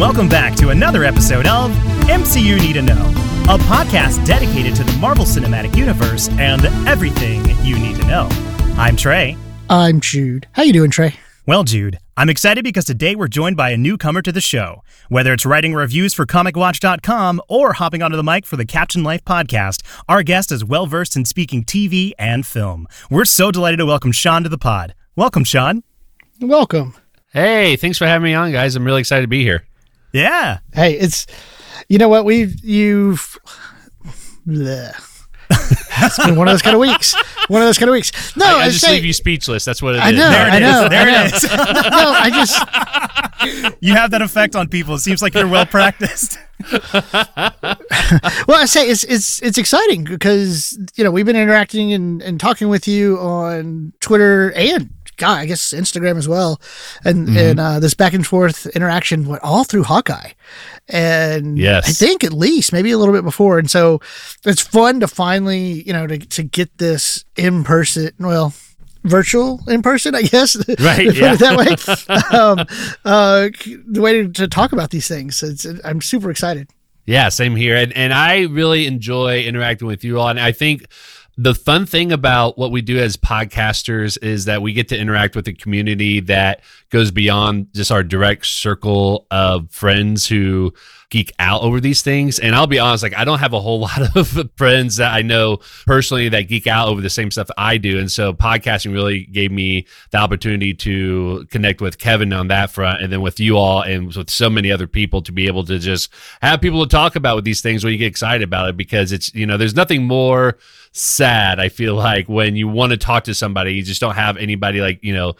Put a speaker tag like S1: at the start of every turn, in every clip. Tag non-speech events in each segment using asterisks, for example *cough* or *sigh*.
S1: Hello, and welcome back to another episode of MCU Need to Know, a podcast dedicated to the Marvel Cinematic Universe and everything you need to know. I'm Trey.
S2: I'm Jude. How you doing, Trey?
S1: Well, Jude, I'm excited because today we're joined by a newcomer to the show. Whether it's writing reviews for ComicWatch.com or hopping onto the mic for the Caption Life podcast, our guest is well versed in speaking TV and film. We're so delighted to welcome Sean to the pod. Welcome, Sean.
S2: Welcome.
S3: Hey, thanks for having me on, guys. I'm really excited to be here.
S1: Yeah.
S2: Hey, it's you know what we've you've. Bleh. it's been one of those kind of weeks. One of those kind of weeks. No,
S3: I, I just
S2: say,
S3: leave you speechless. That's what it is.
S2: I know.
S1: There it
S2: I
S1: is. There
S2: I know.
S1: is.
S2: no, I just *laughs*
S1: You have that effect on people. It seems like you're well practiced. *laughs*
S2: well, I say it's it's it's exciting because you know we've been interacting and, and talking with you on Twitter and God, I guess Instagram as well, and
S3: Mm-hmm.
S2: and uh, this back and forth interaction went all through Hawkeye, and
S3: Yes.
S2: I think at least maybe a little bit before, and so it's fun to finally you know to to get this in person. Well. Virtual in person, I guess. *laughs*
S3: Right,
S2: put
S3: yeah.
S2: it that way. *laughs* um, uh, the way to, to talk about these things. It's, I'm super excited.
S3: Yeah, same here. And, and I really enjoy interacting with you all. And I think the fun thing about what we do as podcasters is that we get to interact with a community that goes beyond just our direct circle of friends who geek out over these things. And I'll be honest, like I don't have a whole *laughs* lot of friends that I know personally that geek out over the same stuff I do. And so podcasting really gave me the opportunity to connect with Kevin on that front and then with you all and with so many other people to be able to just have people to talk about with these things when you get excited about it because it's, you know, there's nothing more sad, I feel like, when you want to talk to somebody, you just don't have anybody like, you know,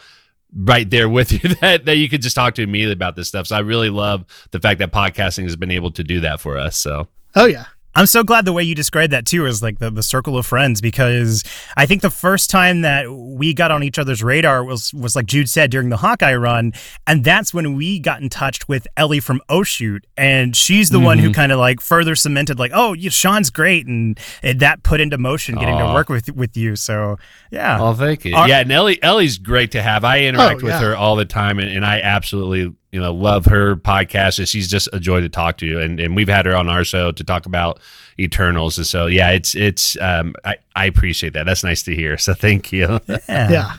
S3: right there with you *laughs* that, that you could just talk to immediately about this stuff. So I really love the fact that podcasting has been able to do that for us. So
S2: Oh yeah.
S1: I'm so glad the way you described that too is like the, the circle of friends because I think the first time that we got on each other's radar was was like Jude said during the Hawkeye run, and that's when we got in touch with Ellie from Oshoot, and she's the one who mm-hmm. kind of like further cemented like, oh, yeah, Sean's great, and, and that put into motion getting to work with with you. So yeah,
S3: Oh, thank you.
S1: Are-
S3: yeah, and Ellie, Ellie's great to have. I interact
S2: Oh,
S3: with
S2: yeah.
S3: her all the time, and, and I absolutely, you know, love her podcast. And she's just a joy to talk to, and and we've had her on our show to talk about Eternals, and so yeah, it's it's um, I I appreciate that. That's nice to hear. So thank you.
S2: Yeah.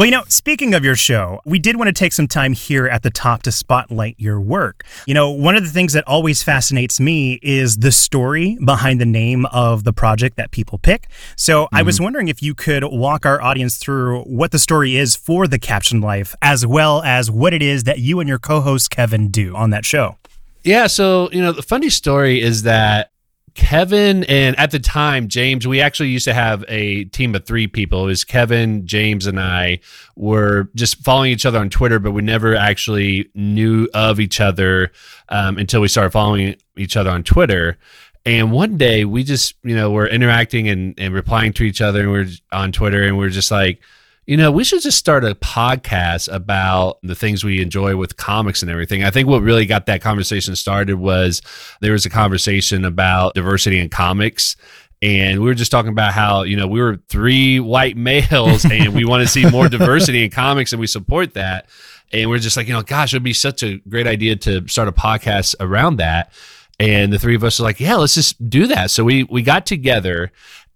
S1: Well, you know, speaking of your show, we did want to take some time here at the top to spotlight your work. You know, one of the things that always fascinates me is the story behind the name of the project that people pick. So I was mm-hmm. wondering if you could walk our audience through what the story is for the Caption Life, as well as what it is that you and your co host Kevin do on that show.
S3: Yeah, so you know the funny story is that Kevin and at the time James, we actually used to have a team of three people. It was Kevin, James, and I were just following each other on Twitter, but we never actually knew of each other um, until we started following each other on Twitter. And one day we just, you know, were interacting and, and replying to each other and we are on Twitter and we are just like, you know, we should just start a podcast about the things we enjoy with comics and everything. I think what really got that conversation started was there was a conversation about diversity in comics. And we were just talking about how, you know, we were three white males and we want to see more *laughs* diversity in comics and we support that. And we're just like, you know, gosh, it would be such a great idea to start a podcast around that. And the three of us are like, yeah, let's just do that. So we we got together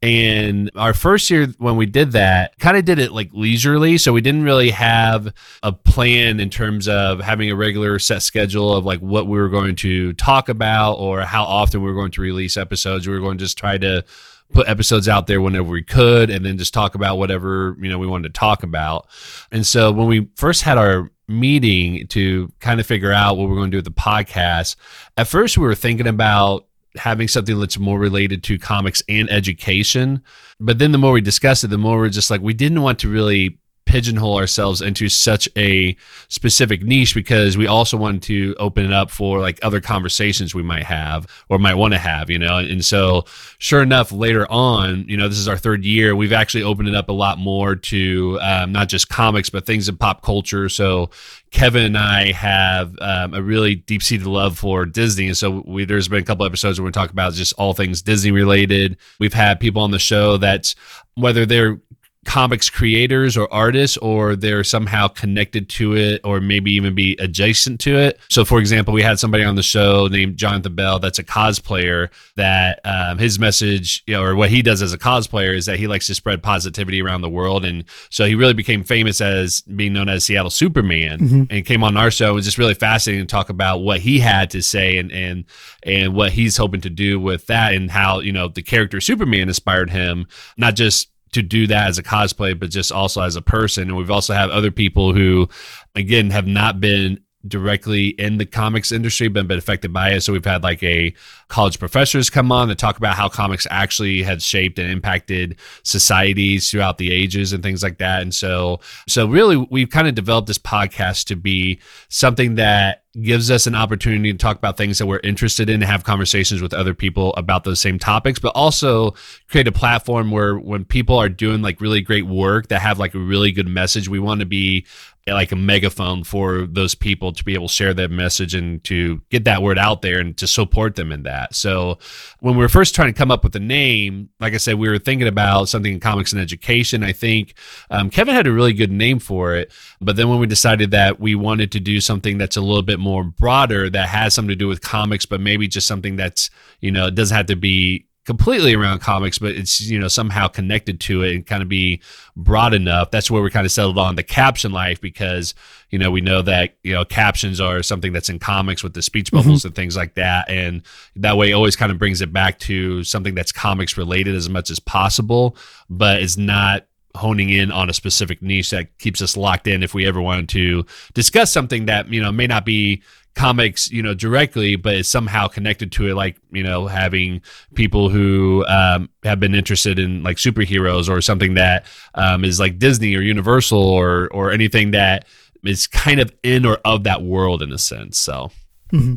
S3: and our first year when we did that, kind of did it like leisurely. So we didn't really have a plan in terms of having a regular set schedule of like what we were going to talk about or how often we were going to release episodes. We were going to just try to put episodes out there whenever we could and then just talk about whatever, you know, we wanted to talk about. And so when we first had our meeting to kind of figure out what we're going to do with the podcast, at first we were thinking about having something that's more related to comics and education. But then the more we discussed it, the more we're just like, we didn't want to really pigeonhole ourselves into such a specific niche because we also wanted to open it up for like other conversations we might have or might want to have, you know. And so, sure enough, later on, you know, this is our third year, we've actually opened it up a lot more to um, not just comics, but things in pop culture. So, Kevin and I have um, a really deep seated love for Disney. And so we, there's been a couple episodes where we talk about just all things Disney related. We've had people on the show that's whether they're comics creators or artists or they're somehow connected to it or maybe even be adjacent to it. So, for example, we had somebody on the show named Jonathan Bell that's a cosplayer that um, his message, you know, or what he does as a cosplayer is that he likes to spread positivity around the world. And so he really became famous as being known as Seattle Superman mm-hmm. and came on our show. It was just really fascinating to talk about what he had to say and, and, and what he's hoping to do with that and how, you know, the character Superman inspired him, not just to do that as a cosplay, but just also as a person. And we've also had other people who, again, have not been directly in the comics industry been, been affected by it. So we've had like a college professors come on to talk about how comics actually have shaped and impacted societies throughout the ages and things like that. And so, so really we've kind of developed this podcast to be something that gives us an opportunity to talk about things that we're interested in, to have conversations with other people about those same topics, but also create a platform where when people are doing like really great work that have like a really good message, we want to be like a megaphone for those people to be able to share that message and to get that word out there and to support them in that. So when we were first trying to come up with a name, like I said, we were thinking about something in comics and education. I think um, Kevin had a really good name for it, but then when we decided that we wanted to do something that's a little bit more broader that has something to do with comics, but maybe just something that's you know it doesn't have to be completely around comics, but it's you know somehow connected to it and kind of be broad enough. That's where we kind of settled on the caption life because you know we know that you know captions are something that's in comics with the speech mm-hmm. bubbles mm-hmm. and things like that, and that way always kind of brings it back to something that's comics related as much as possible, but it's not honing in on a specific niche that keeps us locked in if we ever wanted to discuss something that you know may not be comics, you know, directly, but is somehow connected to it, like you know, having people who um, have been interested in like superheroes or something that um, is like Disney or Universal or or anything that is kind of in or of that world in a sense. So,
S1: mm-hmm.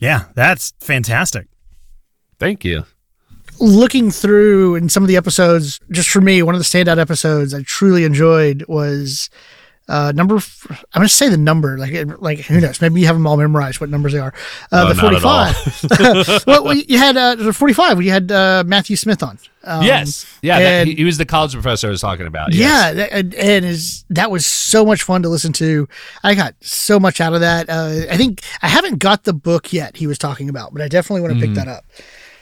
S1: yeah, that's fantastic.
S3: Thank you.
S2: Looking through in some of the episodes, just for me, one of the standout episodes I truly enjoyed was uh, number, f- I'm going to say the number, like, like who knows? Maybe you have them all memorized what numbers they are. Uh,
S3: oh,
S2: the 45. *laughs* *laughs* well, you had uh, the 45. You had uh, Matthew Smith on.
S3: Um, yes, yeah, and, that, he, he, was the college professor I was talking about.
S2: Yes. Yeah, and, and is that was so much fun to listen to. I got so much out of that. Uh, I think I haven't got the book yet. He was talking about, but I definitely want to mm. pick that up.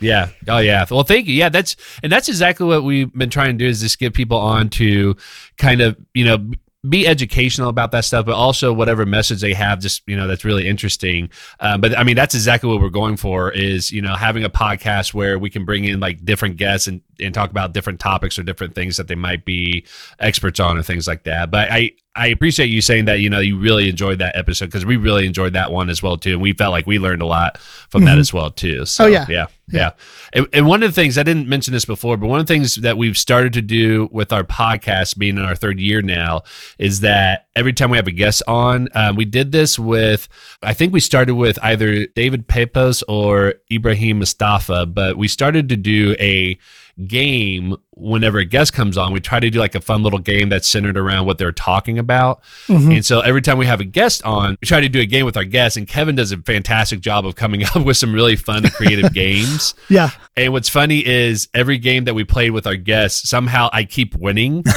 S3: Yeah. Oh, yeah. Well, thank you. Yeah, that's and that's exactly what we've been trying to do is just get people on to kind of you know be educational about that stuff, but also whatever message they have, just you know, that's really interesting. Um, but I mean, that's exactly what we're going for is you know having a podcast where we can bring in like different guests and and talk about different topics or different things that they might be experts on or things like that. But I I appreciate you saying that you know you really enjoyed that episode because we really enjoyed that one as well too, and we felt like we learned a lot from mm-hmm. that as well too. So,
S2: oh yeah,
S3: yeah, yeah. yeah. And, and, one of the things I didn't mention this before, but one of the things that we've started to do with our podcast, being in our third year now, is that every time we have a guest on, um, we did this with I think we started with either David Pepose or Ibrahim Moustafa, but we started to do a game whenever a guest comes on we try to do like a fun little game that's centered around what they're talking about. Mm-hmm. and so every time we have a guest on we try to do a game with our guests and kevin does a fantastic job of coming *laughs* up with some really fun creative *laughs* games.
S2: Yeah.
S3: And what's funny is every game that we played with our guests somehow i keep winning. *laughs*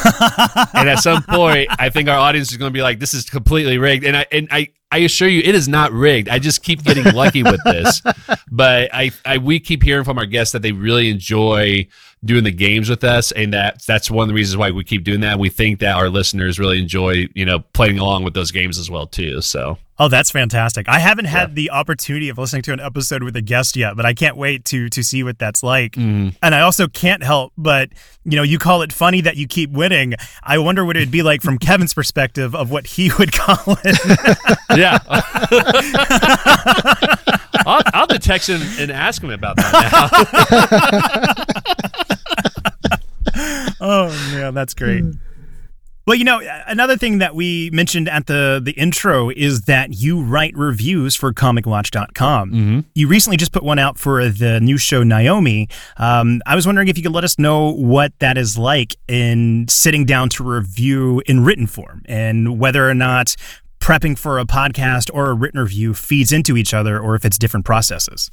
S3: And at some point i think our audience is going to be like this is completely rigged. And i and i I assure you, it is not rigged. I just keep getting lucky with this, but I, I we keep hearing from our guests that they really enjoy doing the games with us, and that that's one of the reasons why we keep doing that. We think that our listeners really enjoy, you know, playing along with those games as well too. So.
S1: Oh, that's fantastic! I haven't had yeah. the opportunity of listening to an episode with a guest yet, but I can't wait to to see what that's like. Mm. And I also can't help but, you know, you call it funny that you keep winning. I wonder what it'd be like from Kevin's perspective of what he would *laughs* call it.
S3: yeah. *laughs* I'll, I'll text him and ask him about that
S1: now. *laughs* oh man, that's great. Well, you know, another thing that we mentioned at the the intro is that you write reviews for ComicWatch.com. Mm-hmm. You recently just put one out for the new show Naomi. Um, I was wondering if you could let us know what that is like in sitting down to review in written form, and whether or not prepping for a podcast or a written review feeds into each other or if it's different processes.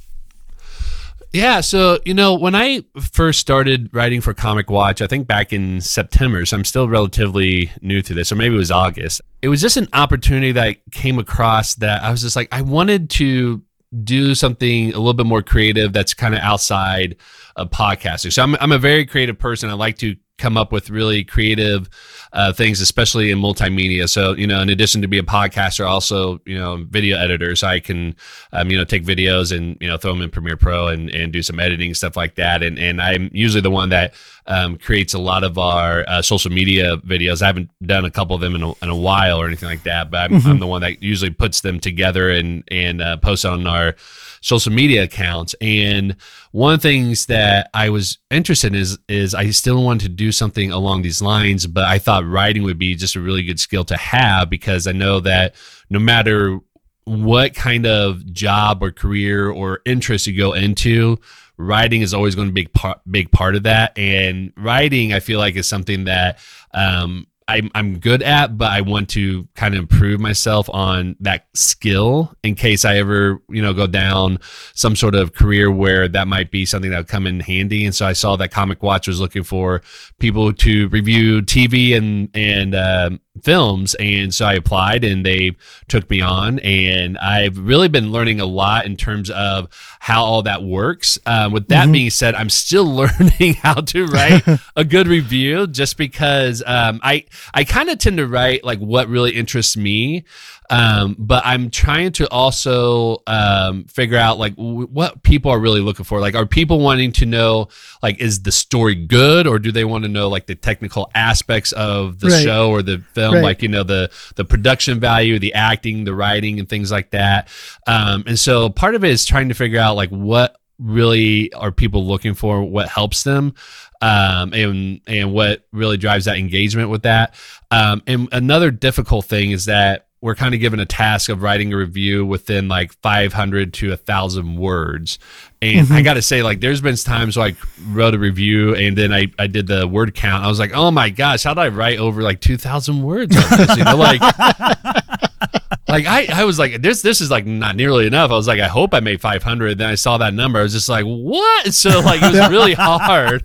S3: Yeah, so you know, when I first started writing for Comic Watch, I think back in September, so I'm still relatively new to this, or maybe it was August. It was just an opportunity that I came across that I was just like, I wanted to do something a little bit more creative that's kind of outside of podcasting. So I'm I'm a very creative person. I like to come up with really creative uh, things, especially in multimedia. So, you know, in addition to be a podcaster, also, you know, video editor. So I can, um, you know, take videos and, you know, throw them in Premiere Pro and, and do some editing, stuff like that. And, and I'm usually the one that um, creates a lot of our uh, social media videos. I haven't done a couple of them in a, in a while or anything like that, but I'm, mm-hmm. I'm, the one that usually puts them together and, and uh, posts on our social media accounts. And one of the things that I was interested in is is I still wanted to do something along these lines, but I thought writing would be just a really good skill to have because I know that no matter what kind of job or career or interest you go into, writing is always going to be a big part, big part of that. And writing, I feel like, is something that um, I'm, I'm good at, but I want to kind of improve myself on that skill in case I ever, you know, go down some sort of career where that might be something that would come in handy. And so I saw that Comic Watch was looking for people to review TV and, and, um, films and so i applied and they took me on and i've really been learning a lot in terms of how all that works um, with that mm-hmm. being said i'm still *laughs* learning how to write *laughs* a good review just because um, i i kind of tend to write like what really interests me um, but I'm trying to also um, figure out like w- what people are really looking for. Like, are people wanting to know like is the story good, or do they want to know like the technical aspects of the right. show or the film, right. like you know the the production value, the acting, the writing, and things like that. Um, and so part of it is trying to figure out like what really are people looking for, what helps them. Um, and and what really drives that engagement with that. Um, and another difficult thing is that we're kind of given a task of writing a review within like 500 to a thousand words and mm-hmm. i gotta say like there's been times where i wrote a review and then I, I did the word count i was like oh my gosh how did i write over like 2000 words on this you know like *laughs* like I, I was like this this is like not nearly enough. I was like i hope i made 500 then i saw that number. I was just like what? So like it was *laughs* really hard.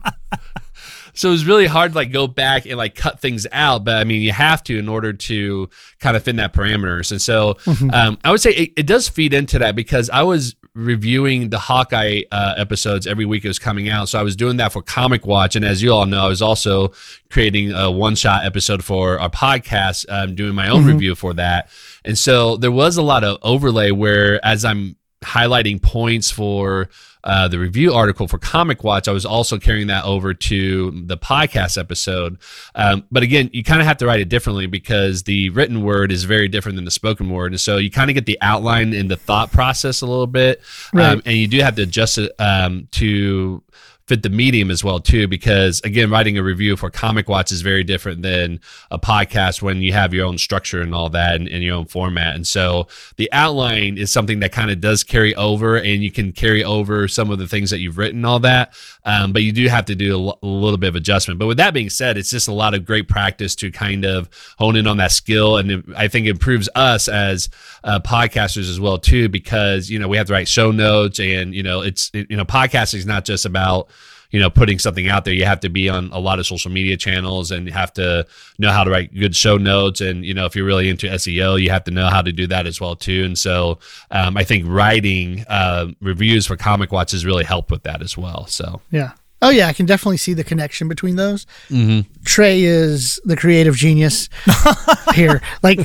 S3: So it was really hard to like go back and like cut things out. But i mean you have to in order to kind of fit that parameters. And so mm-hmm. um, i would say it, it, does feed into that because i was reviewing the hawkeye uh, episodes every week it was coming out. So i was doing that for comic watch. And as you all know i was also creating a one shot episode for our podcast um, doing my own mm-hmm. review for that and so there was a lot of overlay where as i'm highlighting points for uh, the review article for Comic Watch, I was also carrying that over to the podcast episode. Um, but again, you kind of have to write it differently because the written word is very different than the spoken word. And so you kind of get the outline and the thought process a little bit. Right. Um, and you do have to adjust it um, to fit the medium as well too because again writing a review for comic watch is very different than a podcast when you have your own structure and all that and, and your own format. And so the outline is something that kind of does carry over and you can carry over some of the things that you've written all that um, but you do have to do a, l- a little bit of adjustment. But with that being said it's just a lot of great practice to kind of hone in on that skill. And it, i think it improves us as uh, podcasters as well too because you know we have to write show notes and you know it's it, you know podcasting is not just about you know putting something out there you have to be on a lot of social media channels and you have to know how to write good show notes and you know if you're really into seo you have to know how to do that as well too and so um, i think writing uh, reviews for comic watch has really helped with that as well so
S2: yeah Oh yeah, I can definitely see the connection between those. Mm-hmm. Trey is the creative genius *laughs* here. Like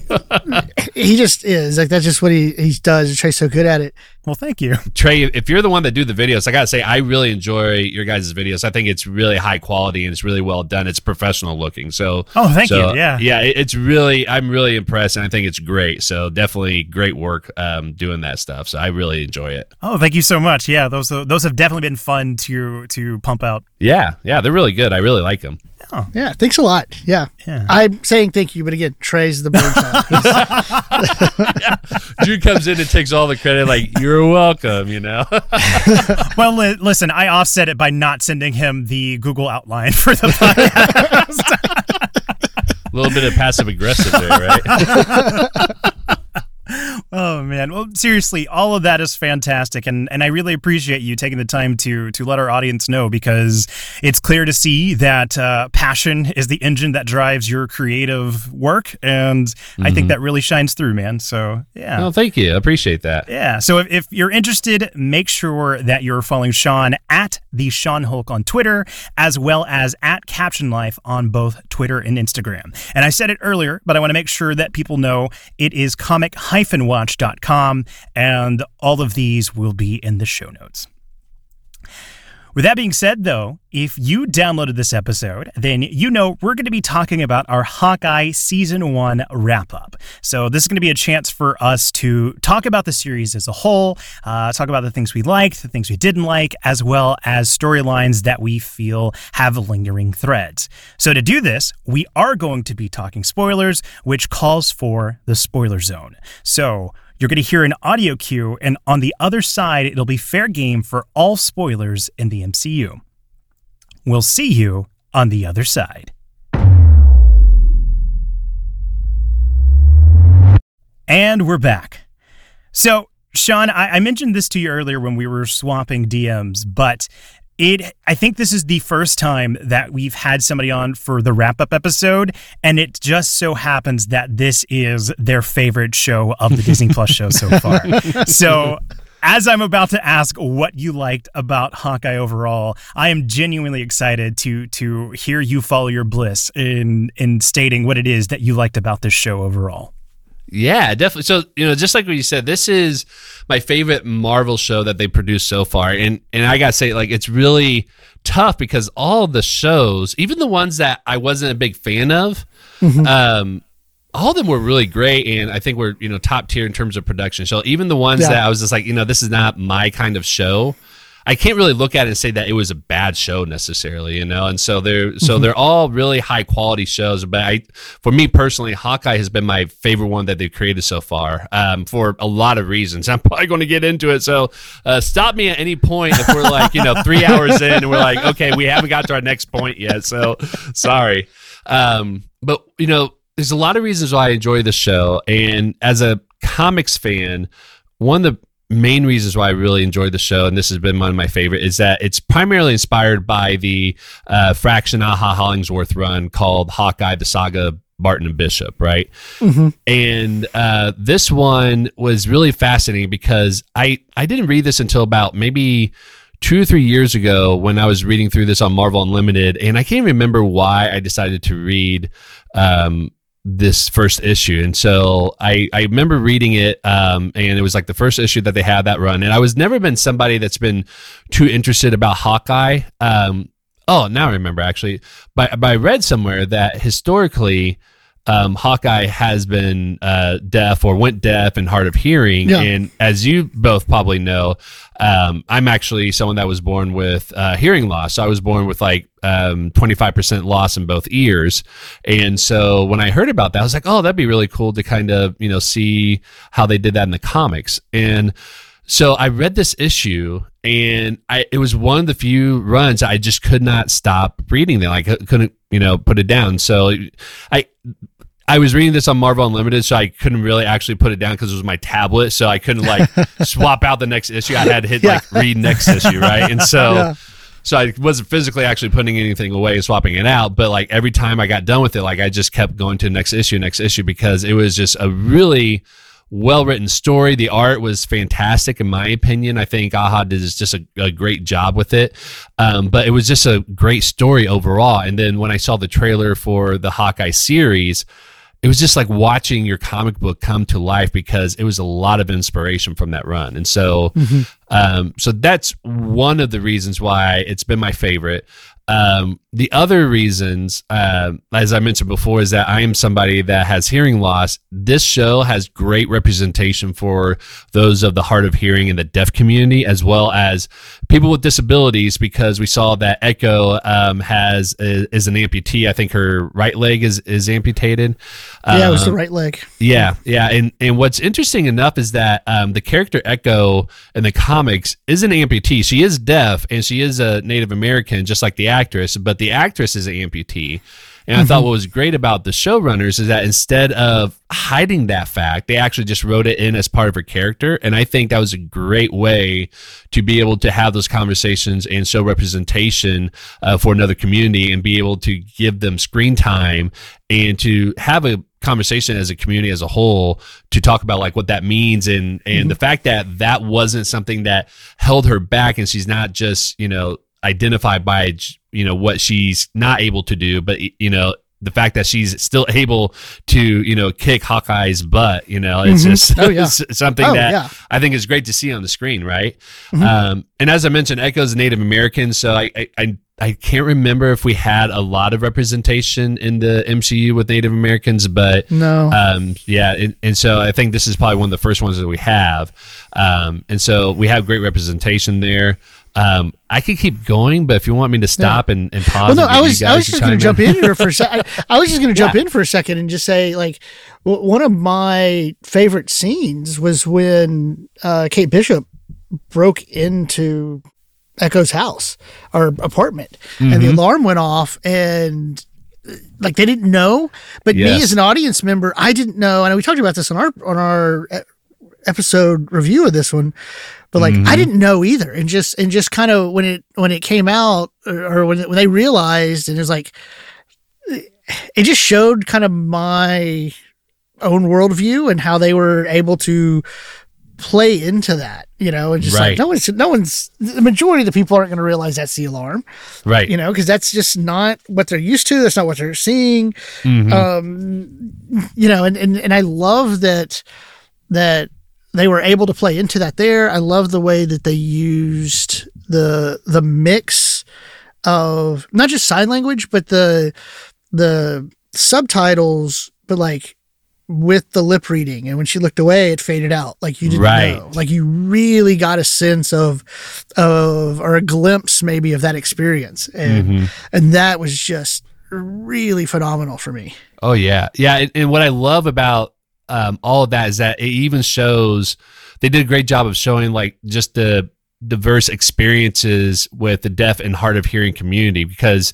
S2: he just is. Like that's just what he he does. Trey's so good at it.
S1: Well, thank you, *laughs*
S3: Trey. If you're the one that do the videos, I gotta say I really enjoy your guys' videos. I think it's really high quality and it's really well done. It's professional looking. So
S1: oh, thank
S3: so,
S1: you. Yeah,
S3: yeah. It's really I'm really impressed and I think it's great. So definitely great work um, doing that stuff. So I really enjoy it.
S1: Oh, thank you so much. Yeah, those those have definitely been fun to to pump out.
S3: Yeah, yeah, they're really good. I really like them.
S2: Oh. Yeah, thanks a lot. Yeah. yeah. I'm saying thank you, but again, Trey's the
S3: brainchild. yeah. *laughs* Drew comes in and takes all the credit, like, you're welcome, you know? *laughs*
S1: well, li- listen, I offset it by not sending him the Google outline for the podcast. *laughs*
S3: A little bit of passive aggressive there, right?
S1: Oh man. Well, seriously, all of that is fantastic and and I really appreciate you taking the time to to let our audience know because it's clear to see that uh, passion is the engine that drives your creative work and mm-hmm. I think mm-hmm. that really shines through, man. So, yeah.
S3: Oh, thank you. I appreciate that.
S1: Yeah. So if, if you're interested, make sure that you're following Sean at the Sean Hulk on Twitter as well as at Caption Life on both Twitter and Instagram. And I said it earlier, but I want to make sure that people know it is comic-watch and all of these will be in the show notes. With that being said, though, if you downloaded this episode, then you know we're going to be talking about our Hawkeye Season 1 wrap up. So, this is going to be a chance for us to talk about the series as a whole, uh, talk about the things we liked, the things we didn't like, as well as storylines that we feel have lingering threads. So, to do this, we are going to be talking spoilers, which calls for the spoiler zone. So, you're going to hear an audio cue, and on the other side, it'll be fair game for all spoilers in the MCU. We'll see you on the other side. And we're back. So, Sean, I, mentioned this to you earlier when we were swapping DMs, but it i think this is the first time that we've had somebody on for the wrap up episode and it just so happens that this is their favorite show of the disney plus show so *laughs* far so as I'm about to ask what you liked about Hawkeye overall, I am genuinely excited to to hear you follow your bliss in in stating what it is that you liked about this show overall.
S3: Yeah, definitely. So, you know, just like what you said, this is my favorite Marvel show that they produced so far. And and I gotta say, like, it's really tough because all the shows, even the ones that I wasn't a big fan of, mm-hmm. um, all of them were really great and I think we're, you know, top tier in terms of production. So even the ones yeah. that I was just like, you know, this is not my kind of show. I can't really look at it and say that it was a bad show necessarily, you know. And so they're so mm-hmm. they're all really high quality shows. But I, for me personally, Hawkeye has been my favorite one that they've created so far um, for a lot of reasons. *laughs* I'm probably going to get into it. So uh, stop me at any point if we're like you know three *laughs* hours in and we're like, okay, we haven't got to our next point yet. So sorry. Um, but you know, there's a lot of reasons why I enjoy the show, and as a comics fan, one of the main reasons why I really enjoyed the show, and this has been one of my favorite, is that it's primarily inspired by the uh, Fraction Aja Hollingsworth run called Hawkeye: The Saga Barton and Bishop, right? Mm-hmm. And uh, this one was really fascinating because I I didn't read this until about maybe two or three years ago when I was reading through this on Marvel Unlimited, and I can't remember why I decided to read um, this first issue. And so I, I remember reading it, um, and it was like the first issue that they had that run. And I was never been somebody that's been too interested about Hawkeye. Um, oh, now I remember actually, but, but I read somewhere that historically, um, Hawkeye has been uh, deaf or went deaf and hard of hearing. Yeah. And as you both probably know, um, I'm actually someone that was born with uh, hearing loss. So I was born with like um, 25% loss in both ears. And so when I heard about that, I was like, oh, that'd be really cool to kind of, you know, see how they did that in the comics. And so I read this issue and I it was one of the few runs I just could not stop reading them. I couldn't, you know, put it down. So I I was reading this on Marvel Unlimited, so I couldn't really actually put it down because it was my tablet, so I couldn't like *laughs* swap out the next issue. I had to hit yeah. like read next issue, right? And so yeah. so I wasn't physically actually putting anything away and swapping it out, but like every time I got done with it, like I just kept going to next issue, next issue because it was just a really well written story. The art was fantastic, in my opinion. I think Aja did just a, a great job with it. Um, but it was just a great story overall. And then when I saw the trailer for the Hawkeye series, it was just like watching your comic book come to life because it was a lot of inspiration from that run. And so, mm-hmm. um, so that's one of the reasons why it's been my favorite. Um, the other reasons, uh, as I mentioned before, is that I am somebody that has hearing loss. This show has great representation for those of the hard of hearing in the deaf community, as well as people with disabilities, because we saw that Echo um, has is an amputee. I think her right leg is is amputated.
S2: Yeah, it was the um, right leg.
S3: Yeah, yeah, and and what's interesting enough is that um, the character Echo in the comics is an amputee. She is deaf and she is a Native American, just like the actress, but the actress is an amputee. And I thought what was great about the showrunners is that instead of hiding that fact, they actually just wrote it in as part of her character. And I think that was a great way to be able to have those conversations and show representation uh, for another community and be able to give them screen time and to have a conversation as a community as a whole to talk about like what that means and and the fact that that wasn't something that held her back and she's not just you know identified by you know what she's not able to do but you know the fact that she's still able to you know kick Hawkeye's butt you know it's
S2: Mhm.
S3: just
S2: Oh, *laughs* yeah.
S3: something
S2: Oh,
S3: that
S2: yeah.
S3: I think is great to see on the screen right
S2: Mhm.
S3: um and as I mentioned Echo's Native American so I I, I I can't remember if we had a lot of representation in the MCU with Native Americans, but
S2: No.
S3: um, yeah, and, and so I think this is probably one of the first ones that we have, um, and so we have great representation there. Um, I could keep going, but if you want me to stop and, and pause,
S2: well, no, I was I was just going to jump in here for a second. *laughs* I was just going to jump
S3: Yeah.
S2: in for a second and just say, like, w- one of my favorite scenes was when uh, Kate Bishop broke into Echo's house or apartment, and the
S3: Mhm.
S2: alarm went off, and uh, like they didn't know. But me as an audience member, I didn't know, and we talked about this on our on our e- episode review of this one. But like I
S3: Mhm.
S2: didn't know either, and just and just kind of when it when it came out or, or when when they realized, and it was like it just showed kind of my own worldview and how they were able to play into that, you know, and just
S3: Right.
S2: like no one's no one's the majority of the people aren't going to realize that's the alarm,
S3: right.
S2: you know, because that's just not what they're used to. That's not what they're seeing
S3: Mhm.
S2: um you know and, and and i love that that they were able to play into that there i love the way that they used the the mix of not just sign language but the the subtitles but like with the lip reading and when she looked away it faded out like you didn't
S3: Right.
S2: know like you really got a sense of of or a glimpse maybe of that experience and
S3: Mhm.
S2: and that was just really phenomenal for me
S3: Oh yeah, yeah. And, and what I love about um, all of that is that it even shows they did a great job of showing like just the diverse experiences with the deaf and hard of hearing community because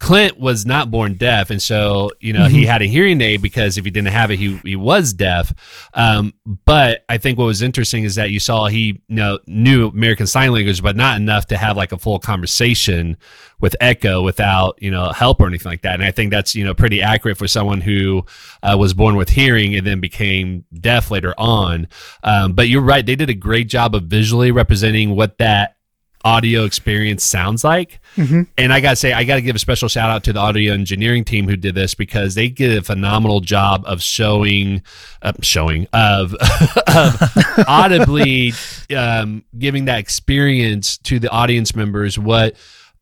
S3: Clint was not born deaf, and so you know he had a hearing aid because if he didn't have it, he he was deaf. Um, but I think what was interesting is that you saw he you know knew American Sign Language, but not enough to have like a full conversation with Echo without you know help or anything like that. And I think that's you know pretty accurate for someone who uh, was born with hearing and then became deaf later on. Um, but you're right; they did a great job of visually representing what that audio experience sounds like.
S2: Mhm.
S3: And I gotta say, I gotta give a special shout out to the audio engineering team who did this because they did a phenomenal job of showing, uh, showing of, *laughs* of audibly um, giving that experience to the audience members what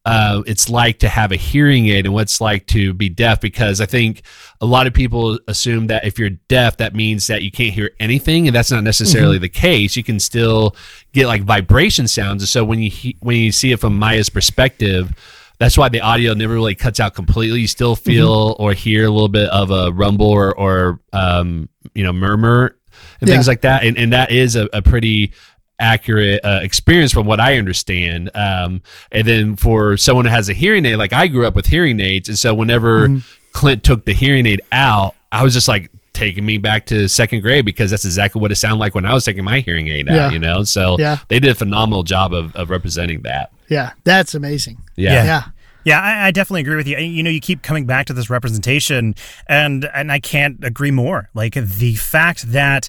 S3: uh, it's like to have a hearing aid and what it's like to be deaf because I think a lot of people assume that if you're deaf, that means that you can't hear anything, and that's not necessarily the case. You can still get like vibration sounds, and so when you he- when you see it from Maya's perspective, that's why the audio never really cuts out completely. You still feel or hear a little bit of a rumble or, or um, you know murmur and things like that, and and that is a, a pretty accurate uh, experience from what I understand. Um, and then for someone who has a hearing aid, like I grew up with hearing aids, and so whenever
S2: Mm-hmm.
S3: Clint took the hearing aid out, I was just like taking me back to second grade because that's exactly what it sounded like when I was taking my hearing aid out.
S2: Yeah.
S3: You know, so
S2: Yeah.
S3: they did a phenomenal job of, of representing that.
S2: Yeah, that's amazing.
S3: Yeah.
S2: Yeah.
S1: Yeah, I, I definitely agree with you. You know, you keep coming back to this representation, and and I can't agree more. Like the fact that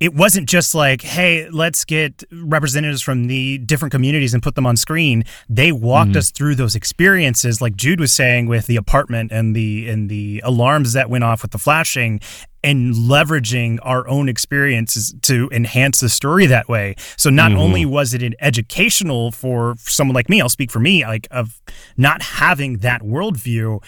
S1: it wasn't just like, hey, let's get representatives from the different communities and put them on screen. They walked us through those experiences, like Jude was saying with the apartment and the and the alarms that went off with the flashing, and leveraging our own experiences to enhance the story that way. So not
S3: Mhm.
S1: only was it an educational for someone like me, I'll speak for me, like of not having that worldview.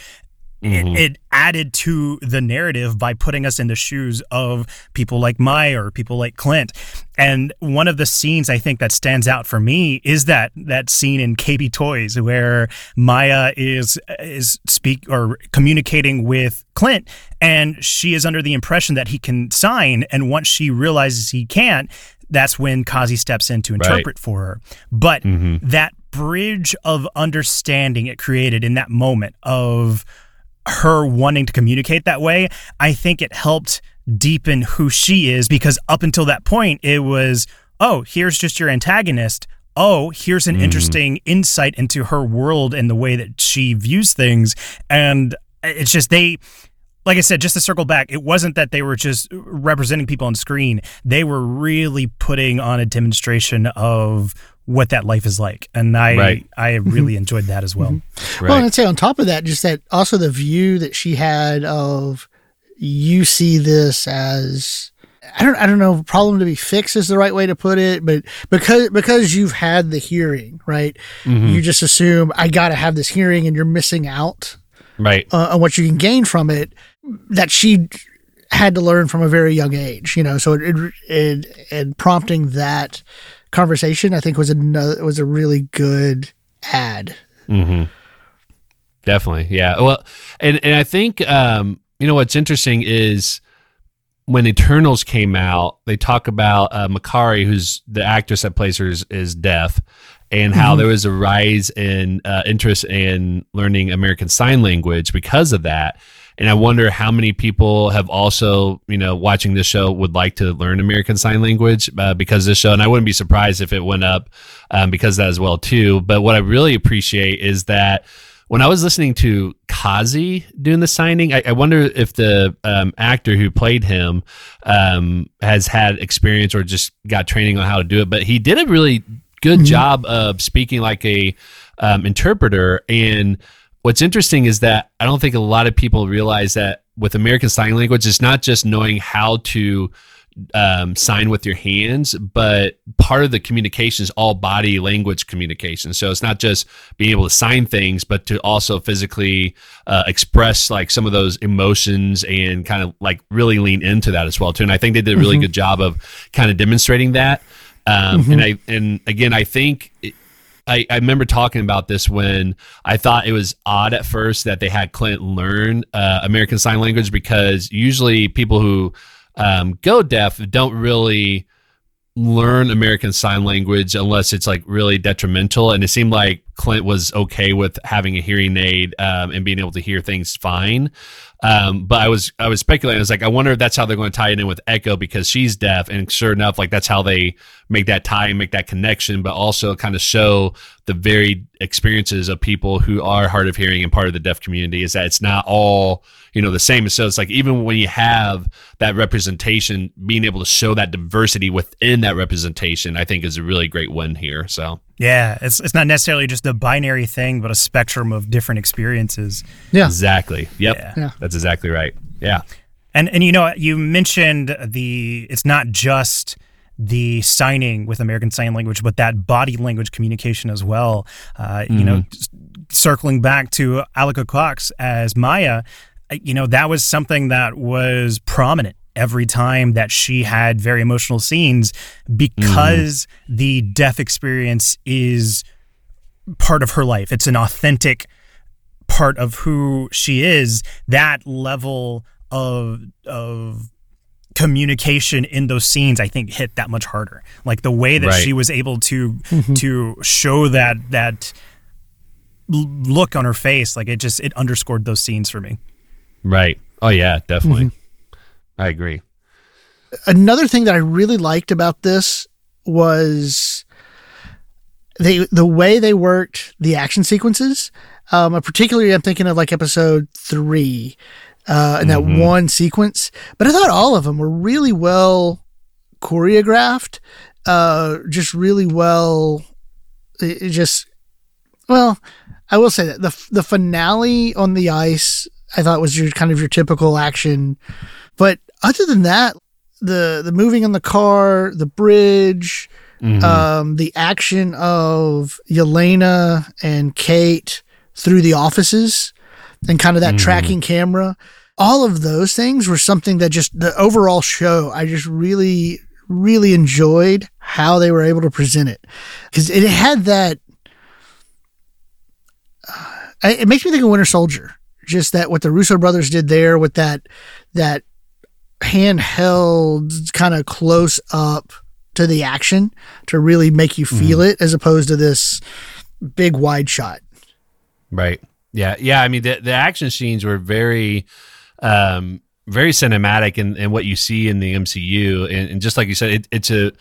S3: Mhm.
S1: It, it added to the narrative by putting us in the shoes of people like Maya or people like Clint. And one of the scenes I think that stands out for me is that that scene in KB Toys where Maya is is speak or communicating with Clint and she is under the impression that he can sign and once she realizes he can't that's when Kazi steps in to
S3: Right.
S1: interpret for her. But
S3: Mhm.
S1: that bridge of understanding it created in that moment of her wanting to communicate that way, I think it helped deepen who she is because up until that point, it was, oh, here's just your antagonist. Oh, here's an
S3: Mhm.
S1: interesting insight into her world and the way that she views things. And it's just, they, like I said, just to circle back, it wasn't that they were just representing people on screen. They were really putting on a demonstration of what that life is like. And I,
S3: Right.
S1: I really enjoyed that as well.
S2: Well, and I'd say on top of that, just that also the view that she had of you see this as I don't I don't know problem to be fixed is the right way to put it, but because because you've had the hearing, right?
S3: Mhm.
S2: You just assume I got to have this hearing, and you're missing out
S3: right.
S2: uh, on what you can gain from it. That she had to learn from a very young age, you know. So it, it, it and prompting that conversation, I think was another was a really good ad.
S3: hmm Definitely, yeah. Well, and and I think um, you know what's interesting is when Eternals came out, they talk about uh, Makkari, who's the actress that plays her, is, is deaf, and how
S2: Mhm.
S3: there was a rise in uh, interest in learning American Sign Language because of that. And I wonder how many people have also, you know, watching this show would like to learn American Sign Language uh, because of this show. And I wouldn't be surprised if it went up um, because of that as well too. But what I really appreciate is that when I was listening to Kazi doing the signing, I, I wonder if the um, actor who played him um, has had experience or just got training on how to do it. But he did a really good
S2: Mhm.
S3: job of speaking like a um, interpreter. And what's interesting is that I don't think a lot of people realize that with American Sign Language, it's not just knowing how to um, sign with your hands, but part of the communication is all body language communication. So it's not just being able to sign things, but to also physically uh, express like some of those emotions and kind of like really lean into that as well too. And I think they did a really
S2: Mhm.
S3: good job of kind of demonstrating that. Um,
S2: Mhm.
S3: And I and again, I think. It, I, I remember talking about this when I thought it was odd at first that they had Clint learn uh, American Sign Language because usually people who um, go deaf don't really learn American Sign Language unless it's like really detrimental. And it seemed like Clint was okay with having a hearing aid um, and being able to hear things fine. Um, but I was I was speculating. I was like, I wonder if that's how they're going to tie it in with Echo because she's deaf, and sure enough, like that's how they make that tie and make that connection, but also kind of show the varied experiences of people who are hard of hearing and part of the deaf community. Is that it's not all you know the same. So it's like even when you have that representation, being able to show that diversity within that representation, I think is a really great win here. So
S1: Yeah, it's it's not necessarily just a binary thing, but a spectrum of different experiences.
S2: Yeah.
S3: exactly, yep,
S1: Yeah.
S2: Yeah.
S3: that's exactly right. Yeah,
S1: And and you know, you mentioned the it's not just the signing with American Sign Language, but that body language communication as well. Uh, You know, circling back to Alaqua Cox as Maya, uh, you know, that was something that was prominent every time that she had very emotional scenes because mm-hmm. the deaf experience is part of her life. It's an authentic part of who she is. That level of of communication in those scenes I think hit that much harder. Like the way that
S3: Right.
S1: she was able to mm-hmm. to show that that look on her face like it just it underscored those scenes for me.
S3: right. Oh yeah, definitely. Mm-hmm. I agree.
S2: another thing that I really liked about this was they the way they worked the action sequences. Um, particularly, I'm thinking of like episode three, uh, and that
S3: Mhm.
S2: one sequence. But I thought all of them were really well choreographed. Uh, just really well. It, it just well, I will say that the the finale on the ice, I thought was your kind of your typical action. But other than that, the the moving on the car, the bridge,
S3: Mhm.
S2: um, the action of Yelena and Kate through the offices, and kind of that
S3: Mhm.
S2: tracking camera. All of those things were something that just the overall show. I just really, really enjoyed how they were able to present it because it had that. Uh, it makes me think of Winter Soldier. Just that what the Russo brothers did there with that that handheld kind of close up to the action to really make you feel it as opposed to this big wide shot.
S3: Right. Yeah, yeah. I mean, the the action scenes were very, um, very cinematic in, in what you see in the MCU, and, and just like you said, it, it's a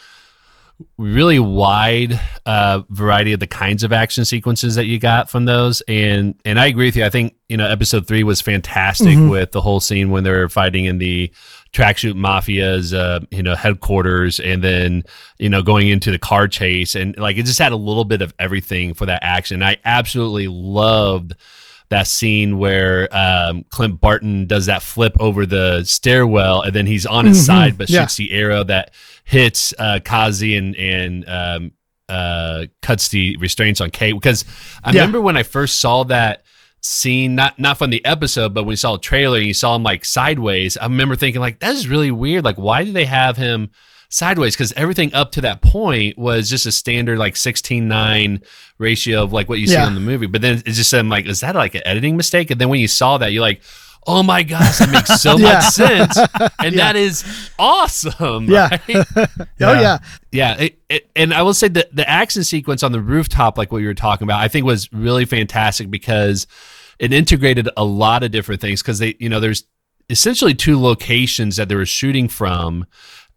S3: really wide uh, variety of the kinds of action sequences that you got from those. And and I agree with you. I think you know episode three was fantastic
S2: Mhm.
S3: with the whole scene when they're fighting in the tracksuit mafia's uh, you know headquarters, and then you know going into the car chase, and like it just had a little bit of everything for that action. I absolutely loved that scene where um, Clint Barton does that flip over the stairwell, and then he's on his
S2: Mhm.
S3: side but
S2: Yeah.
S3: shoots the arrow that hits uh, Kazi and and um, uh, cuts the restraints on Kate. Because I
S2: Yeah.
S3: remember when I first saw that scene, not not from the episode, but when we saw a trailer and you saw him like sideways. I remember thinking like that is really weird. Like why do they have him? Sideways because everything up to that point was just a standard like 16-9 ratio of like what you see
S2: Yeah.
S3: in the movie but then it's just I'm like is that like an editing mistake and then when you saw that you're like oh my gosh that makes so *laughs*
S2: Yeah.
S3: much sense *laughs* and that is awesome
S2: Yeah.
S3: right? *laughs*
S2: Oh yeah,
S3: yeah it, it, and i will say that the action sequence on the rooftop like what you were talking about i think was really fantastic because it integrated a lot of different things because they you know there's essentially two locations that they were shooting from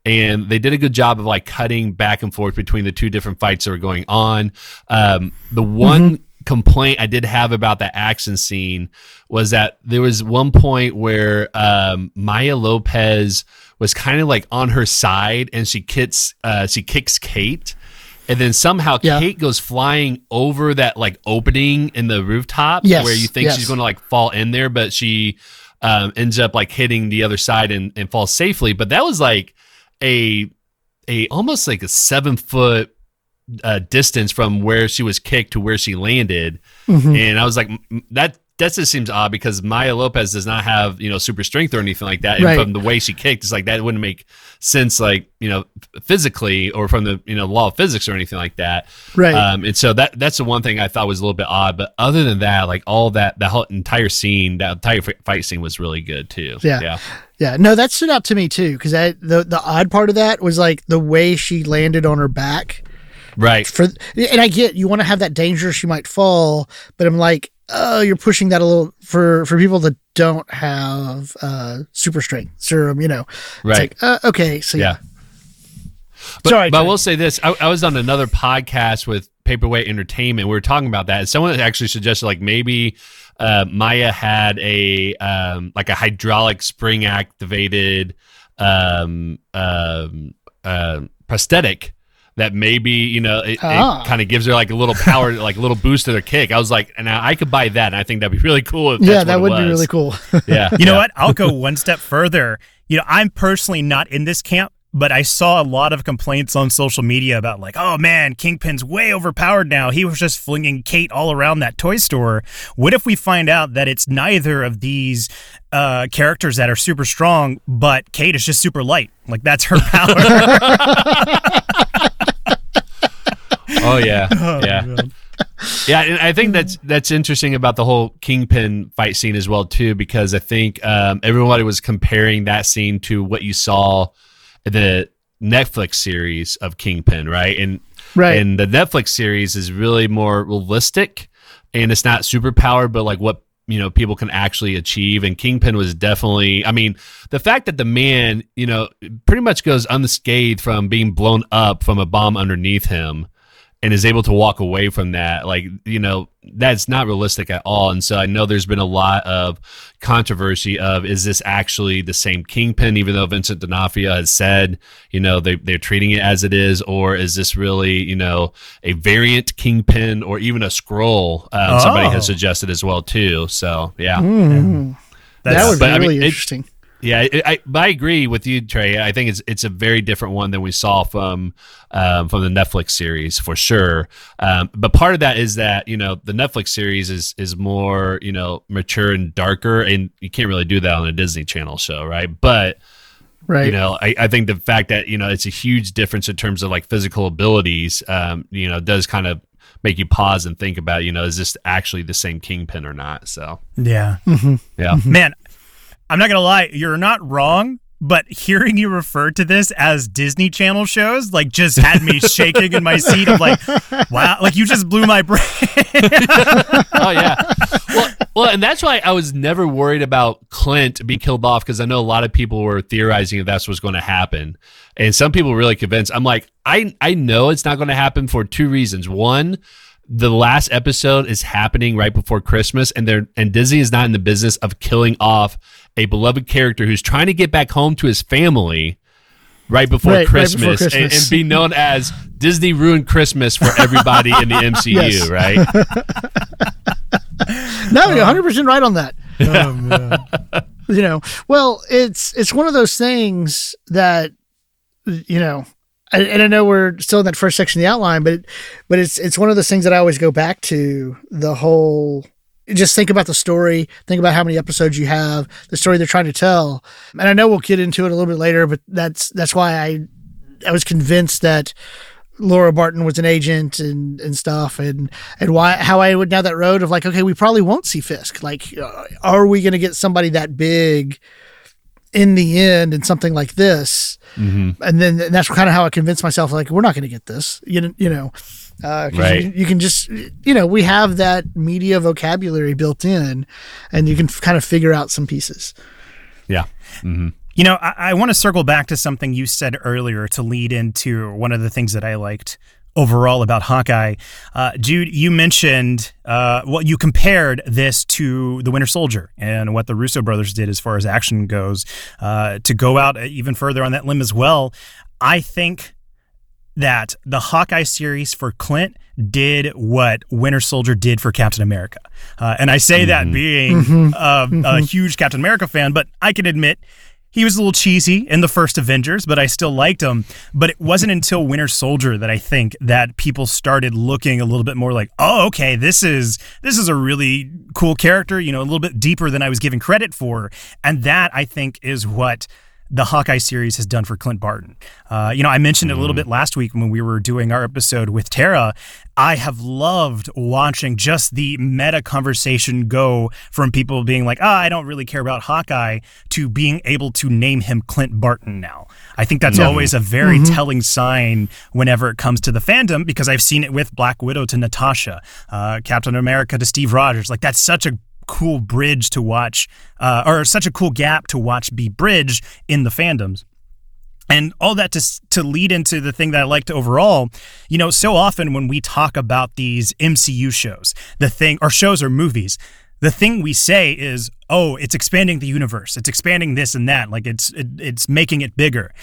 S3: and they did a good job of like cutting back and forth between the two different fights that were going on um, the one complaint i did have about that action scene was that there was one point where um, maya lopez was kind of like on her side and she kicks uh, she kicks kate and then somehow
S2: Yeah.
S3: kate goes flying over that like opening in the rooftop
S2: Yes,
S3: where you think
S2: yes.
S3: she's going to like fall in there but she um, ends up like hitting the other side and, and falls safely but that was like a a almost like a seven foot uh, distance from where she was kicked to where she landed
S2: Mhm.
S3: and I was like, that that just seems odd because Maya Lopez does not have you know super strength or anything like that. And
S2: Right.
S3: from the way she kicked, it's like that wouldn't make sense, like you know, physically or from the you know law of physics or anything like that.
S2: right.
S3: Um, and so that that's the one thing I thought was a little bit odd. But other than that, like all that, that whole entire scene, that entire fi- fight scene was really good too.
S2: Yeah.
S3: yeah,
S2: Yeah, no, that stood out to me too because the the odd part of that was like the way she landed on her back.
S3: right.
S2: For and I get you want to have that danger she might fall, but I'm like, oh, you're pushing that a little for for people that don't have uh super strength serum. You know,
S3: Right.
S2: It's like, uh, okay, so yeah,
S3: Yeah. But,
S2: Sorry,
S3: but I will say this: I, I was on another podcast with Paperweight Entertainment. We were talking about that. And someone actually suggested like maybe uh, Maya had a um, like a hydraulic spring activated um, um, uh, prosthetic that maybe you know it,
S2: Ah.
S3: it kind of gives her like a little power, *laughs* like a little boost to their kick. I was like, and I I could buy that, and I think that'd be really cool. If
S2: yeah,
S3: that's
S2: that would
S3: it
S2: be really cool. *laughs*
S3: Yeah,
S1: You know
S3: yeah.
S1: what? I'll go one step further. You know, I'm personally not in this camp, but I saw a lot of complaints on social media about like, oh man, Kingpin's way overpowered now. He was just flinging Kate all around that toy store. What if we find out that it's neither of these uh, characters that are super strong, but Kate is just super light? Like that's her *laughs* power.
S3: Oh yeah, *laughs*
S1: Oh,
S3: yeah.
S1: man.
S3: Yeah, and I think that's that's interesting about the whole Kingpin fight scene as well too, because I think um, everybody was comparing that scene to what you saw the Netflix series of Kingpin, right? And
S2: Right.
S3: and the Netflix series is really more realistic, and it's not super powered, but like what you know people can actually achieve. And Kingpin was definitely, I mean, the fact that the man, you know, pretty much goes unscathed from being blown up from a bomb underneath him and is able to walk away from that like you know that's not realistic at all and so i know there's been a lot of controversy of is this actually the same kingpin even though vincent d'onofrio has said you know they, they're treating it as it is or is this really you know a variant kingpin or even a Skrull um, somebody has
S1: Oh.
S3: suggested as well too so yeah
S2: Mm.
S1: That's-
S2: that would be
S3: but, I mean,
S2: really
S3: it-
S2: interesting.
S3: Yeah, I, I, I agree with you, Trey. I think it's it's a very different one than we saw from um, from the Netflix series for sure. Um, but part of that is that you know the Netflix series is is more you know mature and darker, and you can't really do that on a Disney Channel show, right? But
S2: right.
S3: you know, I, I think the fact that you know it's a huge difference in terms of like physical abilities, um, you know, does kind of make you pause and think about you know is this actually the same Kingpin or not? So
S1: yeah.
S2: Mhm.
S3: yeah.
S1: Man, I'm not gonna lie, you're not wrong. But hearing you refer to this as Disney Channel shows, like, just had me *laughs* shaking in my seat. of like, wow, like you just blew my *laughs* brain.
S3: oh yeah. Well, well, and that's why I was never worried about Clint being killed off because I know a lot of people were theorizing if that's what's going to happen, and some people were really convinced. I'm like, I I know it's not going to happen for two reasons. One, the last episode is happening right before Christmas, and they're and Disney is not in the business of killing off a beloved character who's trying to get back home to his family right before,
S2: Right, right
S3: Christmas,
S2: before Christmas.
S3: And, and be known as Disney ruined Christmas for everybody in the *laughs* MCU,
S2: Yes.
S3: right? *laughs*
S2: No, you're 100 percent right on that.
S1: Oh. *laughs*
S2: You know, well, it's it's one of those things that you know, and, and I know we're still in that first section of the outline, but but it's it's one of those things that I always go back to. The whole just think about the story, think about how many episodes you have, the story they're trying to tell, and I know we'll get into it a little bit later, but that's that's why I I was convinced that Laura Barton was an agent and, and stuff, and and why how I went down that road of like, okay, we probably won't see Fisk. Like, uh, are we going to get somebody that big in the end and something like this?
S3: Mm-hmm.
S2: And then and that's kind of how I convinced myself, like, we're not going to get this. You know, you know, uh,
S3: Right.
S2: you, you can just you know we have that media vocabulary built in, and you can kind of figure out some pieces.
S3: Yeah. Mm-hmm.
S1: You know, I, I want to circle back to something you said earlier to lead into one of the things that I liked overall about Hawkeye. Uh, Jude, you mentioned, uh, well, you compared this to The Winter Soldier and what the Russo brothers did as far as action goes. Uh, to go out even further on that limb as well, I think that the Hawkeye series for Clint did what Winter Soldier did for Captain America. Uh, and I say that being uh, a huge Captain America fan, but I can admit he was a little cheesy in the first Avengers, but I still liked him. But it wasn't until Winter Soldier that I think that people started looking a little bit more like, oh, okay, this is this is a really cool character, you know, a little bit deeper than I was giving credit for. And that I think is what the Hawkeye series has done for Clint Barton. Uh, you know, I mentioned it a little bit last week when we were doing our episode with Tara. I have loved watching just the meta conversation go from people being like, ah, I don't really care about Hawkeye to being able to name him Clint Barton now. I think that's always a very telling sign whenever it comes to the fandom because I've seen it with Black Widow to Natasha, uh, Captain America to Steve Rogers. Like, that's such a cool bridge to watch, uh, or such a cool gap to watch be bridged in the fandoms. And all that to to lead into the thing that I liked overall, you know, so often when we talk about these MCU shows, the thing or shows or movies, the thing we say is, "Oh, it's expanding the universe. It's expanding this and that. Like it's it, it's making it bigger."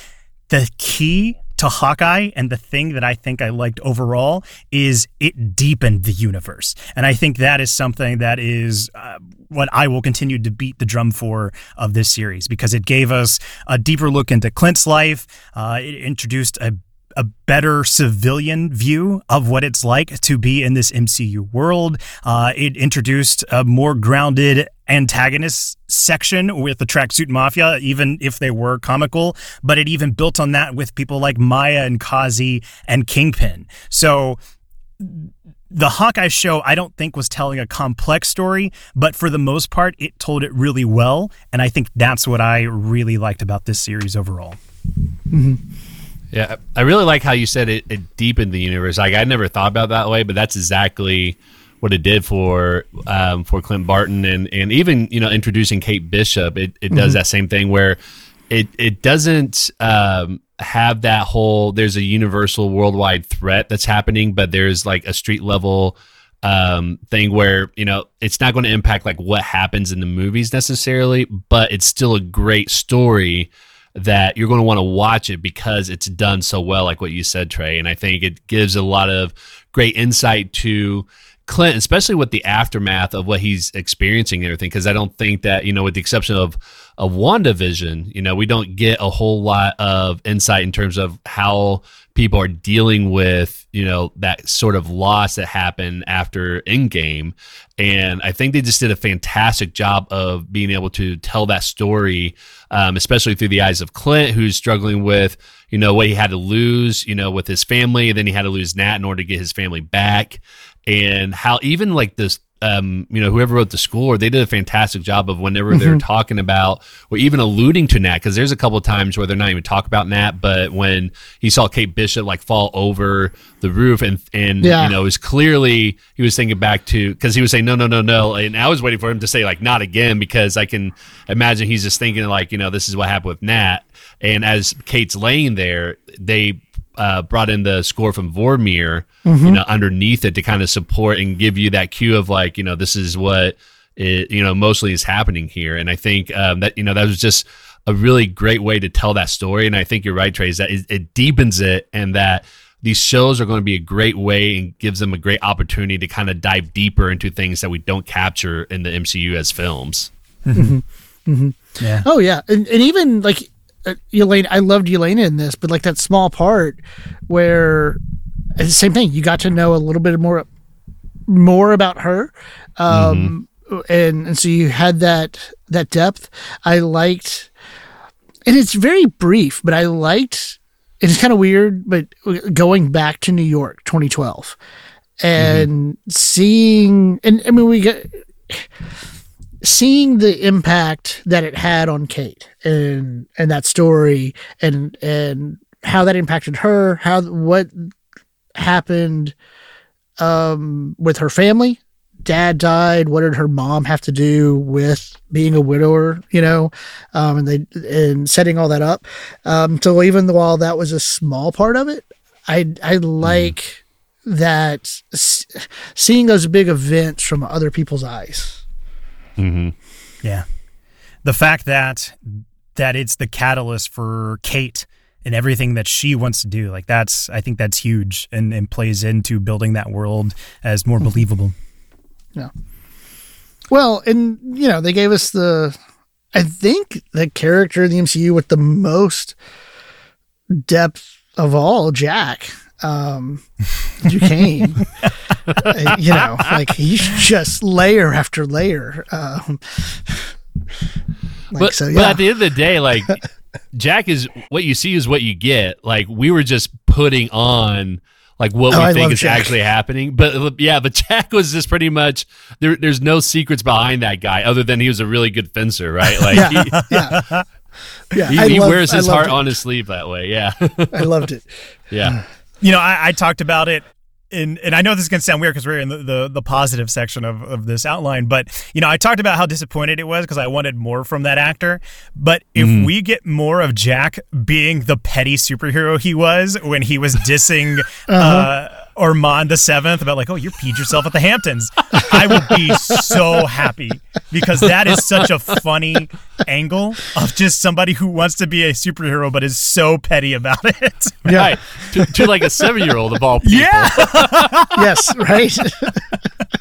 S1: The key to Hawkeye and the thing that I think I liked overall is it deepened the universe. And I think that is something that is uh, what I will continue to beat the drum for of this series because it gave us a deeper look into Clint's life. Uh, it introduced a a better civilian view of what it's like to be in this MCU world. Uh, it introduced a more grounded antagonist section with the tracksuit mafia, even if they were comical, but it even built on that with people like Maya and Kazi and Kingpin. So the Hawkeye show, I don't think was telling a complex story, but for the most part, it told it really well. And I think that's what I really liked about this series overall.
S3: Yeah, I really like how you said it, it deepened the universe. Like I never thought about that way, but that's exactly what it did for um, for Clint Barton and and even you know introducing Kate Bishop. It it does that same thing where it it doesn't um, have that whole there's a universal worldwide threat that's happening, but there's like a street level um thing where you know it's not going to impact like what happens in the movies necessarily but it's still a great story that you're going to want to watch it because it's done so well, like what you said, Trey. And I think it gives a lot of great insight to Clint, especially with the aftermath of what he's experiencing and everything. Because I don't think that, you know, with the exception of of WandaVision, you know, we don't get a whole lot of insight in terms of how people are dealing with, you know, that sort of loss that happened after Endgame. And I think they just did a fantastic job of being able to tell that story, um, especially through the eyes of Clint, who's struggling with, you know, what he had to lose, you know, with his family. And then he had to lose Nat in order to get his family back. And how even like this um, you know, whoever wrote the score, they did a fantastic job of whenever they're talking about or even alluding to Nat, because there's a couple of times where they're not even talking about Nat, but when he saw Kate Bishop like fall over the roof and and
S2: Yeah.
S3: you know, it was clearly he was thinking back to because he was saying no, no, no, no, and I was waiting for him to say like not again because I can imagine he's just thinking like you know this is what happened with Nat, and as Kate's laying there, they uh, brought in the score from Vormir, you know, underneath it to kind of support and give you that cue of like, you know, this is what it, you know, mostly is happening here. And I think um, that, you know, that was just a really great way to tell that story. And I think you're right, Trey, is that it, it deepens it and that these shows are going to be a great way and gives them a great opportunity to kind of dive deeper into things that we don't capture in the MCU as films.
S1: Yeah.
S2: Oh yeah, and, and even like uh, Elaine, I loved Elena in this, but like that small part where the same thing. You got to know a little bit more more about her, um, and and so you had that that depth. I liked, and it's very brief, but I liked. It's kind of weird, but going back to New York, 2012, and seeing, and I mean, we get seeing the impact that it had on Kate and and that story and and how that impacted her, how what happened um with her family. Dad died. What did her mom have to do with being a widower? You know, um, and they and setting all that up. Um, so even while that was a small part of it, I I like that s- seeing those big events from other people's eyes.
S3: Mm-hmm.
S1: Yeah. The fact that that it's the catalyst for Kate and everything that she wants to do, like that's I think that's huge and, and plays into building that world as more believable. Yeah.
S2: Well, and you know, they gave us the I think the character in the MCU with the most depth of all, Jack. Um Duquesne. Uh, *laughs* you know, like he's just layer after layer. Um like,
S3: but,
S2: so
S3: but at the end of the day, like Jack is what you see is what you get. Like we were just putting on like what
S2: Oh,
S3: we think
S2: love
S3: is
S2: Jack.
S3: actually happening. But yeah, but Jack was just pretty much there. There's no secrets behind that guy other than he was a really good fencer, right? Like
S2: yeah,
S3: he, *laughs*
S2: yeah. *laughs* Yeah,
S3: he, he
S2: loved-
S3: wears his heart
S2: it.
S3: on his sleeve that way. Yeah,
S2: I loved it.
S3: yeah.
S1: You know, I, I talked about it in, and I know this is going to sound weird because we're in the, the, the positive section of, of this outline, but, you know, I talked about how disappointed it was because I wanted more from that actor. But if we get more of Jack being the petty superhero he was when he was dissing *laughs* uh, Armand the Seventh about, like, oh, you peed yourself at the Hamptons, I would be so happy because that is such a funny angle of just somebody who wants to be a superhero but is so petty about it.
S3: Right. To, to like a seven year old of all people.
S1: Yeah. *laughs*
S2: Yes, right. *laughs*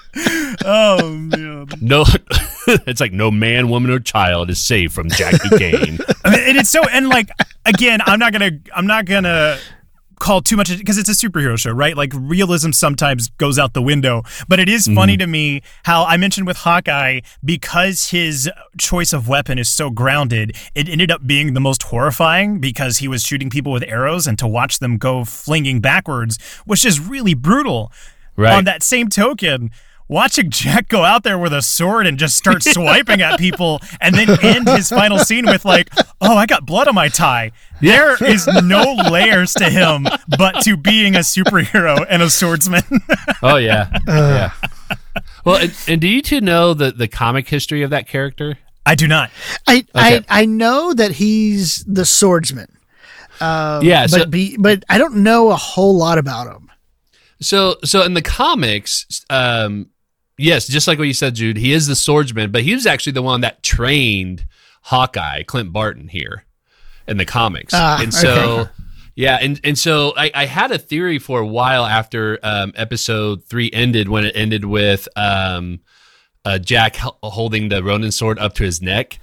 S1: Oh man.
S3: No, *laughs* it's like no man, woman, or child is safe from Jack Duquesne.
S1: I mean, and it's so and like again, I'm not gonna I'm not gonna call too much because it's a superhero show, right? Like realism sometimes goes out the window. But it is funny mm-hmm. to me how I mentioned with Hawkeye because his choice of weapon is so grounded, it ended up being the most horrifying because he was shooting people with arrows and to watch them go flinging backwards was just really brutal.
S3: Right.
S1: On that same token, watching Jack go out there with a sword and just start swiping at people and then end his final scene with like, "Oh, I got blood on my tie." There is no layers to him but to being a superhero and a swordsman. *laughs*
S3: Oh yeah, yeah. Well, and, and do you two know the the comic history of that character?
S1: I do not.
S2: I,
S3: Okay.
S2: I I know that he's the swordsman. Um,
S3: Yeah,
S2: but be, but I don't know a whole lot about him.
S3: So, so in the comics, um, yes, just like what you said, Jude, he is the swordsman, but he was actually the one that trained Hawkeye, Clint Barton, here in the comics,
S2: Ah,
S3: and so.
S2: okay.
S3: Yeah, and, and so I, I had a theory for a while after um, episode three ended when it ended with um, uh, Jack holding the Ronin sword up to his neck.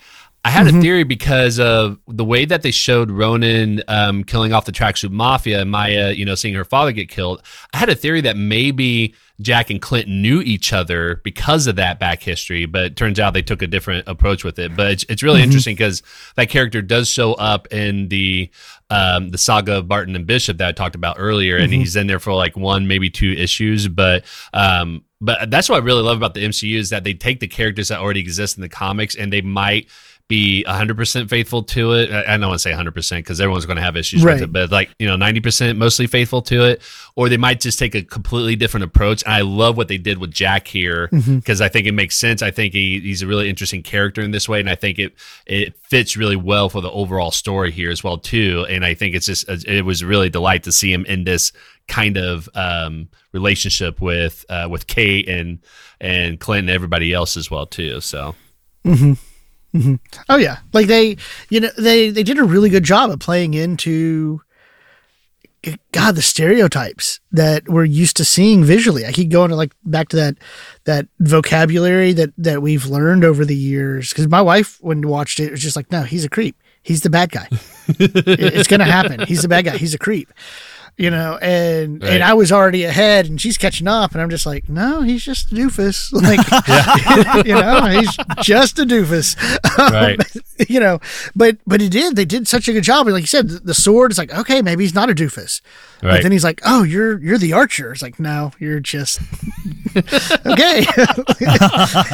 S3: I had mm-hmm. a theory because of the way that they showed Ronin um, killing off the tracksuit mafia and Maya, you know, seeing her father get killed. I had a theory that maybe Jack and Clint knew each other because of that back history, but it turns out they took a different approach with it. But it's, it's really mm-hmm. interesting because that character does show up in the um, the saga of Barton and Bishop that I talked about earlier, and mm-hmm. he's in there for like one, maybe two issues. But um, but that's what I really love about the MCU is that they take the characters that already exist in the comics and they might be 100% faithful to it. I, don't want to say 100% because everyone's going to have issues right. with it, but like, you know, 90% mostly faithful to it. Or they might just take a completely different approach. And I love what they did with Jack here because mm-hmm. I think it makes sense. I think he, he's a really interesting character in this way. And I think it, it fits really well for the overall story here as well, too. And I think it's just, it was really delight to see him in this kind of um, relationship with, uh, with Kate and, and Clint and everybody else as well, too. So.
S2: Mm-hmm. Mm-hmm. Oh yeah, like they, you know, they they did a really good job of playing into, God, the stereotypes that we're used to seeing visually. I keep going to like back to that that vocabulary that that we've learned over the years. Because my wife, when watched it, was just like, no, he's a creep. He's the bad guy. *laughs* it's gonna happen. He's the bad guy. He's a creep you know, and right. and I was already ahead, and she's catching up, and I'm just like, no, he's just a doofus, *laughs* like, *laughs* *laughs* you know, he's just a doofus, um, right? you know, but but he did, they did such a good job, and like you said, the, the sword is like, okay, maybe he's not a doofus, right. but then he's like, oh, you're you're the archer. It's like, no, you're just *laughs* okay,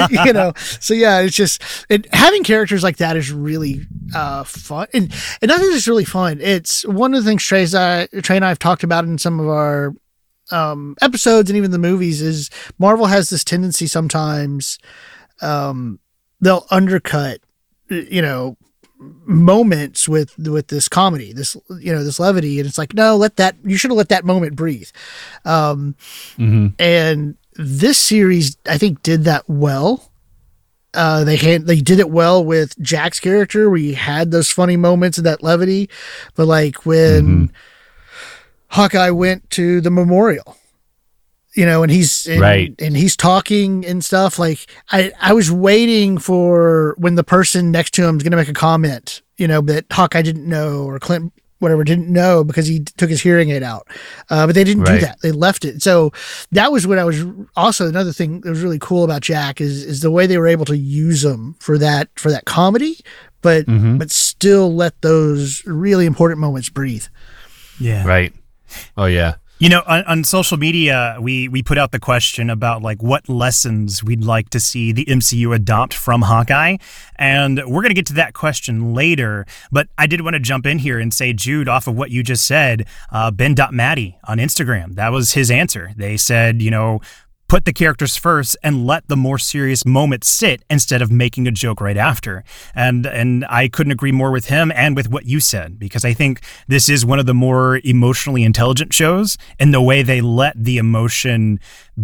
S2: *laughs* you know. So yeah, it's just it, having characters like that is really uh, fun, and and not just really fun. It's one of the things Trey's uh, Trey and I have talked talked about in some of our um, episodes and even the movies is Marvel has this tendency sometimes um, they'll undercut you know moments with with this comedy this you know this levity and it's like no let that you should have let that moment breathe um, mm-hmm. and this series i think did that well uh, they had they did it well with Jack's character where you had those funny moments of that levity, but like when mm-hmm. Hawkeye went to the memorial, you know, and he's and,
S3: right,
S2: and he's talking and stuff. Like I, I was waiting for when the person next to him is going to make a comment, you know, that Hawkeye didn't know or Clint whatever didn't know because he took his hearing aid out. Uh, but they didn't right. do that. They left it. So that was what I was also another thing that was really cool about Jack is is the way they were able to use him for that for that comedy, but mm-hmm. but still let those really important moments breathe.
S1: Yeah.
S3: Right. Oh yeah.
S1: You know, on, on, social media, we we put out the question about like what lessons we'd like to see the MCU adopt from Hawkeye, and we're going to get to that question later. But I did want to jump in here and say, Jude, off of what you just said, uh, Ben Matty on Instagram, that was his answer. They said, you know, put the characters first and let the more serious moments sit instead of making a joke right after. And and I couldn't agree more with him and with what you said because I think this is one of the more emotionally intelligent shows in the way they let the emotion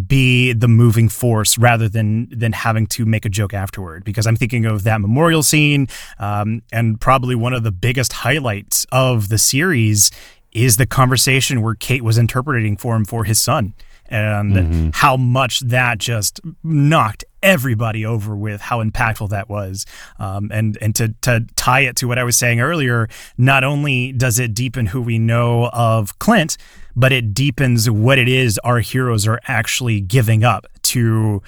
S1: be the moving force rather than than having to make a joke afterward. Because I'm thinking of that memorial scene, um, and probably one of the biggest highlights of the series is the conversation where Kate was interpreting for him for his son and mm-hmm. how much that just knocked everybody over with how impactful that was. Um, and and to to tie it to what I was saying earlier, not only does it deepen who we know of Clint, but it deepens what it is our heroes are actually giving up to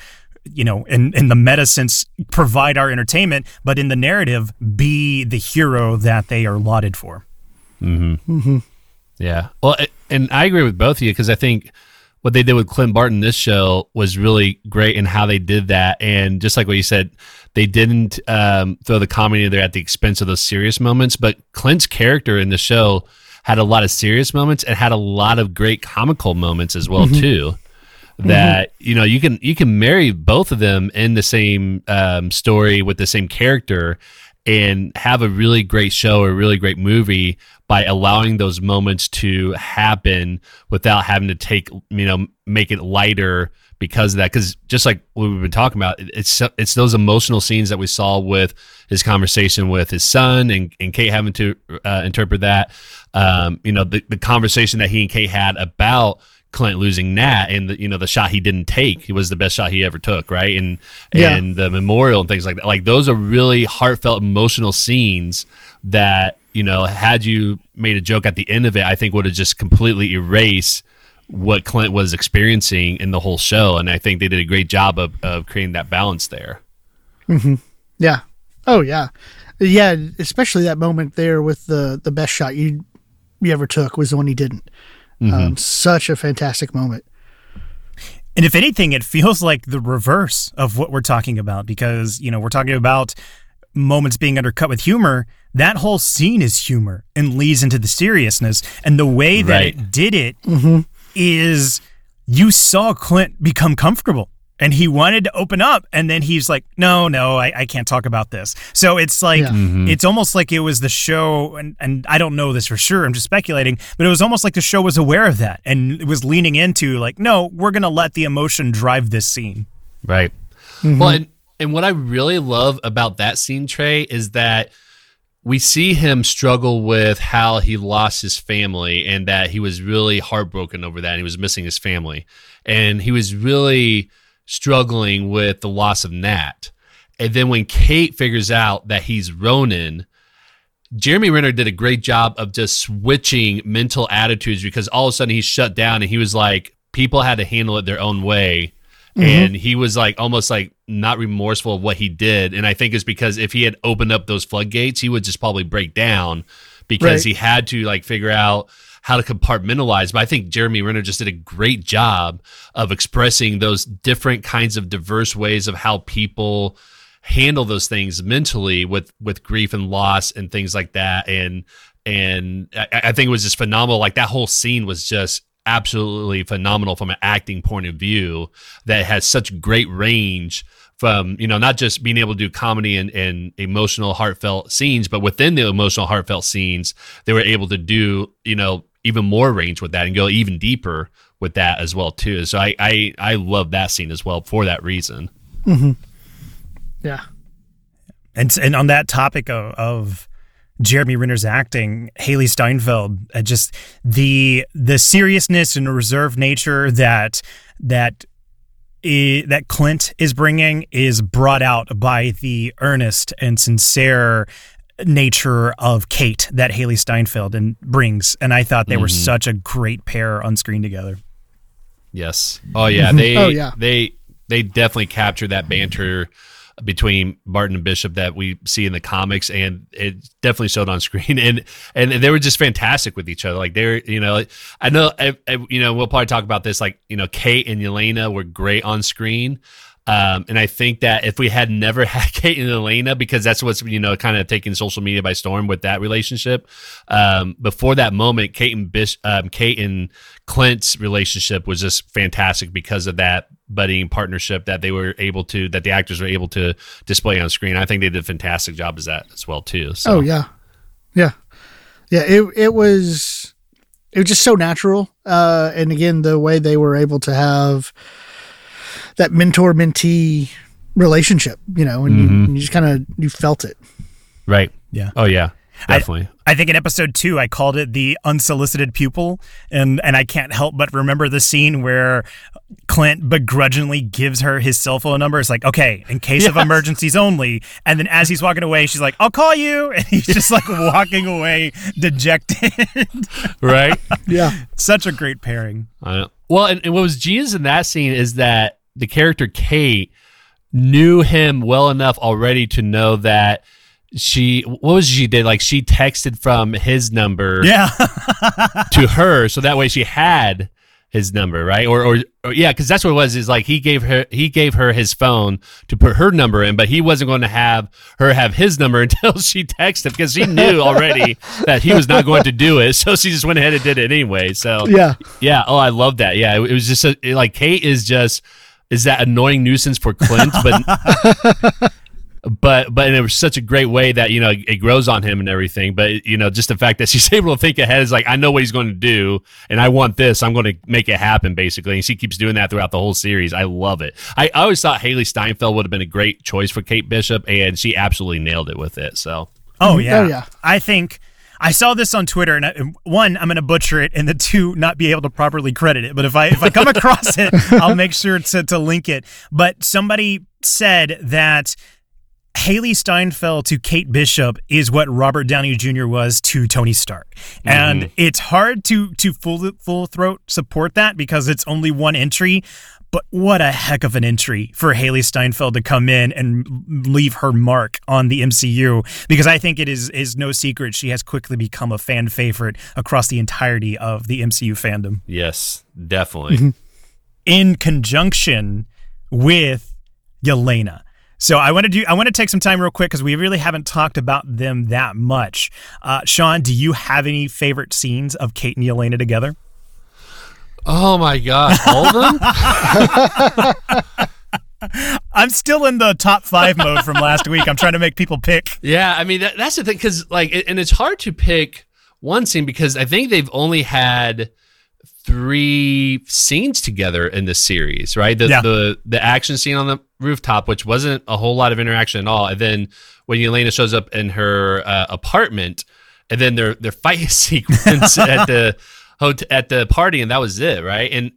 S1: you know, in, in the meta sense, provide our entertainment, but in the narrative, be the hero that they are lauded for.
S3: Mm-hmm. Mm-hmm. Yeah. Well, and I agree with both of you because I think what they did with Clint Barton this show was really great in how they did that. And just like what you said, they didn't um, throw the comedy there at the expense of those serious moments. But Clint's character in the show had a lot of serious moments and had a lot of great comical moments as well mm-hmm. too. That mm-hmm. you know you can you can marry both of them in the same um, story with the same character and have a really great show, or a really great movie by allowing those moments to happen without having to take, you know, make it lighter because of that. Because just like what we've been talking about, it's it's those emotional scenes that we saw with his conversation with his son and, and Kate having to uh, interpret that. Um, you know, the, the conversation that he and Kate had about Clint losing Nat and the you know the shot he didn't take he was the best shot he ever took right and
S2: Yeah.
S3: and the memorial and things like that like those are really heartfelt emotional scenes that you know had you made a joke at the end of it I think would have just completely erased what Clint was experiencing in the whole show and I think they did a great job of, of creating that balance there
S2: Yeah. Oh yeah. Yeah, especially that moment there with the the best shot you you ever took was the one he didn't. Um, such a fantastic moment.
S1: And if anything, it feels like the reverse of what we're talking about because, you know, we're talking about moments being undercut with humor. That whole scene is humor and leads into the seriousness. And the way that
S3: Right.
S1: it did it mm-hmm. is you saw Clint become comfortable and he wanted to open up. And then he's like, no, no, I, I can't talk about this. So it's like,
S2: Yeah. Mm-hmm.
S1: it's almost like it was the show. And, and I don't know this for sure. I'm just speculating, but it was almost like the show was aware of that and it was leaning into like, no, we're going to let the emotion drive this scene.
S3: Right. Mm-hmm. Well, and, and what I really love about that scene, Trey, is that we see him struggle with how he lost his family and that he was really heartbroken over that. And he was missing his family. And he was really struggling with the loss of Nat. And then when Kate figures out that he's Ronin, Jeremy Renner did a great job of just switching mental attitudes because all of a sudden he's shut down and he was like, people had to handle it their own way. Mm-hmm. And he was like almost like not remorseful of what he did. And I think it's because if he had opened up those floodgates, he would just probably break down because
S2: Right.
S3: he had to like figure out how to compartmentalize. But I think Jeremy Renner just did a great job of expressing those different kinds of diverse ways of how people handle those things mentally with with grief and loss and things like that and and I, I think it was just phenomenal like that whole scene was just absolutely phenomenal from an acting point of view that has such great range from you know not just being able to do comedy and, and emotional heartfelt scenes but within the emotional heartfelt scenes they were able to do you know even more range with that and go even deeper with that as well too. So i i, I love that scene as well for that reason.
S2: Yeah.
S1: And and on that topic of, of Jeremy Renner's acting, Hailee Steinfeld, uh, just the the seriousness and reserved nature that that i- that Clint is bringing is brought out by the earnest and sincere nature of Kate that Hailee Steinfeld and brings, and I thought they were mm-hmm. such a great pair on screen together.
S3: Yes. Oh yeah. *laughs* Oh, they
S2: Oh, yeah.
S3: they they definitely capture that banter between Barton and Bishop that we see in the comics, and it definitely showed on *laughs* screen. And and they were just fantastic with each other. Like they're you know I know I, I- you know we'll probably talk about this. Like you know Kate and Elena were great on screen. Um, and I think that if we had never *laughs* had Kate and Elena, because that's what's you know kind of taking social media by storm with that relationship. Um, before that moment, Kate and Bish, um, Kate and Clint's relationship was just fantastic because of that buddying partnership that they were able to, that the actors were able to display on screen. I think they did a fantastic job as that as well too. So
S2: Oh yeah, yeah, yeah. It it was it was just so natural, uh, and again the way they were able to have that mentor mentee relationship, you know, and, you, mm-hmm. and you just kind of you felt it.
S3: right,
S1: Yeah.
S3: oh yeah, definitely.
S1: I think in episode two, I called it the unsolicited pupil, and and I can't help but remember the scene where Clint begrudgingly gives her his cell phone number. It's like, okay, in case of emergencies only. And then as he's walking away, she's like, "I'll call you," *laughs* and he's just like walking away dejected. *laughs*
S3: right.
S2: Yeah,
S1: Such a great pairing.
S3: Well, and, and what was genius in that scene is that the character Kate knew him well enough already to know that she what was she did like she texted from his number
S1: Yeah, *laughs*
S3: to her so that way she had his number right or or, or yeah because that's what it was is like he gave her he gave her his phone to put her number in but he wasn't going to have her have his number *laughs* until she texted because she knew already *laughs* that he was not going to do it so she just went ahead and did it anyway so
S2: yeah,
S3: yeah. Oh, I love that. Yeah. It, it was just a, it- like Kate is just is that annoying nuisance for Clint, but *laughs* but but and it was such a great way that you know it grows on him and everything. But you know, just the fact that *laughs* she's able to think ahead is like I know what he's going to do, and I want this. I'm going to make it happen, basically. And she keeps doing that throughout the whole series. I love it. I, I always thought Hailee Steinfeld would have been a great choice for Kate Bishop, and she absolutely nailed it with it. So
S1: Oh, oh yeah.
S2: Oh, yeah.
S1: I think I saw this on Twitter, and I, one, I'm going to butcher it, and the two, not be able to properly credit it. But if I if I come *laughs* across it, I'll make sure to to link it. But somebody said that Hailee Steinfeld to Kate Bishop is what Robert Downey Jr. was to Tony Stark, mm-hmm. and it's hard to to full full throat support that because it's only one entry. But what a heck of an entry for Hailee Steinfeld to come in and leave her mark on the MCU because I think it is is no secret she has quickly become a fan favorite across the entirety of the MCU fandom.
S3: Yes, definitely. Mm-hmm.
S1: In conjunction with Yelena. So I want to do. I want to take some time real quick because we really haven't talked about them that much. Uh, Sean, do you have any favorite scenes of Kate and Yelena together?
S3: Oh my god, all of them. *laughs*
S1: I'm still in the top five mode from last week. I'm trying to make people pick.
S3: Yeah, I mean that, that's the thing because like, and it's hard to pick one scene because I think they've only had three scenes together in the series, right? The yeah. the the action scene on the rooftop, which wasn't a whole lot of interaction at all, and then when Elena shows up in her uh, apartment, and then their their fight *laughs* sequence at the at the party, and that was it, right? And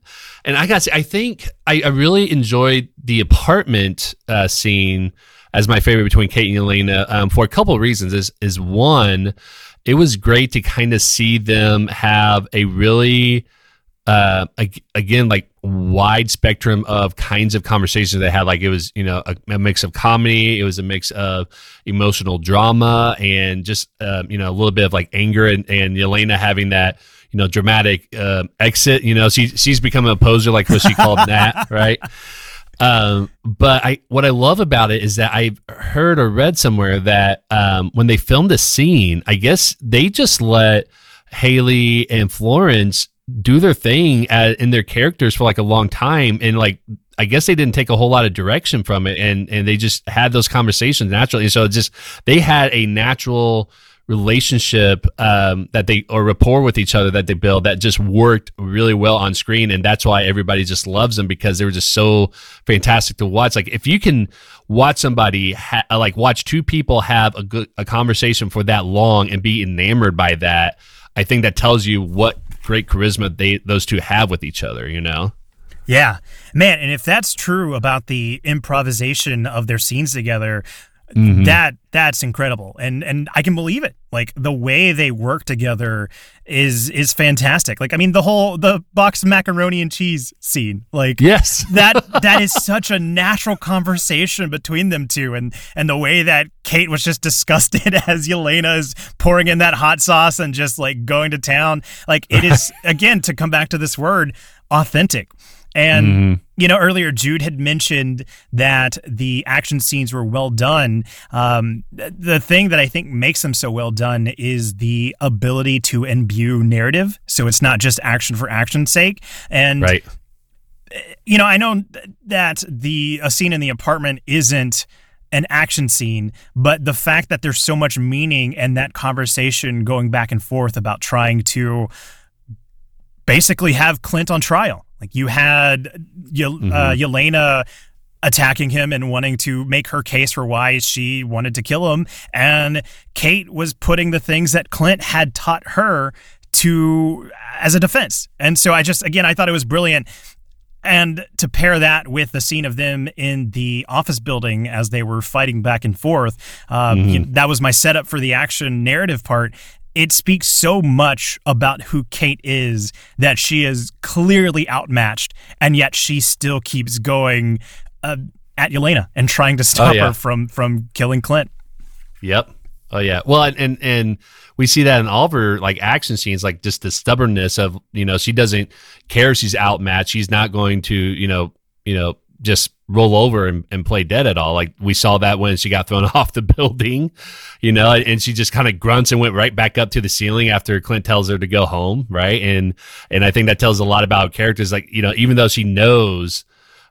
S3: and I got to I think I, I really enjoyed the apartment uh, scene as my favorite between Kate and Elena um, for a couple of reasons. Is is one, it was great to kind of see them have a really uh, again, like wide spectrum of kinds of conversations they had. Like it was, you know, a, a mix of comedy, it was a mix of emotional drama, and just, uh, you know, a little bit of like anger, and, and Yelena having that, you know, dramatic uh, exit. You know, she she's become a poser, like what she called *laughs* that, right? Um, but I what I love about it is that I've heard or read somewhere that um, when they filmed the scene, I guess they just let Hailee and Florence do their thing at, in their characters for like a long time and like I guess they didn't take a whole lot of direction from it and and they just had those conversations naturally. So just they had a natural relationship um, that they or rapport with each other that they build that just worked really well on screen and that's why everybody just loves them because they were just so fantastic to watch like if you can watch somebody ha- like watch two people have a good a conversation for that long and be enamored by that i think that tells you what great charisma they those two have with each other, you know?
S1: Yeah. Man, and if that's true about the improvisation of their scenes together, Mm-hmm. that that's incredible. And and i can believe it. Like the way they work together is is fantastic. Like i mean the whole the box of macaroni and cheese scene like
S3: yes. *laughs*
S1: that that is such a natural conversation between them two. And and the way that kate was just disgusted *laughs* as yelena is pouring in that hot sauce and just like going to town. Like it is *laughs* again to come back to this word authentic. And, mm-hmm. You know, earlier Jude had mentioned that the action scenes were well done. Um, the thing that I think makes them so well done is the ability to imbue narrative. So it's not just action for action's sake. And,
S3: right.
S1: you know, I know that the a scene in the apartment isn't an action scene, but the fact that there's so much meaning and that conversation going back and forth about trying to basically have Clint on trial like you had y- uh, mm-hmm. uh, Yelena attacking him and wanting to make her case for why she wanted to kill him. And Kate was putting the things that Clint had taught her to as a defense. And so I just again I thought it was brilliant. And to pair that with the scene of them in the office building as they were fighting back and forth, uh, mm-hmm. you know, that was my setup for the action narrative part it speaks so much about who Kate is that she is clearly outmatched, and yet she still keeps going uh, at Yelena and trying to stop oh, yeah. her from from killing Clint.
S3: Yep. Oh yeah. Well, and, and and we see that in all of her like action scenes, like just the stubbornness of you know she doesn't care she's outmatched. She's not going to you know you know just roll over and, and play dead at all. Like we saw that when she got thrown *laughs* off the building, you know, and she just kind of grunts and went right back up to the ceiling after Clint tells her to go home, right? And and I think that tells a lot about characters. Like you know, even though she knows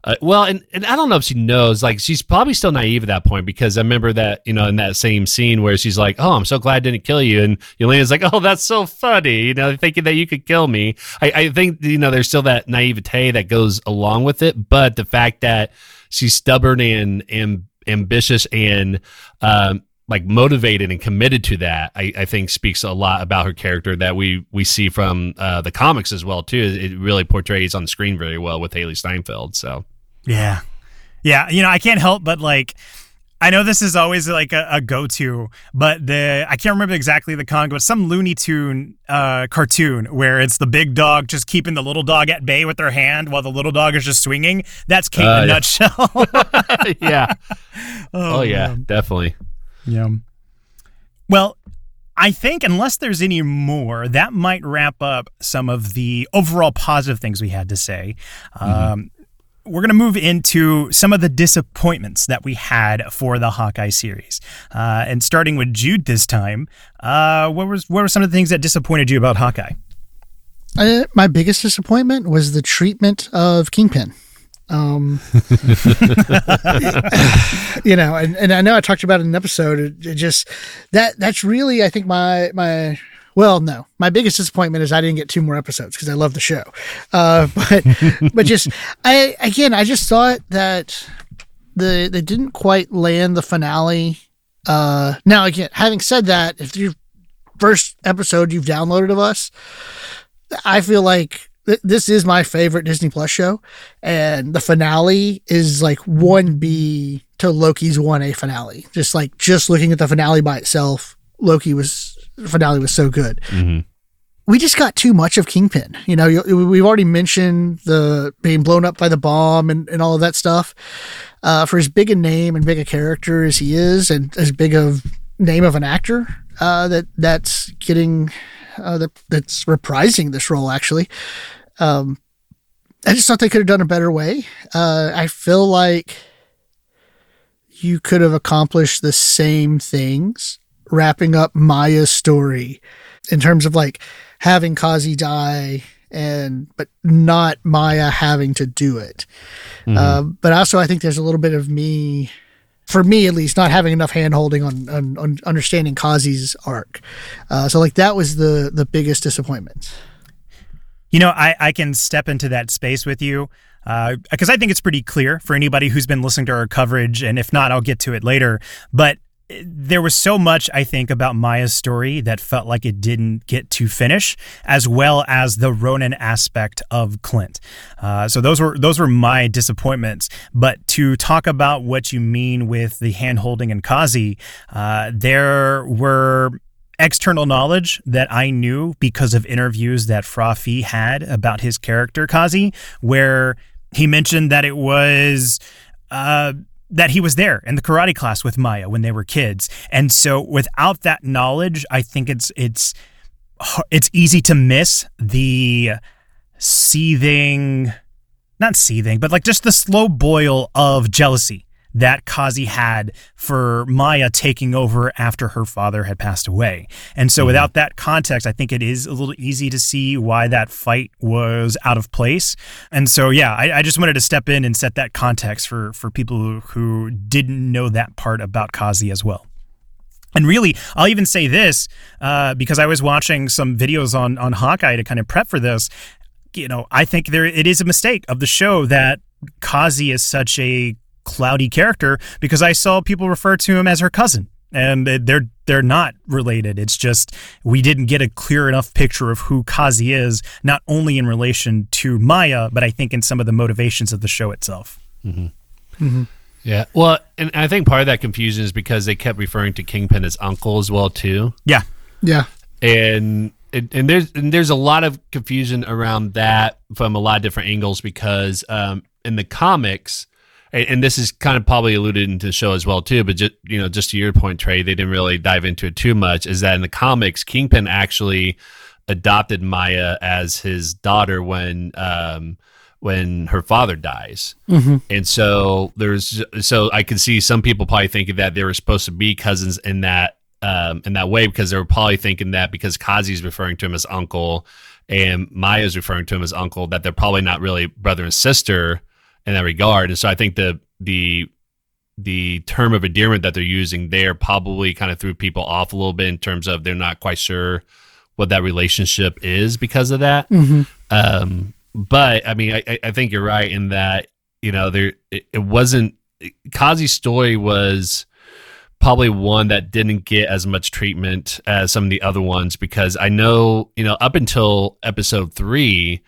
S3: uh, well, and, and I don't know if she knows. Like, she's probably still naive at that point because I remember that, you know, in that same scene where she's like, Oh, I'm so glad I didn't kill you. And Yelena's like, Oh, that's so funny, you know, thinking that you could kill me. I, I think, you know, there's still that naivete that goes along with it. But the fact that she's stubborn and, and ambitious and, um, like motivated and committed to that, I, I think speaks a lot about her character that we we see from uh, the comics as well too. It really portrays on screen very well with Hailee Steinfeld. So
S1: yeah, yeah. You know, I can't help but like. I know this is always like a, a, go-to, but the I can't remember exactly the comic, but some Looney Tune uh, cartoon where it's the big dog just keeping the little dog at bay with their hand while the little dog is just swinging. That's Kate uh, in a yeah.
S3: nutshell. *laughs* *laughs* yeah. Oh, oh yeah, man. definitely.
S1: Yeah. Well, I think unless there's any more, that might wrap up some of the overall positive things we had to say. Mm-hmm. Um, we're going to move into some of the disappointments that we had for the Hawkeye series, uh, and starting with Jude this time. Uh, what was what were some of the things that disappointed you about Hawkeye?
S2: Uh, my biggest disappointment was the treatment of Kingpin. Um, *laughs* *laughs* you know, and, and I know I talked about it in an episode. It, it just that that's really I think my my well, no, my biggest disappointment is I didn't get two more episodes because I love the show. Uh, *laughs* but but just *laughs* I again I just thought that the they didn't quite land the finale. Uh, now again, having said that, if your first episode you've downloaded of us, I feel like this is my favorite Disney Plus show, and the finale is like one B to Loki's one A finale. Just like just looking at the finale by itself, Loki was finale was so good. Mm-hmm. We just got too much of Kingpin. You know, we've already mentioned the being blown up by the bomb and, and all of that stuff. Uh, for as big a name and big a character as he is, and as big a name of an actor uh, that that's getting uh, that, that's reprising this role actually. Um, I just thought they could have done a better way. Uh, I feel like you could have accomplished the same things wrapping up Maya's story in terms of like having Kazi die and but not Maya having to do it. Mm-hmm. Uh, but also, I think there's a little bit of me for me at least, not having enough hand holding on, on, on, understanding Kazi's arc. Uh, so like that was the the biggest disappointment.
S1: You know, I, I can step into that space with you because uh, I think it's pretty clear for anybody who's been listening to our coverage, and if not, I'll get to it later. But there was so much I think about Maya's story that felt like it didn't get to finish, as well as the Ronin aspect of Clint. Uh, so those were those were my disappointments. But to talk about what you mean with the handholding and Kazi, uh, there were external knowledge that I knew because of interviews that Fra Fee had about his character Kazi, where he mentioned that it was. Uh, that he was there in the karate class with Maya when they were kids. And so without that knowledge, I think it's it's it's easy to miss the seething not seething, but like just the slow boil of jealousy that Kazi had for Maya taking over after her father had passed away. And so, mm-hmm. without that context, I think it is a little easy to see why that fight was out of place. And so, yeah, I, I just wanted to step in and set that context for for people who, who didn't know that part about Kazi as well. And really, I'll even say this uh, because I was watching some videos on on Hawkeye to kind of prep for this. You know, I think there it is a mistake of the show that Kazi is such a cloudy character because I saw people refer to him as her cousin and they're they're not related. It's just we didn't get a clear enough picture of who Kazi is, not only in relation to Maya, but I think in some of the motivations of the show itself.
S3: Mm-hmm. Mm-hmm. Yeah, well, and I think part of that confusion is because they kept referring to Kingpin as uncle as well too.
S1: Yeah,
S2: yeah,
S3: and and there's and there's a lot of confusion around that from a lot of different angles because um, in the comics and this is kind of probably alluded into the show as well too but just you know just to your point trey they didn't really dive into it too much is that in the comics kingpin actually adopted maya as his daughter when um when her father dies mm-hmm. and so there's so i can see some people probably thinking that they were supposed to be cousins in that um in that way because they were probably thinking that because kazi's referring to him as uncle and maya's referring to him as uncle that they're probably not really brother and sister in that regard. And so I think the the the term of endearment that they're using there probably kind of threw people off a little bit in terms of they're not quite sure what that relationship is because of that. Mm-hmm. Um, but I mean, I, I think you're right in that you know there it, it wasn't Kazi's story was probably one that didn't get as much treatment as some of the other ones because I know, you know, up until episode three,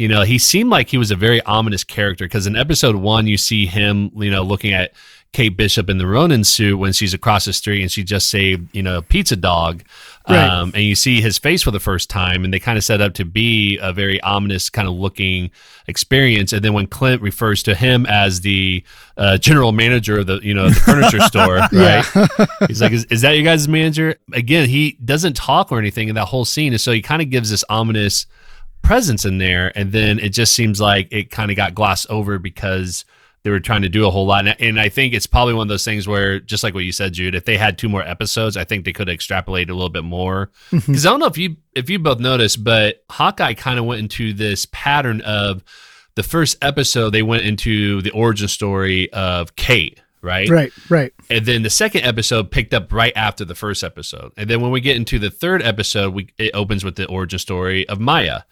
S3: you know, he seemed like he was a very ominous character because in episode one, you see him, you know, looking at Kate Bishop in the Ronin suit when she's across the street and she just saved, you know, a pizza dog.
S2: Right.
S3: Um, and you see his face for the first time, and they kind of set up to be a very ominous kind of looking experience. And then when Clint refers to him as the uh, general manager of the, you know, the furniture *laughs* store, right? He's like, is, is that your guys' manager? Again, he doesn't talk or anything in that whole scene. And so he kind of gives this ominous presence in there. And then it just seems like it kind of got glossed over because they were trying to do a whole lot. And, and I think it's probably one of those things where, just like what you said, Jude, if they had two more episodes, I think they could extrapolate a little bit more. Mm-hmm. Because I don't know if you if you both noticed, but Hawkeye kind of went into this pattern of the first episode they went into the origin story of Kate, right?
S2: Right, right.
S3: And then the second episode picked up right after the first episode. And then when we get into the third episode, we it opens with the origin story of Maya.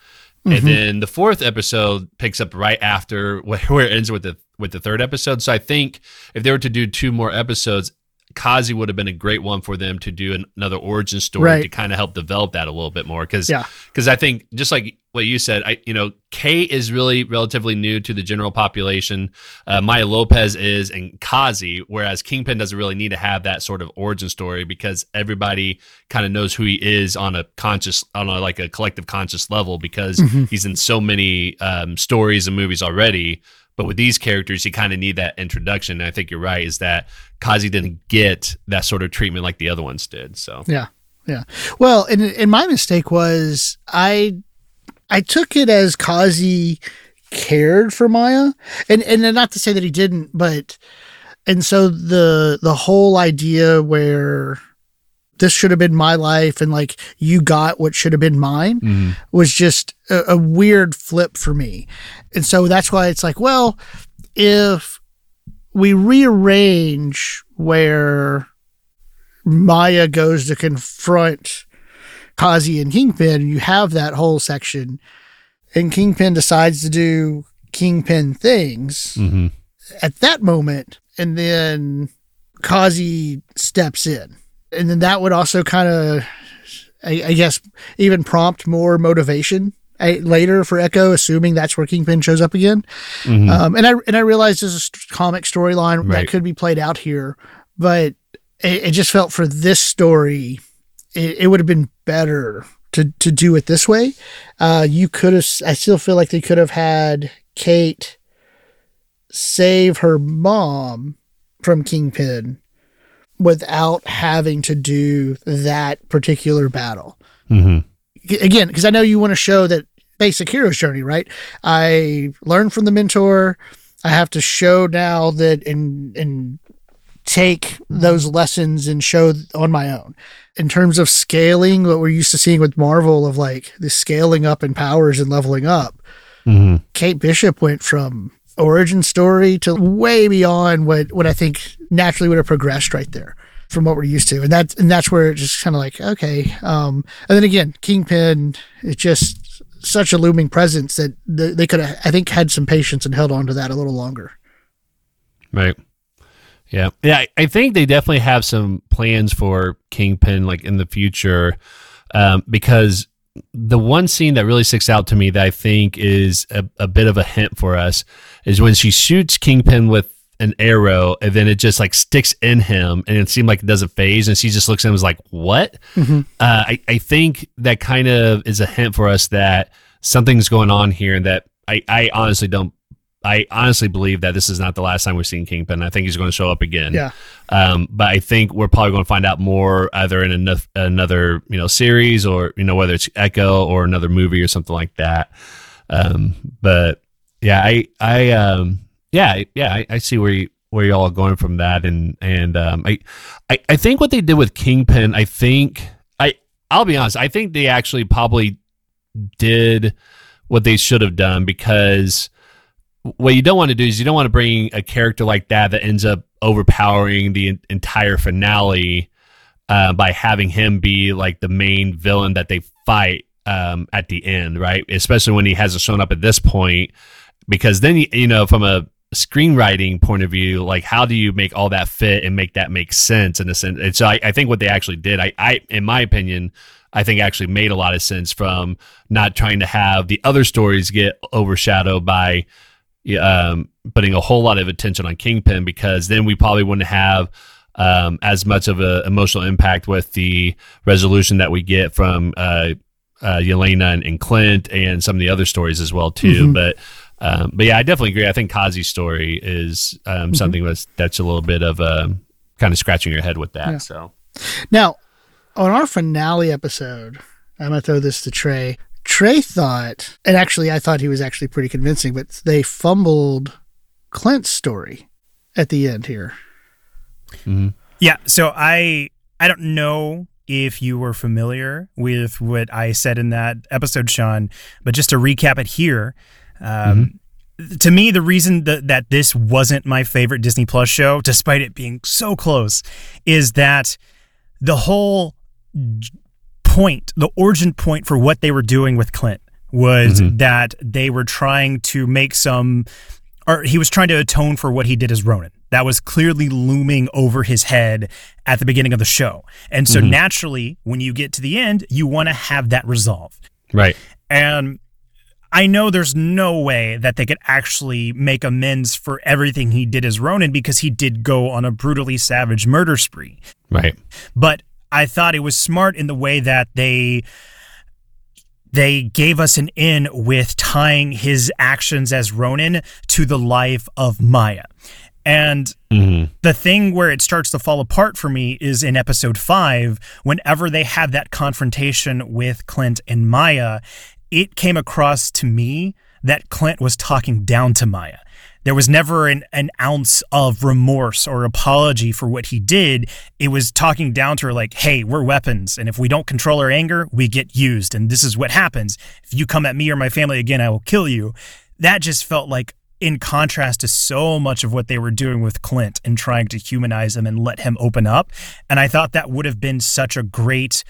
S3: And mm-hmm. then the fourth episode picks up right after *laughs* where, it ends with the with the third episode. So I think if they were to do two more episodes, Kazi would have been a great one for them to do an- another origin story
S2: Right.
S3: to kind of help develop that a little bit more. Because
S2: Yeah.
S3: Cause I think just like what you said, I you know K is really relatively new to the general population. Uh, Maya Lopez is and Kazi, whereas Kingpin doesn't really need to have that sort of origin story because everybody kind of knows who he is on a conscious on a like a collective conscious level because he's in so many um, stories and movies already. But with these characters, you kind of need that introduction. And I think you're right, is that Kazi didn't get that sort of treatment like the other ones did. So
S2: Yeah, yeah. Well, and and my mistake was I I took it as Kazi cared for Maya, and and not to say that he didn't, but and so the the whole idea where this should have been my life and like you got what should have been mine mm-hmm. was just a, a weird flip for me, and so that's why it's like, well, if we rearrange where Maya goes to confront Kazi and Kingpin, you have that whole section, and Kingpin decides to do Kingpin things
S3: Mhm.
S2: at that moment, and then Kazi steps in. And then that would also kind of, I, I guess, even prompt more motivation eh, later for Echo, assuming that's where Kingpin shows up again. Um, and I and I realized there's a comic storyline that could be played out here, but it, it just felt for this story, it, it would have been better to to do it this way. Uh, you could have. I still feel like they could have had Kate save her mom from Kingpin without having to do that particular battle
S3: Mhm.
S2: again, because I know you want to show that basic hero's journey, right? I learned from the mentor. I have to show now that in and take those lessons and show on my own. In terms of scaling, what we're used to seeing with Marvel of like the scaling up in powers and leveling up,
S3: Mhm.
S2: Kate Bishop went from origin story to way beyond what, what I think naturally would have progressed right there from what we're used to. And that's, and that's where it just kind of like, okay. Um, and then again, Kingpin is just such a looming presence that th- they could have, I think, had some patience and held on to that a little longer.
S3: Right. Yeah. Yeah. I- think they definitely have some plans for Kingpin like in the future um, because the one scene that really sticks out to me that I think is a, a bit of a hint for us is when she shoots Kingpin with an arrow and then it just like sticks in him and it seemed like it doesn't faze and she just looks at him and is like, what? Uh, I, I think that kind of is a hint for us that something's going on here and that I, I honestly don't I honestly believe that this is not the last time we've seen Kingpin. I think he's going to show up again.
S2: Yeah.
S3: Um, but I think we're probably going to find out more either in another, another you know series or you know whether it's Echo or another movie or something like that. Um, but yeah, I I um yeah yeah I, I see where you where y'all are going from that and and um I, I I think what they did with Kingpin I think I I'll be honest I think they actually probably did what they should have done because what you don't want to do is you don't want to bring a character like that that ends up overpowering the entire finale uh, by having him be like the main villain that they fight um, at the end, right? Especially when he hasn't shown up at this point, because then you, know from a screenwriting point of view, like how do you make all that fit and make that make sense in a sense? And so I, I think what they actually did, I, I, in my opinion, I think actually made a lot of sense from not trying to have the other stories get overshadowed by um, putting a whole lot of attention on Kingpin because then we probably wouldn't have um, as much of an emotional impact with the resolution that we get from uh, uh, Yelena and, and, Clint and some of the other stories as well too. Mm-hmm. But um, but yeah, I definitely agree. I think Kazi's story is um, mm-hmm. something that's that's a little bit of a um, kind of scratching your head with that. Yeah. So
S2: now on our finale episode, I'm gonna throw this to Trey. Trey thought, and actually, I thought he was actually pretty convincing, but they fumbled Clint's story at the end here.
S1: Mm-hmm. Yeah. So I I don't know if you were familiar with what I said in that episode, Sean, but just to recap it here. Um, mm-hmm. To me, the reason that, that this wasn't my favorite Disney Plus show, despite it being so close, is that the whole point, the origin point for what they were doing with Clint was mm-hmm. that they were trying to make some, or he was trying to atone for what he did as Ronin. That was clearly looming over his head at the beginning of the show. And so mm-hmm. naturally, when you get to the end, you want to have that resolved.
S3: Right.
S1: And I know there's no way that they could actually make amends for everything he did as Ronin because he did go on a brutally savage murder spree.
S3: Right.
S1: But I thought it was smart in the way that they they gave us an in with tying his actions as Ronin to the life of Maya. And mm-hmm. the thing where it starts to fall apart for me is in episode five, whenever they have that confrontation with Clint and Maya, it came across to me that Clint was talking down to Maya. There was never an, an ounce of remorse or apology for what he did. It was talking down to her like, hey, we're weapons. And if we don't control our anger, we get used. And this is what happens. If you come at me or my family again, I will kill you. That just felt like in contrast to so much of what they were doing with Clint and trying to humanize him and let him open up. And I thought that would have been such a great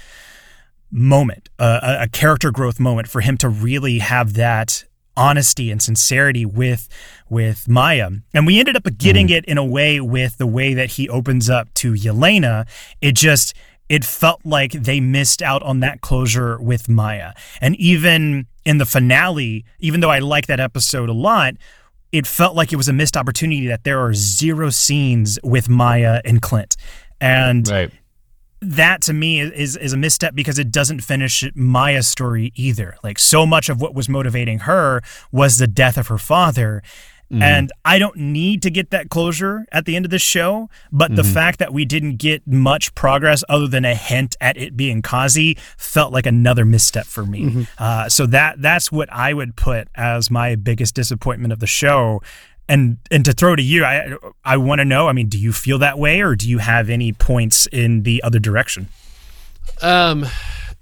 S1: moment, uh, a character growth moment for him to really have that honesty and sincerity with with Maya. And we ended up getting mm. it in a way with the way that he opens up to Yelena. It just it felt like they missed out on that closure with Maya. And even in the finale, even though I like that episode a lot, it felt like it was a missed opportunity that there are zero scenes with Maya and Clint. And right that to me is is a misstep because it doesn't finish Maya's story either. Like so much of what was motivating her was the death of her father. Mm-hmm. And I don't need to get that closure at the end of the show, but mm-hmm. the fact that we didn't get much progress other than a hint at it being Kazi felt like another misstep for me. Mm-hmm. Uh, so that that's what I would put as my biggest disappointment of the show and and to throw to you, I I want to know. I mean, do you feel that way, or do you have any points in the other direction?
S3: Um,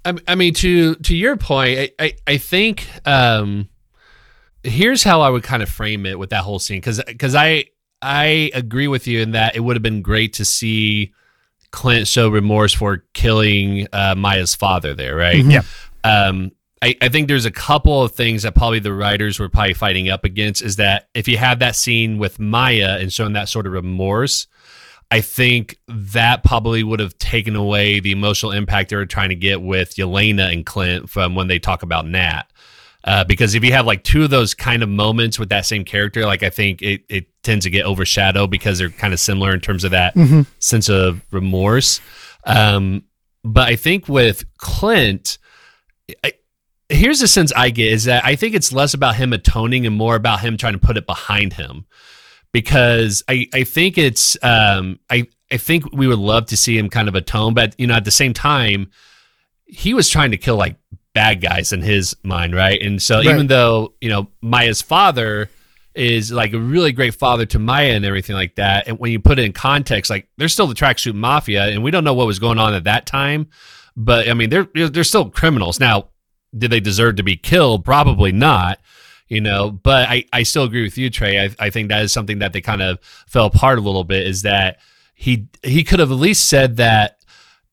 S3: I, I mean, to to your point, I I, I think um, here's how I would kind of frame it with that whole scene, because because I I agree with you in that it would have been great to see Clint show remorse for killing uh, Maya's father there, right?
S1: Mm-hmm. Yeah.
S3: Um, I, I think there's a couple of things that probably the writers were probably fighting up against is that if you have that scene with Maya and showing that sort of remorse, I think that probably would have taken away the emotional impact they were trying to get with Yelena and Clint from when they talk about Nat. Uh, because if you have like two of those kind of moments with that same character, like I think it, it tends to get overshadowed because they're kind of similar in terms of that mm-hmm. sense of remorse. Um, but I think with Clint, I, here's the sense I get is that I think it's less about him atoning and more about him trying to put it behind him. Because I, I think it's um I, I think we would love to see him kind of atone, but you know, at the same time, he was trying to kill like bad guys in his mind, right? And so right. even though, you know, Maya's father is like a really great father to Maya and everything like that. And when you put it in context, like they're still the tracksuit mafia, and we don't know what was going on at that time. But I mean, they're they're still criminals. Now, did they deserve to be killed? Probably not. You know, but I, I still agree with you, Trey. I, I think that is something that they kind of fell apart a little bit. Is that he he could have at least said that,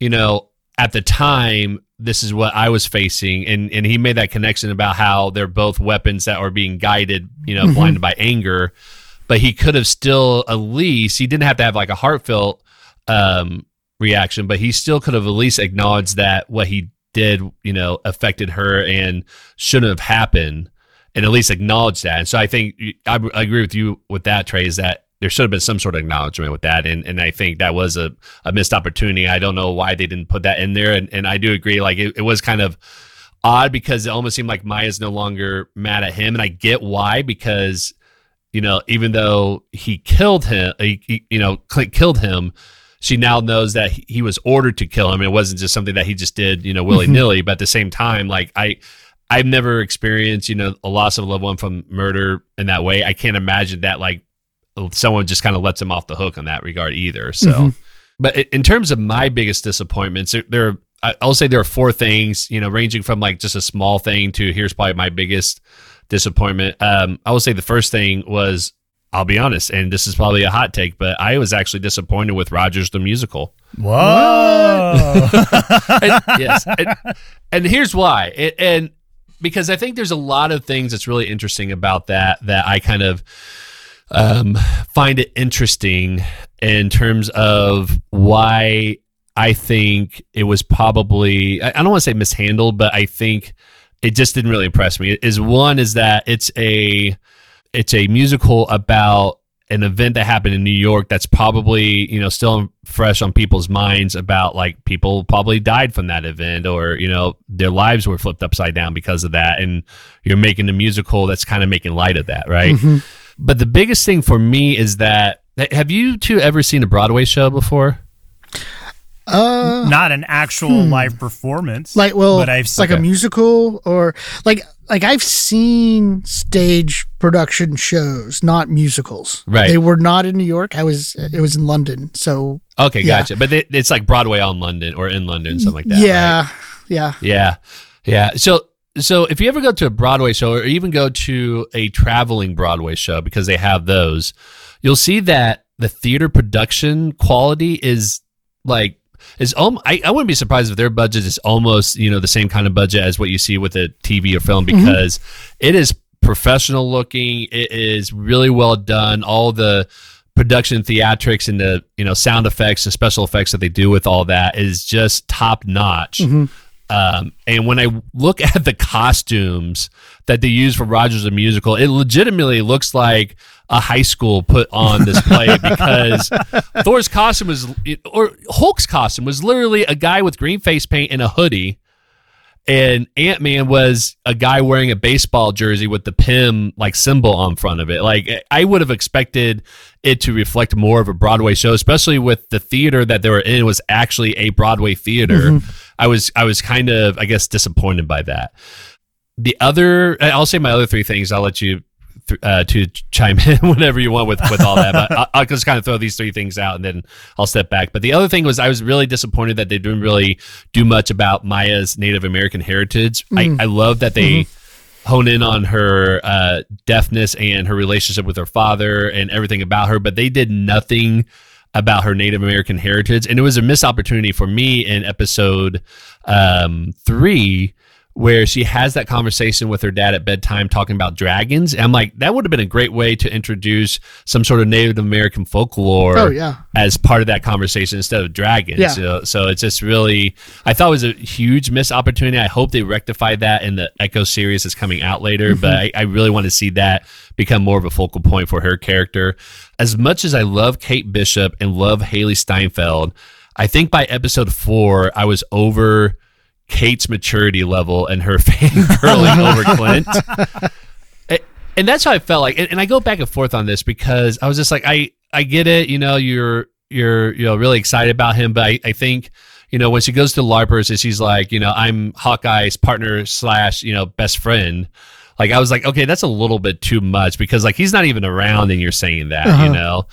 S3: you know, at the time this is what I was facing, and and he made that connection about how they're both weapons that are being guided, you know, mm-hmm. blinded by anger. but he could have still at least he didn't have to have like a heartfelt um, reaction, but he still could have at least acknowledged that what he did, you know, affected her and shouldn't have happened, and at least acknowledge that. And so I think I, I agree with you with that, Trey. Is that there should have been some sort of acknowledgement with that, and and I think that was a, a missed opportunity. I don't know why they didn't put that in there, and and I do agree. Like it, it was kind of odd because it almost seemed like Maya's no longer mad at him, and I get why because you know even though he killed him, he, he, you know Clint killed him. She now knows that he was ordered to kill him. It wasn't just something that he just did, you know, willy nilly. but at the same time, like I, I've never experienced, you know, a loss of a loved one from murder in that way. I can't imagine that like someone just kind of lets him off the hook in that regard either. So, mm-hmm. but in terms of my biggest disappointments, there, I'll say there are four things, you know, ranging from like just a small thing to here's probably my biggest disappointment. Um, I will say the first thing was I'll be honest, and this is probably a hot take, but I was actually disappointed with Rogers the musical.
S1: Whoa!
S3: and, *laughs* yes, and, and, here's why. It, and because I think there's a lot of things that's really interesting about that that I kind of um, find it interesting in terms of why I think it was probably I don't want to say mishandled, but I think it just didn't really impress me. Is one is that it's a it's a musical about an event that happened in New York that's probably you know still fresh on people's minds about like people probably died from that event or you know their lives were flipped upside down because of that and you're making a musical that's kind of making light of that right mm-hmm. but the biggest thing for me is that have you two ever seen a Broadway show before
S1: uh, not an actual hmm. live performance,
S2: like well, but I've like a musical or like like I've seen stage production shows, not musicals.
S3: Right,
S2: they were not in New York. I was it was in London. So
S3: okay, yeah. gotcha. But it, it's like Broadway on London or in London, something like that.
S2: Yeah,
S3: right?
S2: yeah,
S3: yeah, yeah. So so if you ever go to a Broadway show or even go to a traveling Broadway show because they have those, you'll see that the theater production quality is like is um, I, I wouldn't be surprised if their budget is almost you know the same kind of budget as what you see with a TV or film mm-hmm. because mm-hmm. it is professional looking. It is really well done. All the production theatrics and the you know sound effects and special effects that they do with all that is just top notch. Mm-hmm. Um, and when I look *laughs* at the costumes that they use for Rogers the musical, it legitimately looks like a high school put on this play *laughs* because Thor's costume was, or Hulk's costume was literally a guy with green face paint and a hoodie. And Ant Man was a guy wearing a baseball jersey with the Pym like symbol on front of it. Like I would have expected it to reflect more of a Broadway show, especially with the theater that they were in was actually a Broadway theater. Mm-hmm. I was I was kind of I guess disappointed by that. The other, I'll say my other three things. I'll let you uh, to chime in *laughs* whenever you want with with all that. But I'll, I'll, just kind of throw these three things out and then I'll step back. But the other thing was I was really disappointed that they didn't really do much about Maya's Native American heritage. Mm. I, I love that they. Mm-hmm. Hone in on her uh, deafness and her relationship with her father and everything about her, but they did nothing about her Native American heritage. And it was a missed opportunity for me in episode um, three where she has that conversation with her dad at bedtime talking about dragons. And I'm like, that would have been a great way to introduce some sort of Native American folklore
S2: oh, yeah.
S3: as part of that conversation instead of dragons.
S2: Yeah.
S3: So, so it's just really, I thought it was a huge missed opportunity. I hope they rectify that in the Echo series that's coming out later, mm-hmm. but I, I really want to see that become more of a focal point for her character. As much as I love Kate Bishop and love Hailee Steinfeld, I think by episode four, I was over Kate's maturity level and her *laughs* fangirling over Clint. *laughs* And that's how I felt like, and I go back and forth on this because I was just like, I, I get it, you know, you're, you're, you know, really excited about him, but I, I think, you know, when she goes to LARPers and she's like, you know, I'm Hawkeye's partner slash, you know, best friend. Like I was like, okay, that's a little bit too much because like he's not even around and you're saying that, uh-huh. you know.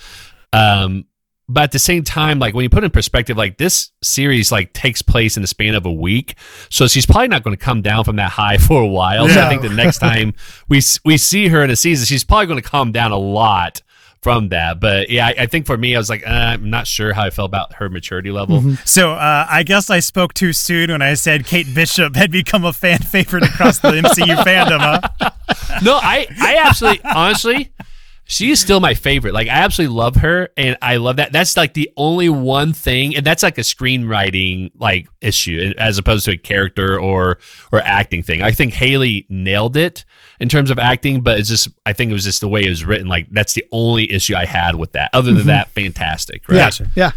S3: Um, but at the same time like when you put in perspective like this series like takes place in the span of a week so she's probably not going to come down from that high *laughs* for a while so i think the next *laughs* time we we see her in a season she's probably going to calm down a lot from that. But yeah, I, I, think for me, I was like, uh, I'm not sure how I felt about her maturity level. Mm-hmm.
S1: So uh, I guess I spoke too soon when I said Kate Bishop had become a fan favorite across the MCU fandom. Huh? *laughs*
S3: No, I I actually honestly she is still my favorite. Like I absolutely love her, and I love that. That's like the only one thing, and that's like a screenwriting like issue as opposed to a character or or acting thing. I think Hailee nailed it in terms of acting, but it's just I think it was just the way it was written. Like that's the only issue I had with that. Other than mm-hmm. that, fantastic. Right?
S2: Yeah, yeah.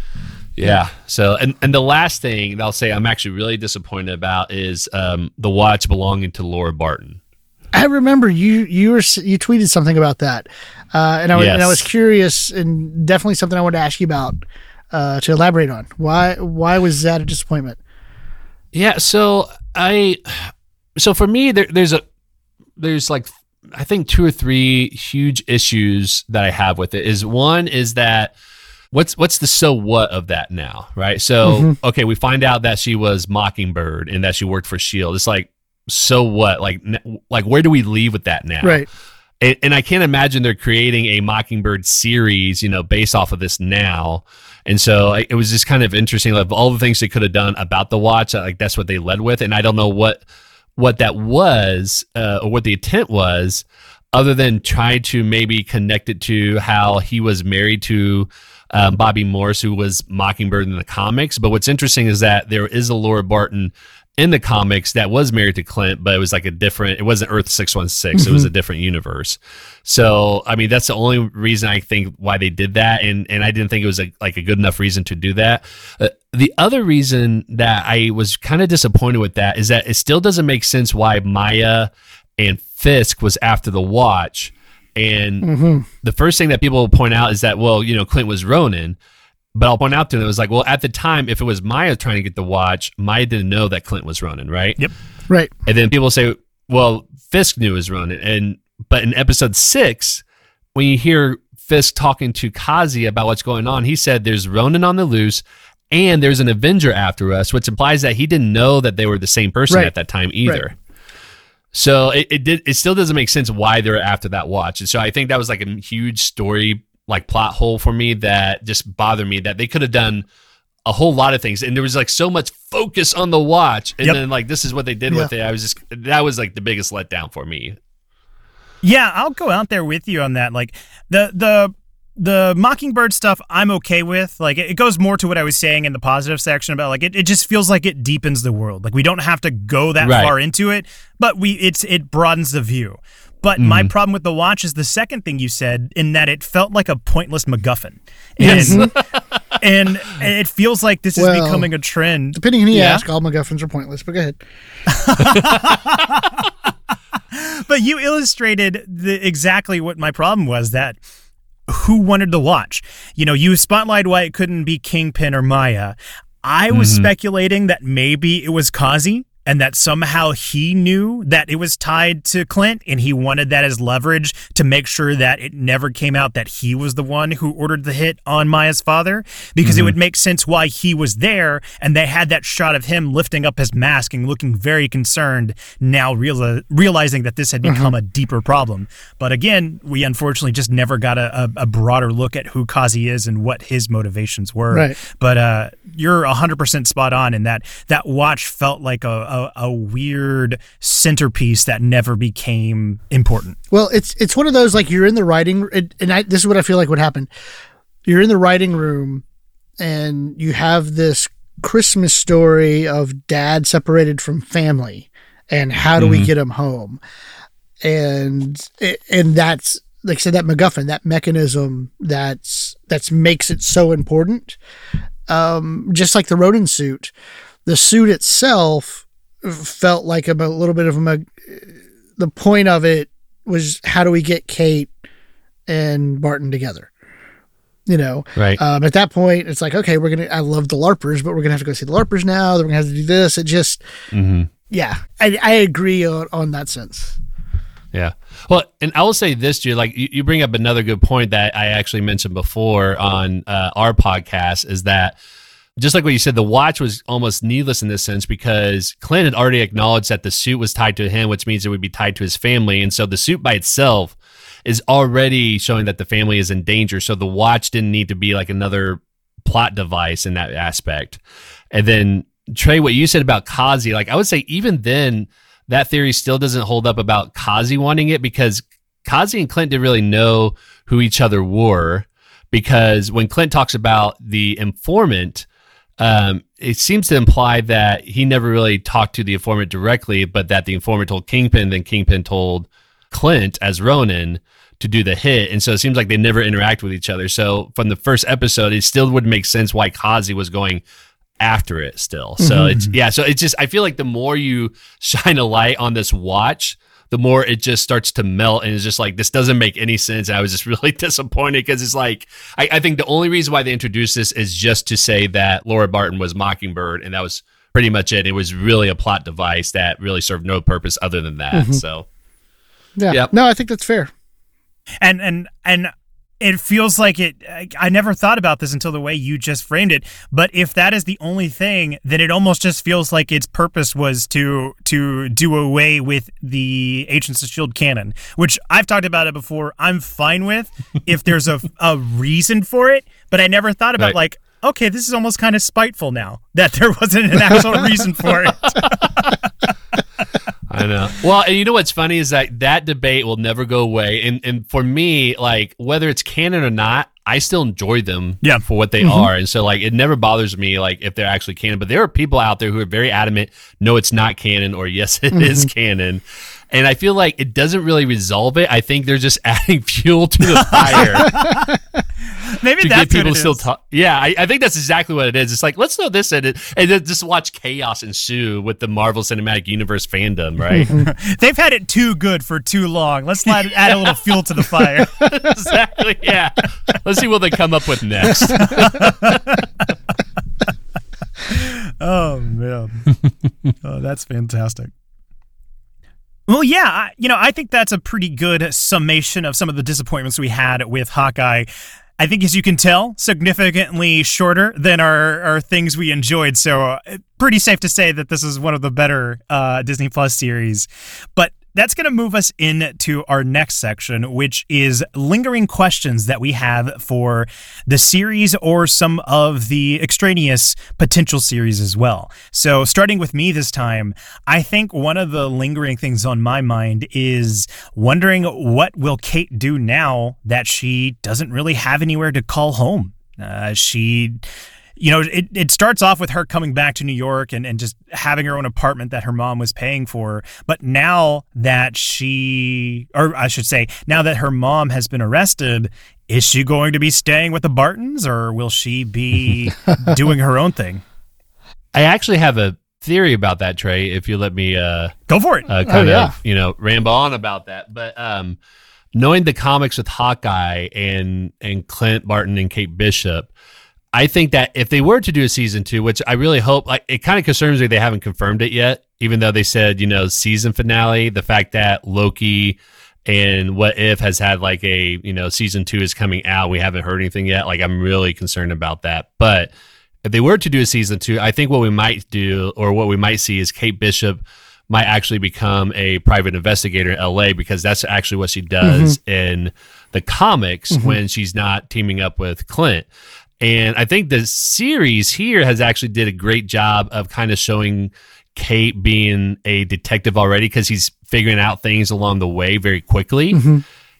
S3: Yeah. So, and, and the last thing that I'll say I'm actually really disappointed about is um, the watch belonging to Laura Barton.
S2: I remember you you were you tweeted something about that, uh, and I was yes. and I was curious and definitely something I wanted to ask you about uh, to elaborate on. Why why was that a disappointment?
S3: Yeah. So I so for me there, there's a there's like I think two or three huge issues that I have with it. Is one is that what's what's the so what of that now, right? So mm-hmm. okay, we find out that she was Mockingbird and that she worked for Shield. It's like so what? Like like where do we leave with that now?
S2: Right.
S3: And, and I can't imagine they're creating a Mockingbird series, you know, based off of this now. And so it was just kind of interesting. Like all the things they could have done about the watch, like that's what they led with. And I don't know what what that was uh, or what the intent was, other than try to maybe connect it to how he was married to um, Bobbi Morse, who was Mockingbird in the comics. But what's interesting is that there is a Laura Barton in the comics that was married to Clint, but it was like a different. It wasn't Earth six one six. It was a mm-hmm. different universe. So I mean, that's the only reason I think why they did that, and and I didn't think it was a, like a good enough reason to do that. Uh, the other reason that I was kind of disappointed with that is that it still doesn't make sense why Maya and Fisk was after the watch. And mm-hmm. the first thing that people will point out is that, well, you know, Clint was Ronin. But I'll point out to them, it was like, well, at the time, if it was Maya trying to get the watch, Maya didn't know that Clint was Ronin, right?
S1: Yep.
S2: Right.
S3: And then people say, well, Fisk knew was Ronin. And but in episode six, when you hear Fisk talking to Kazi about what's going on, he said there's Ronin on the loose and there's an Avenger after us, which implies that he didn't know that they were the same person right. at that time either. Right. So it, it did it still doesn't make sense why they're after that watch. And so I think that was like a huge story like plot hole for me that just bothered me that they could have done a whole lot of things. And there was like so much focus on the watch and yep. then like this is what they did yeah. with it. I was just that was like the biggest letdown for me.
S1: Yeah i'll go out there with you on that. Like the the the mockingbird stuff i'm okay with. Like it, goes more to what i was saying in the positive section about like it, it just feels like it deepens the world. Like we don't have to go that right. far into it but we it's it broadens the view but mm. my mm-hmm. problem with the watch is the second thing you said, in that it felt like a pointless MacGuffin. And, *laughs* yes. and it feels like this well, is becoming a trend.
S2: Depending on who you yeah. ask, all MacGuffins are pointless, but go ahead. *laughs*
S1: but you illustrated the, exactly what my problem was that who wanted to watch? You know, you spotlight why it couldn't be Kingpin or Maya. I was mm-hmm. speculating that maybe it was Kazi and that somehow he knew that it was tied to Clint and he wanted that as leverage to make sure that it never came out that he was the one who ordered the hit on Maya's father because mm-hmm. it would make sense why he was there and they had that shot of him lifting up his mask and looking very concerned now real- realizing that this had mm-hmm. become mm-hmm. a deeper problem but again we unfortunately just never got a, a, a, broader look at who Kazi is and what his motivations were
S2: right.
S1: but uh, you're 100% spot on in that that watch felt like a a, a weird centerpiece that never became important.
S2: Well, it's it's one of those like you're in the writing, and I, this is what I feel like would happen. You're in the writing room, and you have this Christmas story of dad separated from family, and how do mm-hmm. we get him home? And and that's like I said, that MacGuffin, that mechanism that's that's makes it so important. Um, just like the Ronin suit, the suit itself felt like a, a little bit of a. The point of it was how do we get Kate and Barton together? You know,
S3: right?
S2: Um, at that point, it's like, okay, we're gonna. I love the LARPers, but we're gonna have to go see the LARPers now. Then we're gonna have to do this. It just, mm-hmm. yeah, I, I agree on, on that sense.
S3: Yeah. Well, and I will say this, to you, like you, you bring up another good point that I actually mentioned before on uh, our podcast is that just like what you said, the watch was almost needless in this sense because Clint had already acknowledged that the suit was tied to him, which means it would be tied to his family. And so the suit by itself is already showing that the family is in danger. So the watch didn't need to be like another plot device in that aspect. And then Trey, what you said about Kazi, like I would say even then, that theory still doesn't hold up about Kazi wanting it because Kazi and Clint didn't really know who each other were because when Clint talks about the informant, um, it seems to imply that he never really talked to the informant directly, but that the informant told Kingpin, then Kingpin told Clint as Ronin to do the hit. And so it seems like they never interact with each other. So from the first episode, it still would make sense why Kazi was going after it still. So mm-hmm. it's, yeah. So it's just, I feel like the more you *laughs* shine a light on this watch, the more it just starts to melt and it's just like this doesn't make any sense. I was just *laughs* really disappointed because it's like I, I, think the only reason why they introduced this is just to say that Laura Barton was Mockingbird, and that was pretty much it. It was really a plot device that really served no purpose other than that. Mm-hmm. So
S2: yeah, yep. no, I think that's fair.
S1: And and and it feels like it I never thought about this until the way you just framed it but if that is the only thing then it almost just feels like its purpose was to to do away with the agents of shield canon which i've talked about it before i'm fine with *laughs* if there's a, a reason for it but i never thought about right. like okay this is almost kind of spiteful now that there wasn't an actual reason for it *laughs*
S3: I know. Well, and you know what's funny is that that debate will never go away. And and for me, like whether it's canon or not, I still enjoy them
S1: yeah.
S3: for what they mm-hmm. are. And so like it never bothers me like if they're actually canon. But there are people out there who are very adamant, no, it's not canon, or yes, it mm-hmm. is canon. And I feel like it doesn't really resolve it. I think they're just *laughs* adding fuel to the fire. *laughs*
S1: Maybe to that's get people still talk.
S3: Yeah, I, I, think that's exactly what it is. It's like let's throw this in it and then just watch chaos ensue with the Marvel Cinematic Universe fandom, right? *laughs*
S1: They've had it too good for too long. Let's let add a little fuel to the fire.
S3: exactly. Yeah. Let's see what they come up with next.
S1: oh man, oh, that's fantastic. Well, yeah, I, you know, I think that's a pretty good summation of some of the disappointments we had with Hawkeye. I think, as you can tell, significantly shorter than our, our things we enjoyed. So, uh, pretty safe to say that this is one of the better uh, Disney Plus series. But that's going to move us into our next section, which is lingering questions that we have for the series or some of the extraneous potential series as well. So, starting with me this time, I think one of the lingering things on my mind is wondering what will Kate do now that she doesn't really have anywhere to call home. Uh, she you know, it, it starts off with her coming back to New York and, and just having her own apartment that her mom was paying for. But now that she, or I should say, now that her mom has been arrested, is she going to be staying with the Bartons or will she be *laughs* doing her own thing?
S3: I actually have a theory about that, Trey, if you let me uh,
S1: go for it.
S3: Uh, kind oh, yeah. of, you know, ramble on about that. But um, knowing the comics with Hawkeye and and Clint Barton and Kate Bishop, I think that if they were to do a season two, which I really hope, like it kind of concerns me they haven't confirmed it yet, even though they said, you know, season finale, the fact that Loki and What If has had like a, you know, season two is coming out. We haven't heard anything yet. Like I'm really concerned about that. But if they were to do a season two, I think what we might do or what we might see is Kate Bishop might actually become a private investigator in LA because that's actually what she does mm-hmm. in the comics mm-hmm. when she's not teaming up with Clint. And I think the series here has actually did a great job of kind of showing Kate being a detective already because he's figuring out things along the way very quickly. Mm-hmm.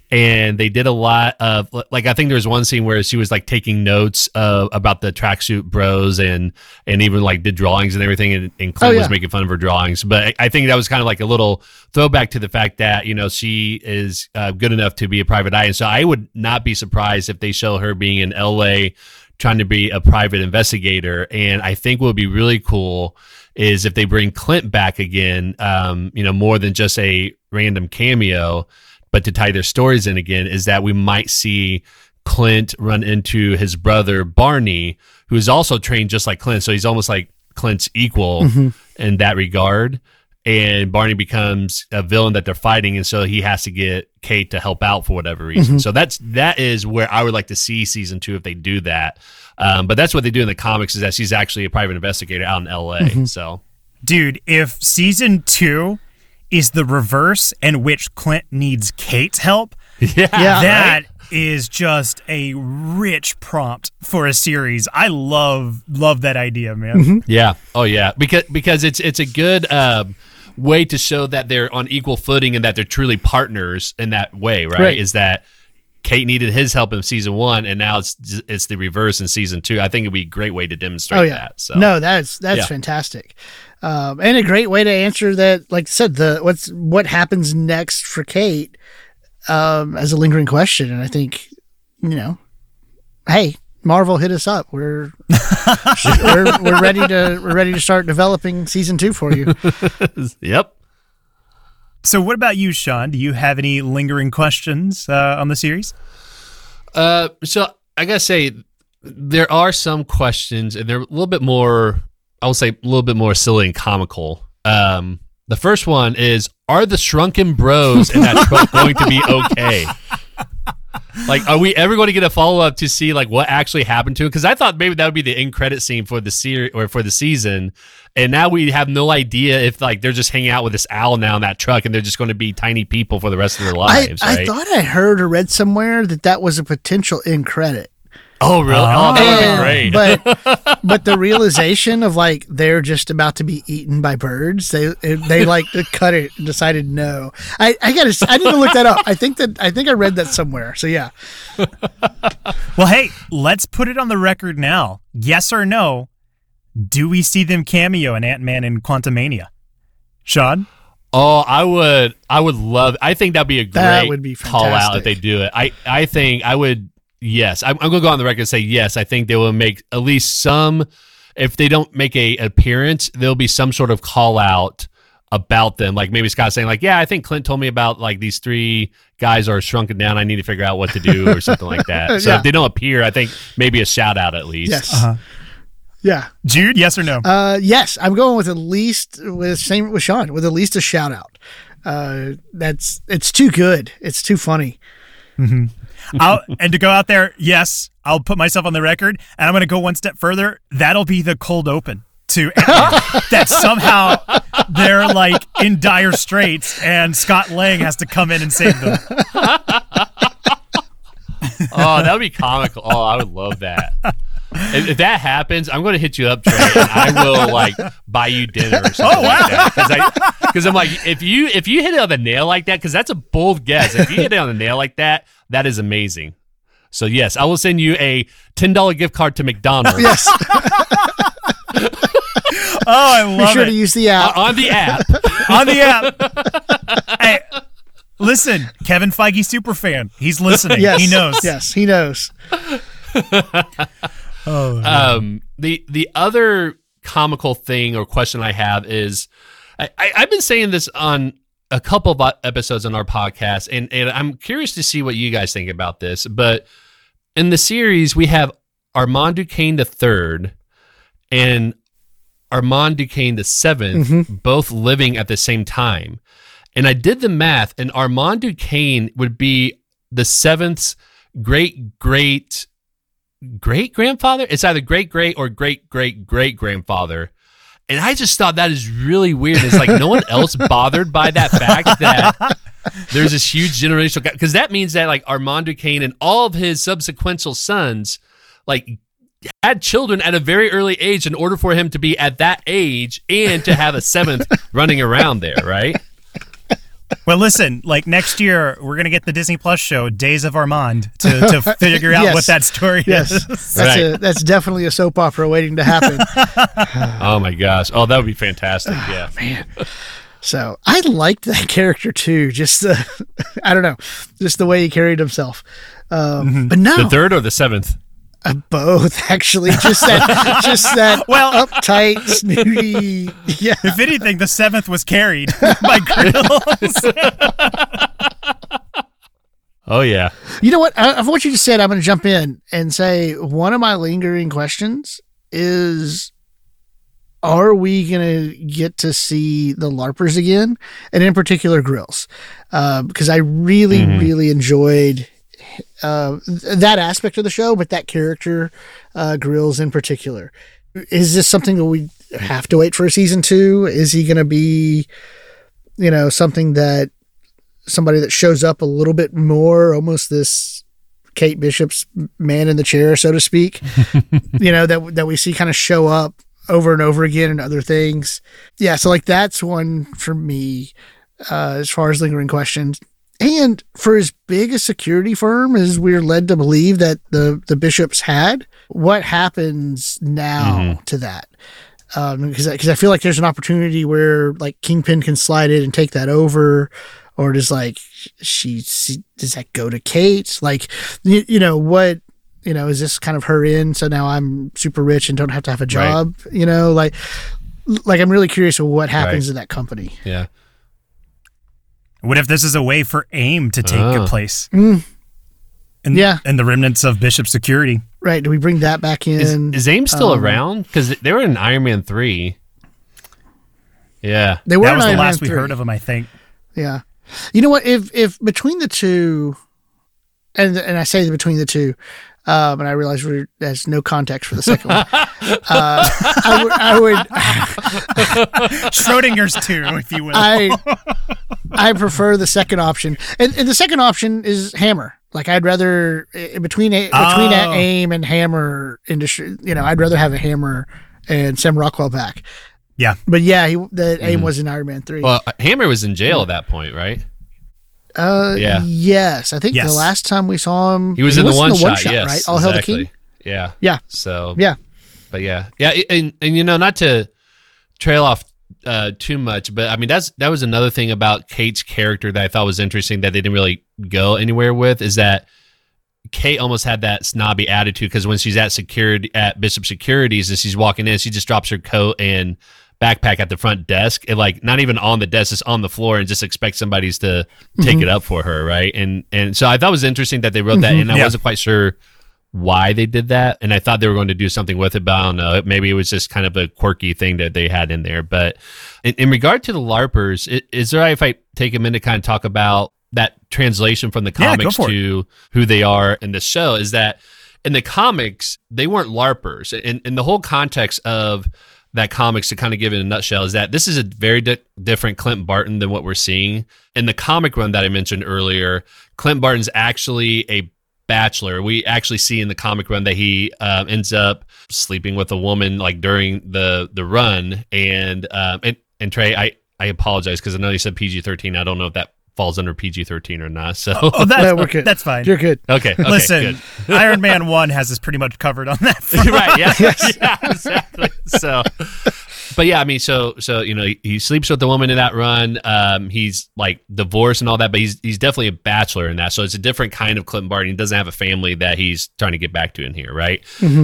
S3: And they did a lot of like I think there was one scene where she was like taking notes uh, about the tracksuit bros and and even like did drawings and everything and, and Clint oh, yeah. was making fun of her drawings. But I think that was kind of like a little throwback to the fact that you know she is uh, good enough to be a private eye, and so I would not be surprised if they show her being in L.A trying to be a private investigator. And I think what would be really cool is if they bring Clint back again, um, you know, more than just a random cameo, but to tie their stories in again, is that we might see Clint run into his brother Barney, who is also trained just like Clint. So he's almost like Clint's equal mm-hmm. in that regard and Barney becomes a villain that they're fighting, and so he has to get Kate to help out for whatever reason. Mm-hmm. So that's that is where I would like to see season two if they do that. Um, but that's what they do in the comics is that she's actually a private investigator out in L.A. Mm-hmm. So,
S1: dude, if season two is the reverse in which Clint needs Kate's help, *laughs*
S3: yeah,
S1: that right? is just a rich prompt for a series. I love love that idea, man.
S3: Mm-hmm. Yeah. Oh yeah. Because because it's it's a good. Um, way to show that they're on equal footing and that they're truly partners in that way, right?
S2: Right.
S3: Is that Kate needed his help in season one, and now it's it's the reverse in season two. I think it'd be a great way to demonstrate
S2: Oh yeah.
S3: that. So
S2: No, that's that's
S3: Yeah.
S2: fantastic, um, and a great way to answer that. Like I said, the what's what happens next for Kate um, as a lingering question, and I think you know, hey, Marvel, hit us up. We're *laughs* we're, we're ready to we're ready to start developing season two for you. *laughs*
S3: Yep.
S1: So, what about you, Sean? Do you have any lingering questions uh, on the series?
S3: Uh, so I gotta say, there are some questions, and they're a little bit more. I will say a little bit more silly and comical. Um, the first one is: Are the shrunken bros in that *laughs* truck going to be okay? Like, are we ever going to get a follow up to see like what actually happened to him? Because I thought maybe that would be the end credit scene for the series or for the season, and now we have no idea if like they're just hanging out with this owl now in that truck, and they're just going to be tiny people for the rest of their lives.
S2: I
S3: right?
S2: thought I heard or read somewhere that that was a potential end credit.
S3: Oh, really? Oh, that would be
S2: oh.
S3: great.
S2: But *laughs* but the realization of like they're just about to be eaten by birds, they they like to cut it and decided no. I I got to I need to look that up. I think that I think I read that somewhere. So yeah,
S1: Well, hey, let's put it on the record now. Yes or no? Do we see them cameo in Ant Man and Quantumania? Sean?
S3: Oh, I would, I would love. I think that'd be a great
S2: That would be
S3: call out if they do it. I, I think I would. Yes, I'm, I'm gonna go on the record and say yes. I think they will make at least some. If they don't make a appearance, there'll be some sort of call out about them. Like maybe Scott saying like, "Yeah, I think Clint told me about like these three guys are shrunken down. I need to figure out what to do or something like that." *laughs* So
S2: Yeah.
S3: if they don't appear, I think maybe a shout out at least.
S2: yes,
S1: Uh-huh.
S2: yeah,
S1: Jude, yes or no?
S2: uh, yes. I'm going with at least with same with Sean with at least a shout out. Uh, that's it's too good. It's too funny.
S1: I'll, and to go out there, yes, I'll put myself on the record, and I'm going to go one step further. That'll be the cold open to *laughs* that somehow they're like in dire straits, and Scott Lang has to come in and save them. *laughs*
S3: Oh, that would be comical. Oh, I would love that. If, if that happens, I'm going to hit you up, Trey, and I will like buy you dinner or something oh, like that. Because I'm like, if you if you hit it on the nail like that, because that's a bold guess. If you hit it on the nail like that, that is amazing. So yes, I will send you a ten dollar gift card to McDonald's
S2: Yes, *laughs*
S1: Oh, I
S2: be
S1: love
S2: sure
S1: it.
S2: to use the app.
S3: on the app. *laughs*
S1: on the app. hey, listen, Kevin Feige super fan. He's listening.
S2: yes,
S1: He knows.
S2: Yes, he knows. *laughs*
S1: Oh,
S3: Um, the the other comical thing or question I have is, I, I, I've been saying this on a couple of episodes on our podcast, and and I'm curious to see what you guys think about this. But in the series, we have Armand Duquesne the third and Armand Duquesne the 7th mm-hmm. both living at the same time. And I did the math, and Armand Duquesne would be the seventh's great great great grandfather. It's either great great or great great great grandfather. And I just thought that is really weird. It's like no one *laughs* else bothered by that fact that there's this huge generational gap because that means that like Armand Duquesne and all of his subsequent sons like had children at a very early age in order for him to be at that age and to have a seventh *laughs* running around there, right?
S1: Well, listen, like next year, we're going to get the Disney Plus show, Days of Armand, to, to *laughs* figure out
S2: Yes.
S1: what that story
S2: Yes,
S1: is.
S2: that's
S3: Right.
S2: a that's definitely a soap opera waiting to happen. *laughs*
S3: Oh my gosh. Oh, that would be fantastic. Yeah.
S2: Man, so I liked that character too. Just the, *laughs* I don't know, just the way he carried himself. Um, But no,
S3: The third or the seventh?
S2: Uh, both *laughs* actually. Just that, just that. *laughs*
S1: Well-
S2: uptight, snooty. Yeah,
S1: If anything, the seventh was carried *laughs* by Grills.
S3: Oh yeah.
S2: You know what? I, of what you just said, I'm going to jump in and say one of my lingering questions is are we going to get to see the LARPers again? And in particular, Grills. Uh, because I really,
S3: Mhm.
S2: really enjoyed uh, that aspect of the show, but that character, uh, Grills in particular. Is this something that we have to wait for a season two? Is he going to be, you know, something that somebody that shows up a little bit more, almost this Kate Bishop's man in the chair, so to speak. *laughs* you know that that we see kind of show up over and over again and other things. Yeah, so like that's one for me uh, as far as lingering questions. And for as big a security firm as we're led to believe that the the bishops had, what happens now to that? Um, because because I feel like there's an opportunity where like Kingpin can slide in and take that over, or does like she she- does that go to Kate? Like you, you know what you know is this kind of her in? So now I'm super rich and don't have to have a job. You know like like I'm really curious what happens
S3: Right.
S2: to that company.
S3: Yeah.
S1: What if this is a way for AIM to take
S3: Ah.
S1: a place?
S2: Mm.
S1: In,
S2: Yeah.
S1: And the remnants of Bishop Security.
S2: Right? Do we bring that back in?
S3: is AIM still
S2: um,
S3: around? Because they were in Iron Man 3. Yeah.
S2: they were
S1: that
S2: in
S1: was the
S2: Iron Man
S1: last we
S2: 3.
S1: heard of them, I think.
S2: Yeah. You know what? If if between the two, and and I say between the two, um, and I realize we're, there's no context for the second one. uh, *laughs* I would, *laughs*
S1: Schrodinger's too, if you will.
S2: I, I prefer the second option, and, and the second option is Hammer. Like I'd rather between a, between
S1: Oh.
S2: AIM and Hammer industry. You know, I'd rather have a Hammer and Sam Rockwell back.
S1: Yeah.
S2: But yeah, he, the AIM was in Iron Man three.
S3: Well, Hammer was in jail at that point, right?
S2: Uh,
S3: yeah.
S2: Yes, I think
S1: Yes.
S2: the last time we saw him,
S3: He was in the one
S2: in
S3: shot, yes.
S2: right? All Hail the
S3: exactly.
S2: King.
S3: Yeah.
S2: Yeah.
S3: So,
S2: Yeah.
S3: but yeah. Yeah. And, and, you know, not to trail off uh, too much, but I mean, that's, that was another thing about Kate's character that I thought was interesting that they didn't really go anywhere with is that Kate almost had that snobby attitude because when she's at security at Bishop Securities and she's walking in, she just drops her coat and backpack at the front desk and like not even on the desk, it's on the floor and just expect somebody's to take it mm-hmm. up for her, right? And and so I thought it was interesting that they wrote that, mm-hmm. and I
S1: Yeah.
S3: wasn't quite sure why they did that, and I thought they were going to do something with it, but I don't know. Maybe it was just kind of a quirky thing that they had in there. But in, in regard to the LARPers, is there if I take a minute to kind of talk about that translation from the
S1: Yeah,
S3: comics
S1: it.
S3: to who they are in the show? Is that in the comics they weren't LARPers, and, and the whole context of that comics to kind of give it in a nutshell is that this is a very di- different Clint Barton than what we're seeing in the comic run that I mentioned earlier. Clint Barton's actually a bachelor. We actually see in the comic run that he um, ends up sleeping with a woman like during the the run. And um, and and Trey, I I apologize because I know you said PG thirteen. I don't know if that falls under PG thirteen or not. So
S1: oh,
S2: Yeah, we're
S1: that's,
S2: good.
S1: that's fine.
S2: You're good.
S3: okay, okay,
S1: Listen,
S3: good.
S1: Iron Man 1 has us pretty much covered on that front. *laughs*
S3: right. Yeah. *laughs* *laughs* yeah. Exactly. So, but yeah, I mean, so so you know, he, he sleeps with the woman in that run. Um, he's like divorced and all that, but he's he's definitely a bachelor in that. So it's a different kind of Clinton Barton. He doesn't have a family that he's trying to get back to in here, right?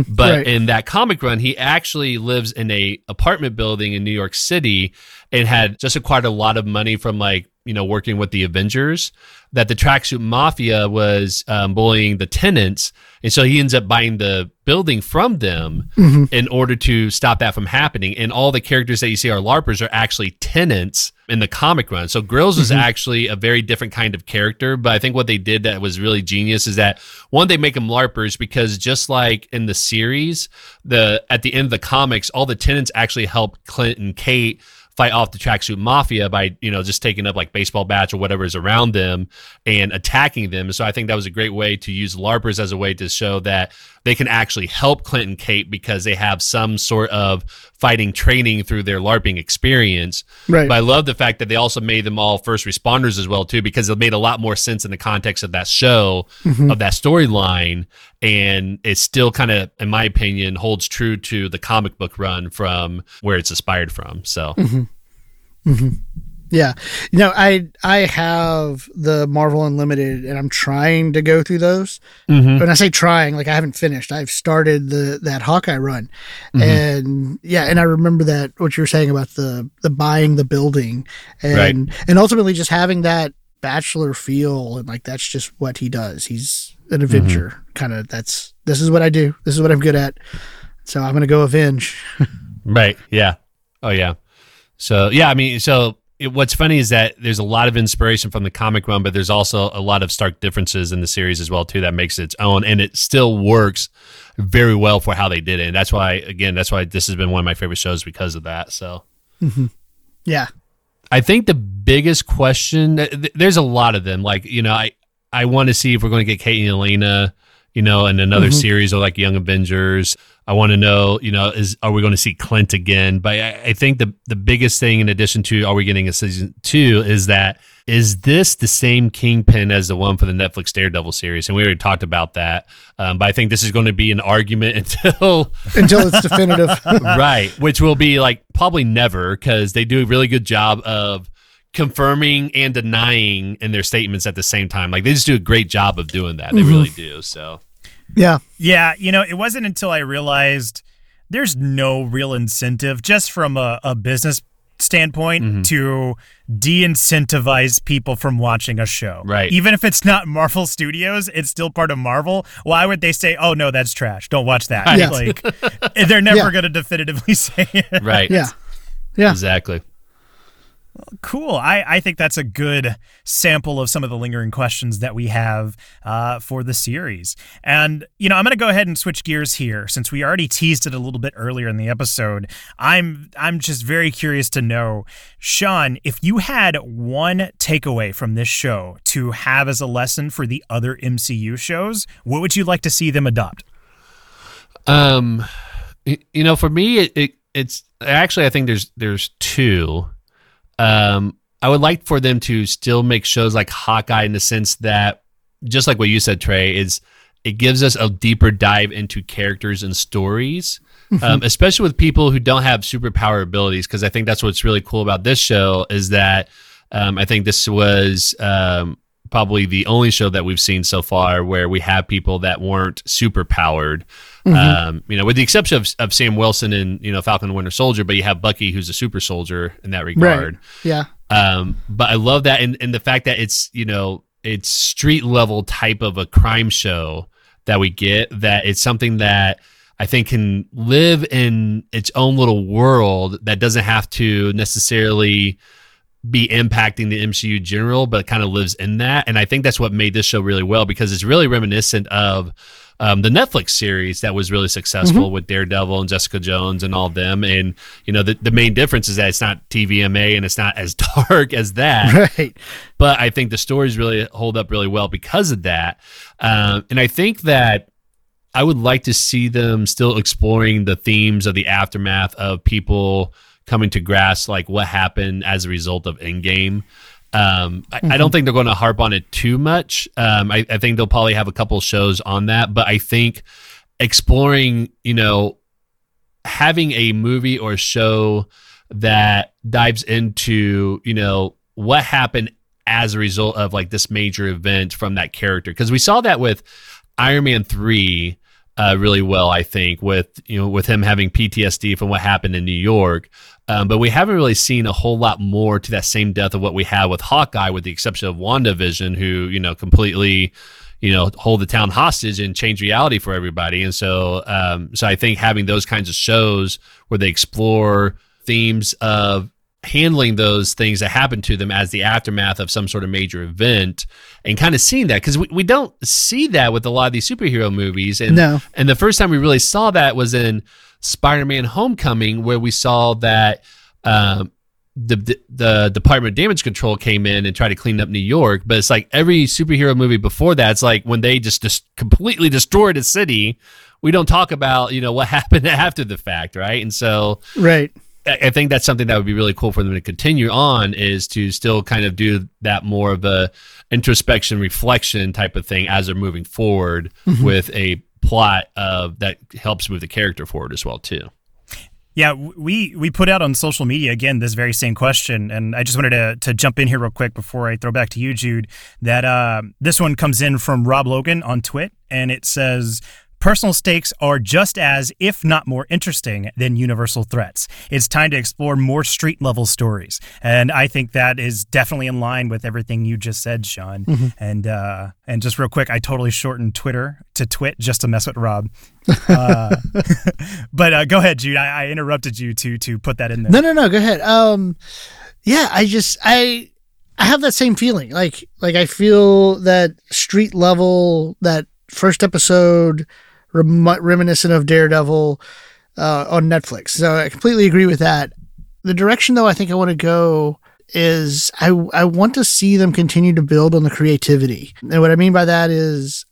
S3: But
S2: Right.
S3: in that comic run, he actually lives in a apartment building in New York City and had just acquired a lot of money from like you know working with the Avengers. That the tracksuit mafia was um, bullying the tenants, and so he ends up buying the building from them in order to stop that from happening. And all the characters that you see are LARPers are actually tenants in the comic run. So Grills was actually a very different kind of character, but I think what they did that was really genius is that one, they make them LARPers because just like in the series, the at the end of the comics, all the tenants actually help Clint and Kate fight off the tracksuit mafia by you know just taking up like baseball bats or whatever is around them and attacking them. So I think that was a great way to use LARPers as a way to show that they can actually help Clint and Kate because they have some sort of fighting training through their LARPing experience.
S2: Right.
S3: But I love the fact that they also made them all first responders as well too, because it made a lot more sense in the context of that show, mm-hmm. of that storyline, and it still kind of, in my opinion, holds true to the comic book run from where it's inspired from. So mm-hmm. Mm-hmm.
S2: Yeah. You know, I I have the Marvel Unlimited and I'm trying to go through those. Mm-hmm. When I say trying, like I haven't finished. I've started the that Hawkeye run. Mm-hmm. And yeah, and I remember that what you were saying about the the buying the building and and ultimately just having that bachelor feel and like that's just what he does. He's an mm-hmm. avenger. Kind of that's this is what I do. This is what I'm good at. So I'm going to go avenge. *laughs*
S3: Right. Yeah. Oh, yeah. So, yeah, I mean, so it, what's funny is that there's a lot of inspiration from the comic run, but there's also a lot of stark differences in the series as well, too, that makes it its own. And it still works very well for how they did it. And that's why, again, that's why this has been one of my favorite shows because of that. So, mm-hmm.
S2: Yeah.
S3: I think the biggest question, th- th- there's a lot of them. Like, you know, I, I want to see if we're going to get Kate and Yelena, you know, in another mm-hmm. series or like Young Avengers. I want to know, you know, is are we going to see Clint again? But I, I think the the biggest thing, in addition to are we getting a season two, is that is this the same Kingpin as the one for the Netflix Daredevil series? And we already talked about that. Um, but I think this is going to be an argument *laughs* until
S2: until it's definitive, *laughs*
S3: right? Which will be like probably never because they do a really good job of confirming and denying in their statements at the same time. Like they just do a great job of doing that. They mm-hmm. really do. So
S2: yeah.
S1: Yeah. You know, it wasn't until I realized there's no real incentive just from a, a business standpoint mm-hmm. to de-incentivize people from watching a show.
S3: Right.
S1: Even if it's not Marvel Studios, it's still part of Marvel. Why would they say, "Oh no, that's trash. Don't watch that." Right. Like *laughs* they're never yeah. going to definitively *laughs* say it.
S3: Right.
S2: Yeah. Yeah.
S3: Exactly.
S1: Cool. I, I think that's a good sample of some of the lingering questions that we have uh, for the series. And, you know, I'm going to go ahead and switch gears here since we already teased it a little bit earlier in the episode. I'm I'm just very curious to know, Sean, if you had one takeaway from this show to have as a lesson for the other MCU shows, what would you like to see them adopt?
S3: Um, you know, for me, it, it it's actually I think there's there's two. Um, I would like for them to still make shows like Hawkeye in the sense that, just like what you said, Trey, is it gives us a deeper dive into characters and stories, mm-hmm. um, especially with people who don't have superpower abilities. Because I think that's what's really cool about this show is that um, I think this was um, probably the only show that we've seen so far where we have people that weren't super powered. Mm-hmm. Um, you know, with the exception of, of Sam Wilson and you know Falcon and Winter Soldier, but you have Bucky who's a super soldier in that regard. Right.
S2: Yeah.
S3: Um, but I love that and, and the fact that it's you know it's street level type of a crime show that we get that it's something that I think can live in its own little world that doesn't have to necessarily be impacting the MCU general, but kind of lives in that. And I think that's what made this show really well because it's really reminiscent of um, the Netflix series that was really successful mm-hmm. with Daredevil and Jessica Jones and all of them. And you know, the, the main difference is that it's not TVMA and it's not *laughs* as dark as that.
S2: Right.
S3: But I think the stories really hold up really well because of that. Um, and I think that I would like to see them still exploring the themes of the aftermath of people coming to grasp like what happened as a result of Endgame. Um, I, mm-hmm. I, don't think they're going to harp on it too much. Um, I, I, think they'll probably have a couple shows on that, but I think exploring, you know, having a movie or show that dives into, you know, what happened as a result of like this major event from that character. Because we saw that with Iron Man 3 uh, really well, I think, with you know with him having PTSD from what happened in New York. Um, but we haven't really seen a whole lot more to that same depth of what we had with Hawkeye, with the exception of WandaVision, who you know completely you know hold the town hostage and change reality for everybody. And so, um, so I think having those kinds of shows where they explore themes of handling those things that happen to them as the aftermath of some sort of major event and kind of seeing that because we, we don't see that with a lot of these superhero movies. And
S2: no.
S3: and the first time we really saw that was in spider-man homecoming where we saw that um, the, the, the department of damage control came in and tried to clean up new york. But it's like every superhero movie before that it's like when they just, just completely destroyed a city we don't talk about you know what *laughs* happened after the fact right? And so
S2: right
S3: I think that's something that would be really cool for them to continue on is to still kind of do that more of a introspection reflection type of thing as they're moving forward mm-hmm. with a plot of that helps move the character forward as well too.
S1: Yeah, we we put out on social media again this very same question, and I just wanted to to jump in here real quick before I throw back to you, Jude. That uh, this one comes in from Rob Logan on Twit, and it says, Personal stakes are just as, if not more interesting than universal threats. It's time to explore more street level stories. And I think that is definitely in line with everything you just said, Sean. Mm-hmm. And uh, and just real quick, I totally shortened Twitter to Twit just to mess with Rob. *laughs* Uh, *laughs* but uh, go ahead, Jude. I, I, interrupted you to to put that in there.
S2: No, no, no. Go ahead. Um, yeah, I just I I have that same feeling. Like like I feel that street level that first episode rem- reminiscent of Daredevil uh, on Netflix. So I completely agree with that. The direction, though, I think I want to go is I I want to see them continue to build on the creativity. And what I mean by that is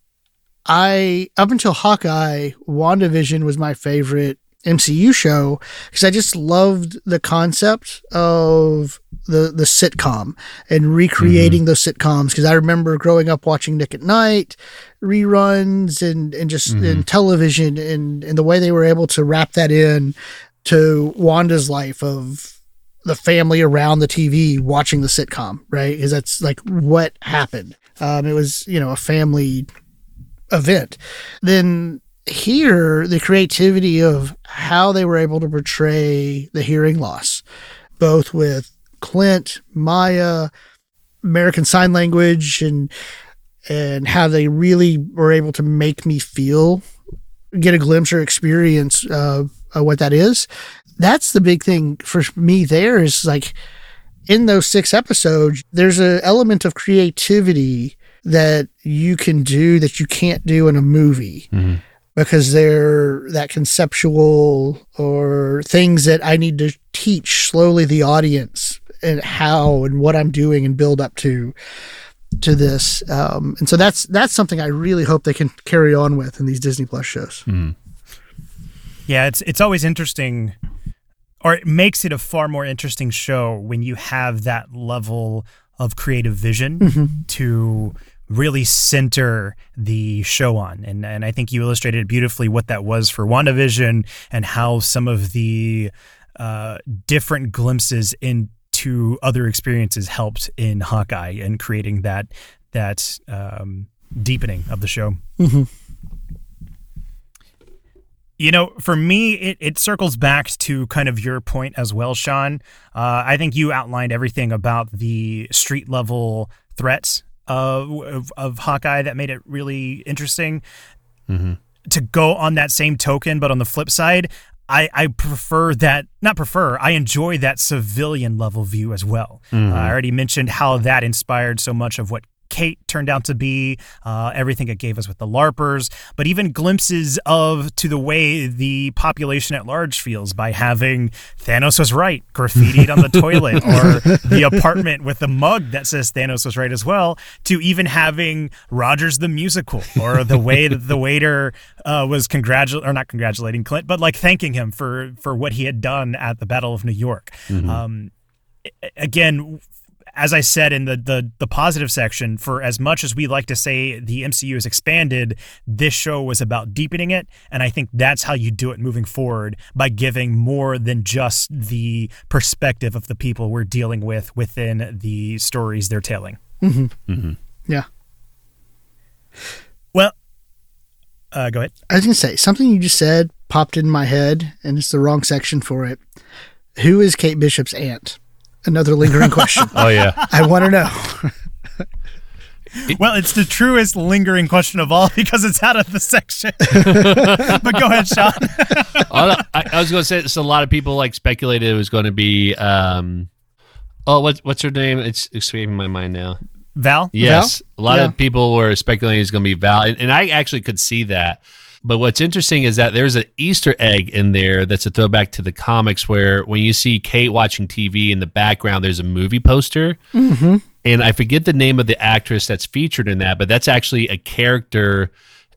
S2: I up until Hawkeye, WandaVision was my favorite MCU show because I just loved the concept of the the sitcom and recreating those sitcoms because I remember growing up watching Nick at Night reruns and and just in television and and the way they were able to wrap that in to Wanda's life of the family around the TV watching the sitcom, right? Because that's like what happened. Um, it was, you know, a family event. Then here, the creativity of how they were able to portray the hearing loss, both with Clint, Maya, American Sign Language, and and how they really were able to make me feel, get a glimpse or experience uh, of what that is that's the big thing for me there is like in those six episodes there's an element of creativity that you can do that you can't do in a movie
S3: Mm-hmm.
S2: Because they're that conceptual or things that I need to teach slowly the audience and how and what I'm doing and build up to to this. Um, and so that's that's something I really hope they can carry on with in these Disney Plus shows.
S1: Yeah, it's it's always interesting or it makes it a far more interesting show when you have that level of creative vision to really center the show on. And and I think you illustrated beautifully what that was for WandaVision and how some of the uh, different glimpses into other experiences helped in Hawkeye and creating that that um, deepening of the show. You know, for me, it, it circles back to kind of your point as well, Sean. Uh, I think you outlined everything about the street level threats of, of, Hawkeye that made it really interesting. To go on that same token, but on the flip side, I, I prefer that, not prefer, I enjoy that civilian level view as well. Uh, I already mentioned how that inspired so much of what Kate turned out to be, uh, everything it gave us with the LARPers, but even glimpses of to the way the population at large feels by having Thanos was right graffitied on the *laughs* toilet or the apartment with the mug that says Thanos was right as well, to even having Rogers the musical or the way that the waiter uh, was congratulating or not congratulating Clint, but like thanking him for for what he had done at the Battle of New York. Um, again as I said in the, the the positive section, for as much as we like to say the MCU is expanded, this show was about deepening it, and I think that's how you do it moving forward by giving more than just the perspective of the people we're dealing with within the stories they're telling.
S2: Yeah.
S1: Well, uh, go ahead.
S2: I was gonna say something you just said popped in my head, and it's the wrong section for it. Who is Kate Bishop's aunt? Another lingering question. *laughs*
S3: Oh yeah.
S2: I want to know. *laughs*
S1: Well, it's the truest lingering question of all *laughs* because it's out of the section. but go ahead, Sean.
S3: I, I was going to say, so a lot of people like speculated it was going to be. um Oh, what's what's her name? It's escaping my mind now.
S1: Val.
S3: Yes, a lot
S2: Yeah.
S3: of people were speculating it's going to be Val, and, and I actually could see that. But what's interesting is that there's an Easter egg in there that's a throwback to the comics, where when you see Kate watching TV in the background, there's a movie poster, and I forget the name of the actress that's featured in that, but that's actually a character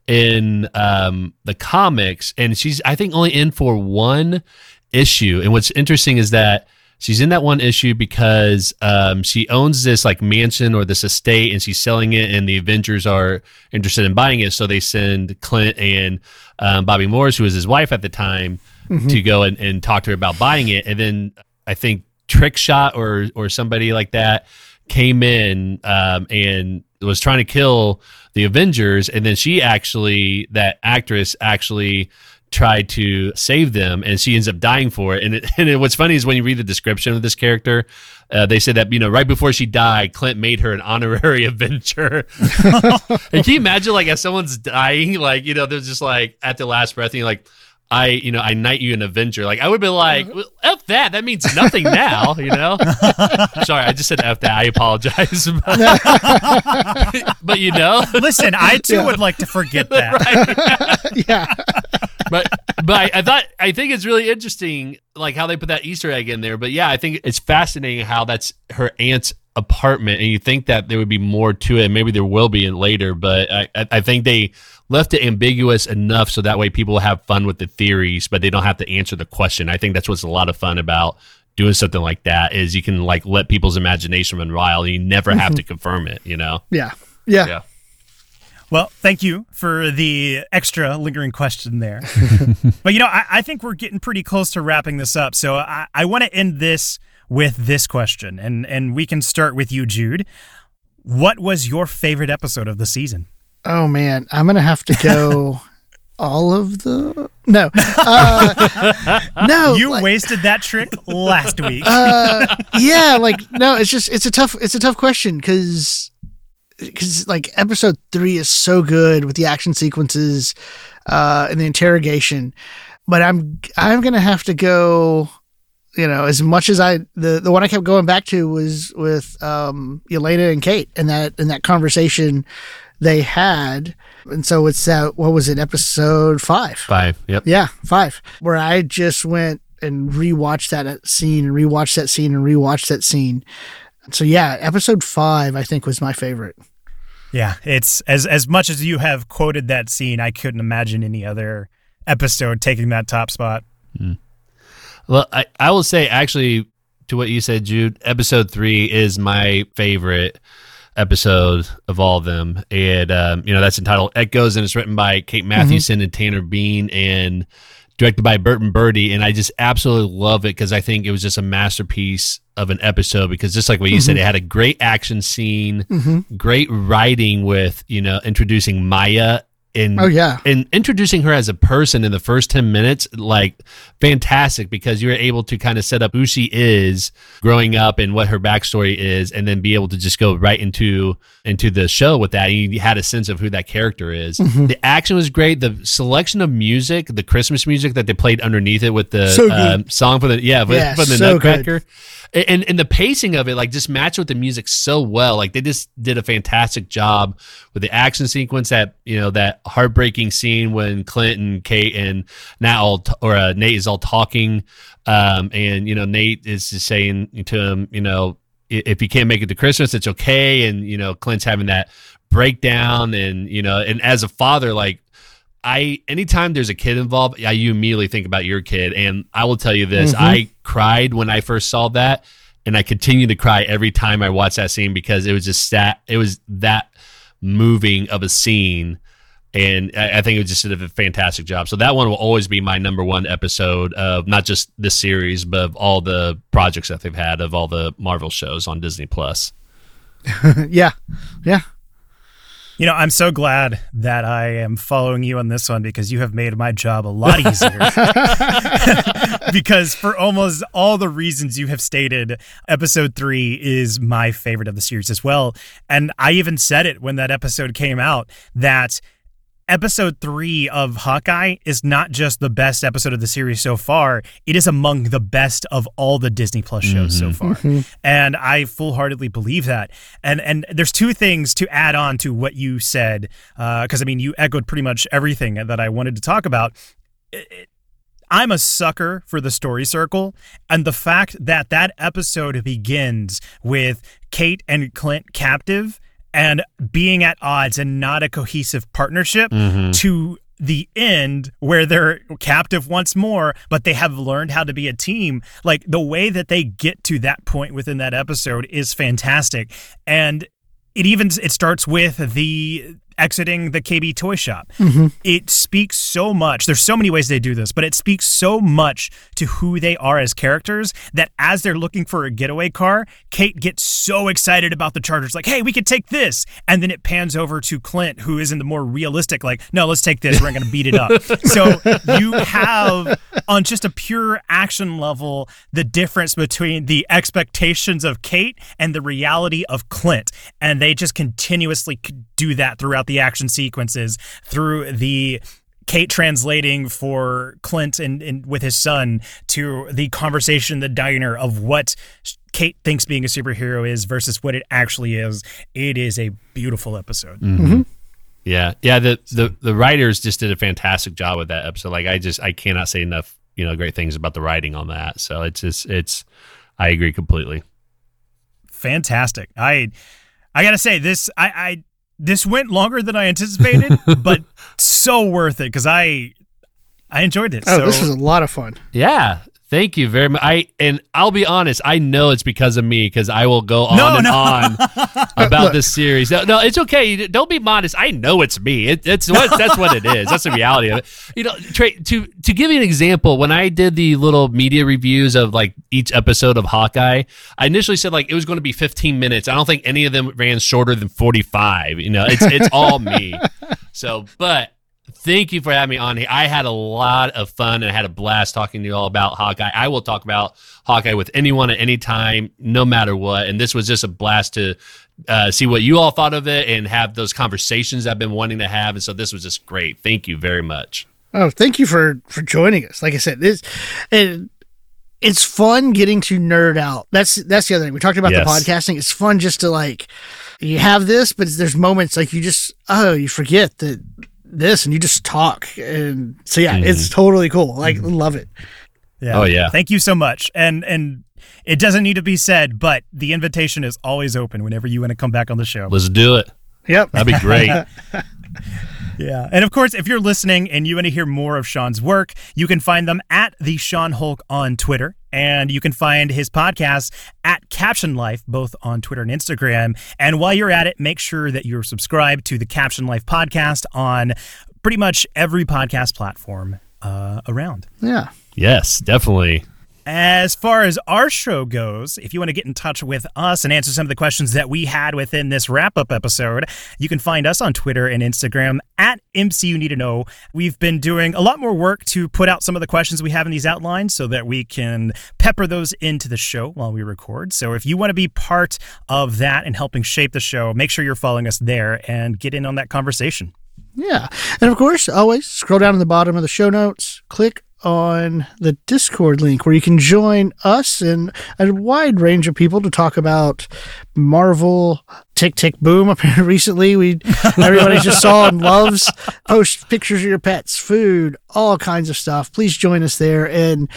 S3: in um, the comics, and she's I think only in for one issue. And what's interesting is that she's in that one issue because um, she owns this like mansion or this estate, and she's selling it, and the Avengers are interested in buying it, so they send Clint and um, Bobbi Morse, who was his wife at the time, to go and, and talk to her about buying it, and then I think Trick Shot or or somebody like that came in um, and was trying to kill the Avengers, and then she actually, that actress actually tried to save them, and she ends up dying for it. And, it, *laughs* and it, what's funny is when you read the description of this character, uh, they said that you know right before she died, Clint made her an honorary *laughs* Avenger. *laughs* and can you imagine like as someone's dying, like you know they're just like at the last breath, and you're like. I, you know, I knight you an Avenger. Like I would be like, uh-huh. well, F that. That means nothing now, you know. *laughs* Sorry, I just said F that. I apologize. but *laughs* you know,
S1: Listen, I too would like to forget *laughs* that.
S2: yeah.
S3: but but I, I thought I think it's really interesting, like how they put that Easter egg in there. But yeah, I think it's fascinating how that's her aunt's apartment, and you think that there would be more to it. Maybe there will be in later, but I, I think they left it ambiguous enough so that way people have fun with the theories, but they don't have to answer the question. I think that's what's a lot of fun about doing something like that is you can like let people's imagination run wild. And you never have mm-hmm. to confirm it. You know?
S2: Yeah. Yeah. Yeah.
S1: Well, thank you for the extra lingering question there. *laughs* but, you know, I, I, think we're getting pretty close to wrapping this up. So I, I want to end this with this question, and, and we can start with you, Jude. What was your favorite episode of the season?
S2: Oh, man. I'm going to have to go. *laughs* all of the no uh, *laughs* no
S1: you like, wasted that trick last week *laughs*
S2: uh, yeah like no it's just it's a tough it's a tough question because because like episode three is so good with the action sequences uh, and the interrogation, but I'm I'm gonna have to go. You know, as much as I the the one I kept going back to was with um, Yelena and Kate and that and that conversation they had. And so it's that what was it, episode five?
S3: Five, yep.
S2: Yeah, five. Where I just went and rewatched that scene and rewatched that scene and rewatched that scene. So yeah, episode five I think was my favorite.
S1: Yeah, it's as as much as you have quoted that scene, I couldn't imagine any other episode taking that top spot. Mm.
S3: Well, I, I will say actually to what you said, Jude, episode three is my favorite episode of all of them. And um, you know, that's entitled Echoes and it's written by Kate Mathewson mm-hmm. and Tanner Bean and directed by Bert and Bertie. And I just absolutely love it because I think it was just a masterpiece of an episode because just like what you mm-hmm. said, it had a great action scene, mm-hmm. great writing with, you know, introducing Maya and
S2: oh yeah.
S3: and introducing her as a person in the first 10 minutes like fantastic because you're able to kind of set up who she is growing up and what her backstory is and then be able to just go right into into the show with that and you had a sense of who that character is. Mm-hmm. the action was great. The selection of music the christmas music that they played underneath it with the so um, song for the yeah, yeah for the so nutcracker. Good and and the pacing of it like just matched with the music so well. Like they just did a fantastic job with the action sequence that you know that heartbreaking scene when Clint and Kate and Nat all t- or uh, Nate is all talking, um, and you know Nate is just saying to him, you know, if you can't make it to Christmas, it's okay, and you know Clint's having that breakdown, and you know, and as a father, like I anytime there's a kid involved, I you immediately think about your kid. And I will tell you this: mm-hmm. I cried when I first saw that, and I continue to cry every time I watch that scene because it was just that it was that moving of a scene. And I think it was just did a fantastic job. So that one will always be my number one episode of not just this series, but of all the projects that they've had of all the Marvel shows on Disney Plus. *laughs*
S2: yeah, yeah,
S1: you know, I'm so glad that I am following you on this one because you have made my job a lot easier. *laughs* *laughs* because for almost all the reasons you have stated, episode three is my favorite of the series as well. And I even said it when that episode came out that episode three of Hawkeye is not just the best episode of the series so far, it is among the best of all the Disney Plus shows mm-hmm. so far. Mm-hmm. And I full heartedly believe that. And and there's two things to add on to what you said, because uh, I mean, you echoed pretty much everything that I wanted to talk about. It, I'm a sucker for the story circle, and the fact that that episode begins with Kate and Clint captive and being at odds and not a cohesive partnership mm-hmm. to the end where they're captive once more, but they have learned how to be a team. Like the way that they get to that point within that episode is fantastic. And it even it starts with the exiting the KB toy shop. Mm-hmm. It speaks so much. There's so many ways they do this, but it speaks so much to who they are as characters that as they're looking for a getaway car, Kate gets so excited about the Chargers, like, hey, we could take this. And then it pans over to Clint, who is in the more realistic, like, no, let's take this. We're going to beat it up. *laughs* so you have, on just a pure action level, the difference between the expectations of Kate and the reality of Clint. And they just continuously do that throughout the action sequences, through the Kate translating for Clint and, and, with his son to the conversation in the diner of what Kate thinks being a superhero is versus what it actually is. It is a beautiful episode.
S3: Mm-hmm. Mm-hmm. Yeah, yeah. The, the the writers just did a fantastic job with that episode. Like I just I cannot say enough you know great things about the writing on that. So it's just it's I agree completely
S1: fantastic. I I gotta say this I, I this went longer than I anticipated, *laughs* but so worth it because I I enjoyed it.
S2: Oh,
S1: so
S2: this was a lot of fun.
S3: Yeah. Thank you very much. I and I'll be honest. I know it's because of me because I will go on
S1: No,
S3: and
S1: no.
S3: on *laughs* about
S2: Look.
S3: this series. No, no, it's okay. Don't be modest. I know it's me. It, it's what that's what it is. That's the reality of it. You know, Trey. To to give you an example, when I did the little media reviews of like each episode of Hawkeye, I initially said like it was going to be 15 minutes. I don't think any of them ran shorter than 45. You know, it's it's all me. *laughs* So, but thank you for having me on here. I had a lot of fun and I had a blast talking to you all about Hawkeye. I will talk about Hawkeye with anyone at any time, no matter what. And this was just a blast to uh, see what you all thought of it and have those conversations I've been wanting to have. And so this was just great. Thank you very much.
S2: Oh, thank you for for joining us. Like I said, this it, it's fun getting to nerd out. That's that's the other thing. We talked about
S3: Yes.
S2: the podcasting. It's fun just to like you have this, but there's moments like you just oh you forget that this and you just talk and so yeah, it's mm. totally cool. Like mm. love it.
S1: yeah.
S3: Oh, yeah.
S1: Thank you so much. And and it doesn't need to be said, but the invitation is always open whenever you want to come back on the show.
S3: Let's do it.
S2: Yep.
S3: That'd be great. *laughs*
S1: Yeah. And of course, if you're listening and you want to hear more of Sean's work, you can find them at the Sean Hulk on Twitter. And you can find his podcast at Caption Life, both on Twitter and Instagram. And while you're at it, make sure that you're subscribed to the Caption Life podcast on pretty much every podcast platform uh, around.
S2: Yeah.
S3: yes, definitely.
S1: As far as our show goes, if you want to get in touch with us and answer some of the questions that we had within this wrap up episode, you can find us on Twitter and Instagram at MCU Need to Know. We've been doing a lot more work to put out some of the questions we have in these outlines so that we can pepper those into the show while we record. So if you want to be part of that and helping shape the show, make sure you're following us there and get in on that conversation.
S2: Yeah. And of course, always scroll down to the bottom of the show notes, click on the Discord link where you can join us and a wide range of people to talk about Marvel, Tick Tick Boom. *laughs* Apparently, recently we *laughs* everybody just saw and loves post pictures of your pets, food, all kinds of stuff. Please join us there. And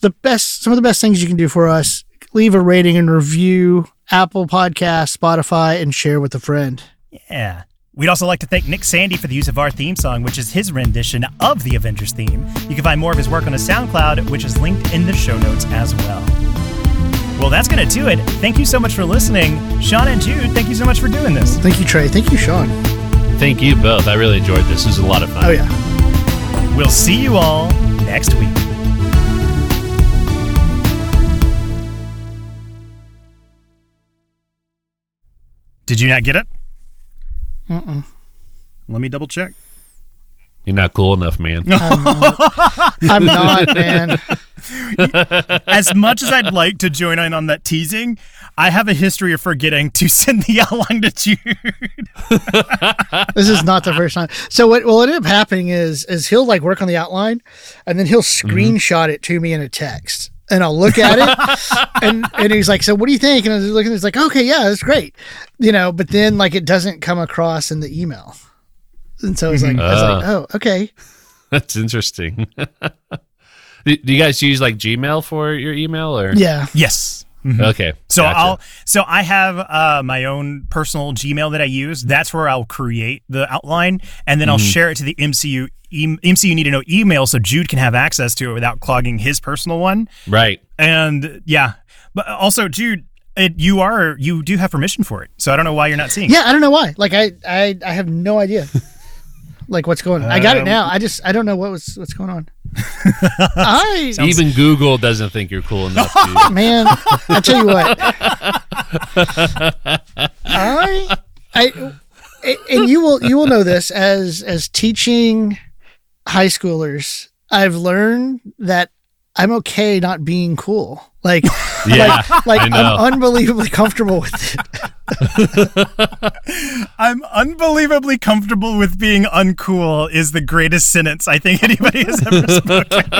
S2: the best, some of the best things you can do for us: leave a rating and review, Apple Podcast, Spotify, and share with a friend.
S1: Yeah. We'd also like to thank Nick Sandy for the use of our theme song, which is his rendition of the Avengers theme. You can find more of his work on his SoundCloud, which is linked in the show notes as well. Well, that's going to do it. Thank you so much for listening. Sean and Jude, thank you so much for doing this.
S2: Thank you, Trey. Thank you, Sean.
S3: Thank you both. I really enjoyed this. This was a lot of fun.
S2: Oh yeah.
S1: We'll see you all next week. Did you not get it?
S2: Mm-mm.
S1: Let me double check.
S3: You're not cool enough, man. *laughs*
S2: I'm not, man. *laughs*
S1: as much as I'd like to join in on that teasing, I have a history of forgetting to send the *laughs* outline to Jude.
S2: This is not the first time. So what will end up happening is is he'll like work on the outline, and then he'll mm-hmm. screenshot it to me in a text, and I'll look at it, *laughs* and and he's like, "So what do you think?" And I was looking, it's like, "Okay, yeah, that's great," you know. But then like it doesn't come across in the email, and so it's like, I was like, mm-hmm. "Oh, okay." *laughs*
S3: That's interesting. *laughs* do, do you guys use like Gmail for your email or?
S2: Yeah,
S1: Yes. Mm-hmm.
S3: Okay.
S1: So
S3: gotcha.
S1: I'll so I have uh, my own personal Gmail that I use. That's where I'll create the outline, and then I'll mm-hmm. share it to the MCU e- MCU need to know email so Jude can have access to it without clogging his personal one.
S3: right.
S1: And yeah, but also Jude, it, you are you do have permission for it, so I don't know why you're not seeing. it.
S2: yeah. I don't know why. Like I I I have no idea. *laughs* Like what's going on? I got it
S1: Um,
S2: now. I just I don't know what was what's going on. *laughs* I
S3: Even Google doesn't think you're cool enough. *laughs* Dude.
S2: man, I tell you what, I, I, and you will you will know this as as teaching high schoolers. I've learned that I'm okay not being cool. Like, *laughs*
S3: Yeah,
S2: like, like
S3: I know.
S2: I'm unbelievably comfortable with it. *laughs*
S1: I'm unbelievably comfortable with being uncool. Is the greatest sentence I think anybody has ever *laughs* spoken.